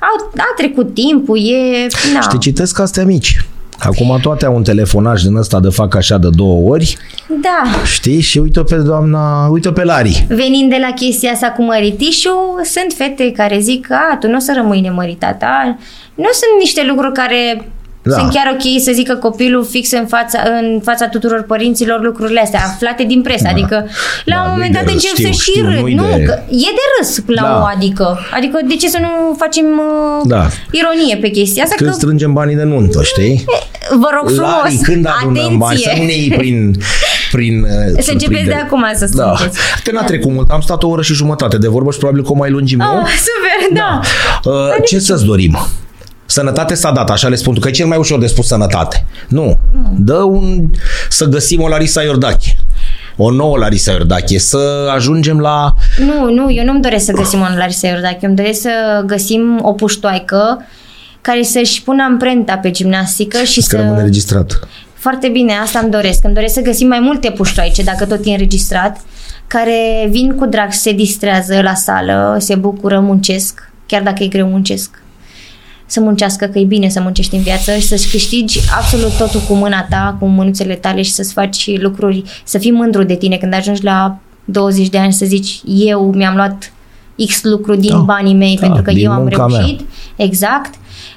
au, a trecut timpul, e... Na. Și te citesc astea mici. Acum toate au un telefonaj din ăsta de fac așa de două ori, Da, știi? Și uite pe doamna, uite pe Lari. venind de la chestia asta cu măritișul, sunt fete care zic, a, tu nu o să rămâi nemăritata. Nu sunt niște lucruri care Da. da. sunt chiar ok să zică copilul fix în fața, în fața tuturor părinților lucrurile astea, aflate din presă. Da. Adică, la Da, un nu-i moment de dat râs, încep știu, să și știu, râd. nu-i Nu, de- că e de râs la Da. o adică. Adică, de ce să nu facem uh, Da. ironie pe chestia asta? Când că, strângem banii de nuntă, știi? vă rog frumos, Lari, când adunăm bani, să atenție. nu ne iei prin... prin uh, Să începeți surprindere. de acum să Da. sunteți. Că n-a trecut mult, am stat o oră și jumătate de vorbă și probabil că o mai lungim, nu? Oh, super, da. Uh, ce să-ți dorim? Sănătate s-a dat, așa le spun tu, că e cel mai ușor de spus sănătate. Nu. Dă un... să găsim o Larisa Iordache. O nouă Larisa Iordache. Să ajungem la... Nu, nu, eu nu-mi doresc să găsim o Larisa Iordache, eu îmi doresc să găsim o puștoaică care să-și pună amprenta pe gimnastică și Că rămâne să... registrat. Foarte bine, asta îmi doresc. Îmi doresc să găsim mai multe puștoaice, dacă tot e înregistrat, care vin cu drag, se distrează la sală, se bucură, muncesc, chiar dacă e greu, muncesc. Să muncească, că e bine să muncești în viață și să-și câștigi absolut totul cu mâna ta, cu mânuțele tale și să-ți faci lucruri, să fii mândru de tine când ajungi la 20 de ani să zici eu mi-am luat X lucru din Da. banii mei Da, pentru că din eu am munca mea. reușit. Exact.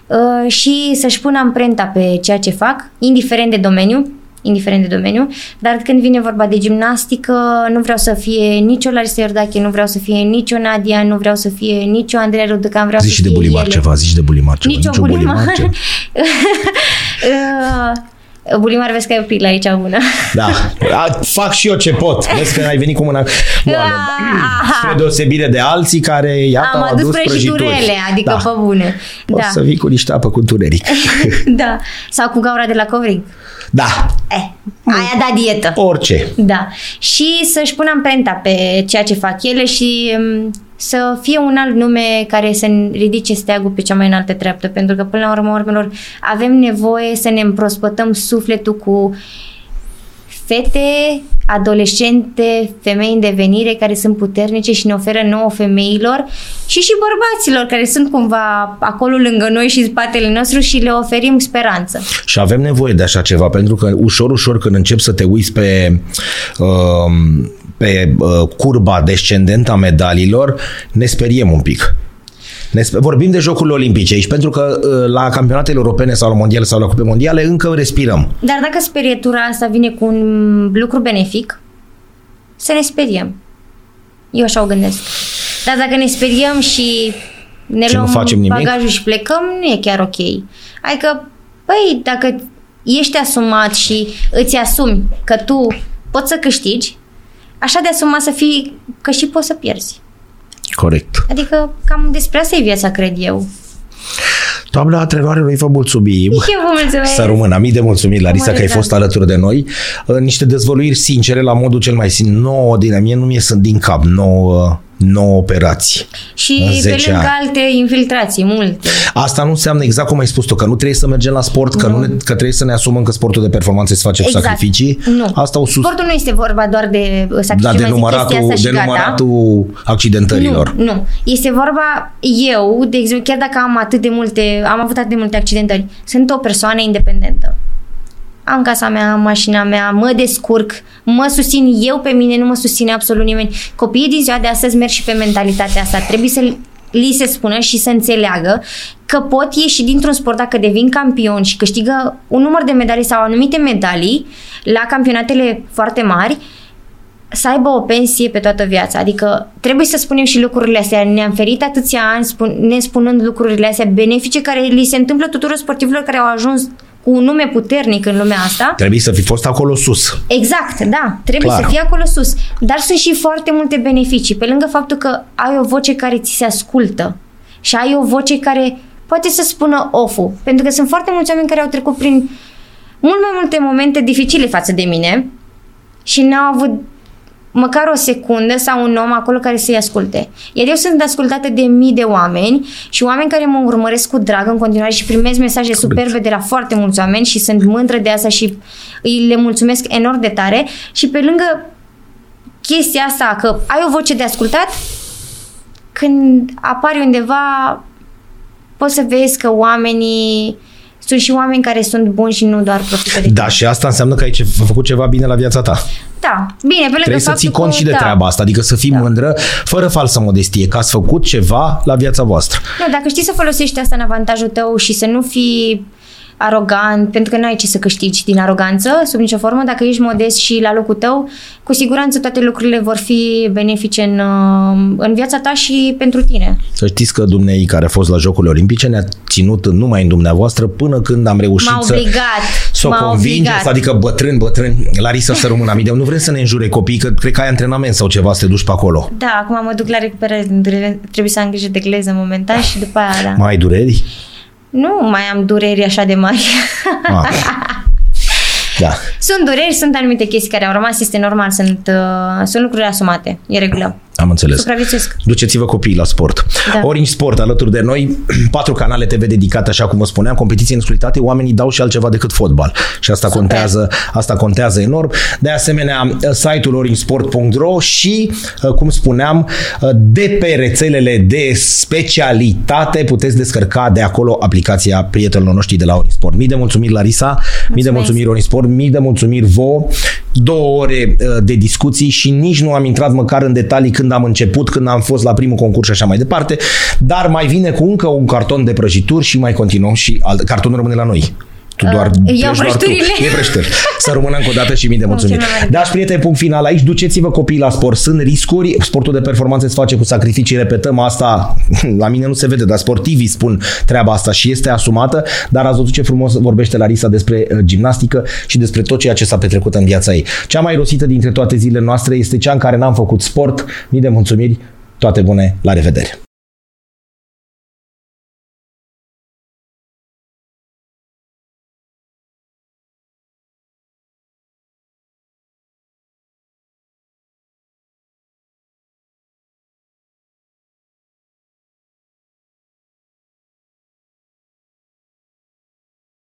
Uh, și să-și pună amprenta pe ceea ce fac, indiferent de domeniu, indiferent de domeniu, dar când vine vorba de gimnastică, nu vreau să fie nici o Larisa Iordache, nu vreau să fie nici o Nadia, nu vreau să fie nici o Andreea Ruducan, vreau Zici să și de fie bulimar ele. ceva, zici de bulimar ceva. Nici o Nici bulimar. ceva. <laughs> Uh, bulimar, vezi că ai o pilă aici bună. Da. A, Fac și eu ce pot. Vezi că ai venit cu mâna goală. Aha. Spre deosebire de alții care, iată, Am au adus adus prăjituri. prăjiturele, adică da. pe bune. Poți Da. să vii cu niște apă cu întuneric. <laughs> da. Sau cu gaura de la covrig. Da. Eh, aia da dietă. Orice. Da. Și să-și pună amprenta pe ceea ce fac ele și m, să fie un alt nume care să ridice steagul pe cea mai înaltă treaptă, pentru că până la urmă, urmelor, avem nevoie să ne împrospătăm sufletul cu fete, adolescente, femei în devenire care sunt puternice și ne oferă nouă femeilor și și bărbaților care sunt cumva acolo lângă noi și în spatele nostru și le oferim speranță. Și avem nevoie de așa ceva, pentru că ușor, ușor, când începi să te uiți pe, um, pe uh, curba descendentă a medaliilor, ne speriem un pic. Ne sper- vorbim de Jocurile Olimpice aici, pentru că uh, la campionatele europene sau la mondiale sau la cupe mondiale încă respirăm. Dar dacă sperietura asta vine cu un lucru benefic, să ne speriem. Eu așa o gândesc. Dar dacă ne speriem și ne Și nu luăm facem nimic? bagajul și plecăm, nu e chiar ok. Adică, păi, dacă ești asumat și îți asumi că tu poți să câștigi, așa de asumat să fii că și poți să pierzi. Corect. Adică cam despre asta e viața, cred eu. Doamna antrenoare, noi vă mulțumim. <laughs> Eu vă mulțumesc. Să rămână. Mii de mulțumiri, Larisa, Mare că ai drag. fost alături de noi. Uh, Niște dezvăluiri sincere la modul cel mai simplu. Nouă din mie nu mi sunt din cap. Nouă, nouă operații. Și în pe 10 lângă ani. alte infiltrații, multe. Asta nu înseamnă exact cum ai spus tu, că nu trebuie să mergem la sport, că, nu ne, că trebuie să ne asumăm că sportul de performanță se face cu sacrificii. Nu. Asta o sus... Sportul nu este vorba doar de uh, sacrificii, Da, de mai zic număratul, chestia asta de și gata. număratul accidentărilor. Nu, nu. Este vorba, eu, de exemplu, chiar dacă am atât de multe, am avut atât de multe accidentări, sunt o persoană independentă. Am casa mea, am mașina mea, mă descurc, mă susțin eu pe mine, nu mă susține absolut nimeni. Copiii din ziua de astăzi merg și pe mentalitatea asta. Trebuie să li se spună și să înțeleagă că pot ieși dintr-un sport dacă devin campion și câștigă un număr de medalii sau anumite medalii la campionatele foarte mari, să aibă o pensie pe toată viața. Adică trebuie să spunem și lucrurile astea. Ne-am ferit atâția ani spun, ne spunând lucrurile astea benefice care li se întâmplă tuturor sportivilor care au ajuns cu un nume puternic în lumea asta. Trebuie să fi fost acolo sus. Exact, da, trebuie Clar. să fie acolo sus. Dar sunt și foarte multe beneficii. Pe lângă faptul că ai o voce care ți se ascultă și ai o voce care poate să spună ofu. Pentru că sunt foarte mulți oameni care au trecut prin mult mai multe momente dificile față de mine și n-au avut măcar o secundă sau un om acolo care să-i asculte. Iar eu sunt ascultată de mii de oameni și oameni care mă urmăresc cu drag în continuare și primez mesaje superbe de la foarte mulți oameni și sunt mândră de asta și îi le mulțumesc enorm de tare și pe lângă chestia asta că ai o voce de ascultat, când apari undeva poți să vezi că oamenii sunt și oameni care sunt buni și nu doar profită de Da, și asta înseamnă că ai ce- făcut ceva bine la viața ta. Da, bine, pe lângă Trebuie să faptul ții cont că, și de da. treaba asta, adică să fii Da. mândră, fără falsă modestie, că ați făcut ceva la viața voastră. Nu, dacă știi să folosești asta în avantajul tău și să nu fii arogant, pentru că nu ai ce să câștigi din aroganță, sub nicio formă, dacă ești modest și la locul tău, cu siguranță toate lucrurile vor fi benefice în, uh, în viața ta și pentru tine. Să știți că dumnei care a fost la Jocurile Olimpice ne-a ținut în- numai în dumneavoastră până când am reușit M-a să, obligat, să o m-a convingeți, obligat. adică bătrân, bătrân, Larisa să rămână aminte. Nu vrem să ne înjure copii, că cred că ai antrenament sau ceva să te duci pe acolo. Da, acum mă duc la recuperare, trebuie să am grijă de gleză momentan și după aia, da. Mai ai dureri? Nu mai am dureri așa de mari. Ah. Da. sunt dureri, sunt anumite chestii care au rămas, este normal, sunt, uh, sunt lucruri asumate, e regulă. Am înțeles. Supraviețuiesc. Duceți-vă copiii la sport. Da. Orange Sport alături de noi, <clears throat> patru canale TV dedicate, așa cum vă spuneam, competiții în exclusivitate, oamenii dau și altceva decât fotbal. Și asta Super. contează, asta contează enorm. De asemenea, site-ul oringsport.ro și, uh, cum spuneam, uh, de pe rețelele de specialitate puteți descărca de acolo aplicația prietenilor noștri de la Orange Sport. Mii de mulțumiri, Larisa, mii de mulțumiri, Orange Sport, mii de mulțumiri vouă, două ore uh, de discuții și nici nu am intrat măcar în detalii când am început, când am fost la primul concurs și așa mai departe, dar mai vine cu încă un carton de prăjituri și mai continuăm și alt, cartonul rămâne la noi. Tu Uh, doar, iau pleci doar tu. prăjiturile. E prăjituri. Să rămână încă o dată și mii de mulțumiri. cel mai mare. Dați prieteni, punct final aici. Duceți-vă copiii la sport. Sunt riscuri. Sportul de performanță se face cu sacrificii. Repetăm asta. <laughs> La mine nu se vede, dar sportivii spun treaba asta și este asumată. Dar ați văzut ce frumos vorbește Larisa despre uh, gimnastică și despre tot ceea ce s-a petrecut în viața ei. Cea mai rosită dintre toate zilele noastre este cea în care n-am făcut sport. Mii de mulțumiri. Toate bune. La revedere!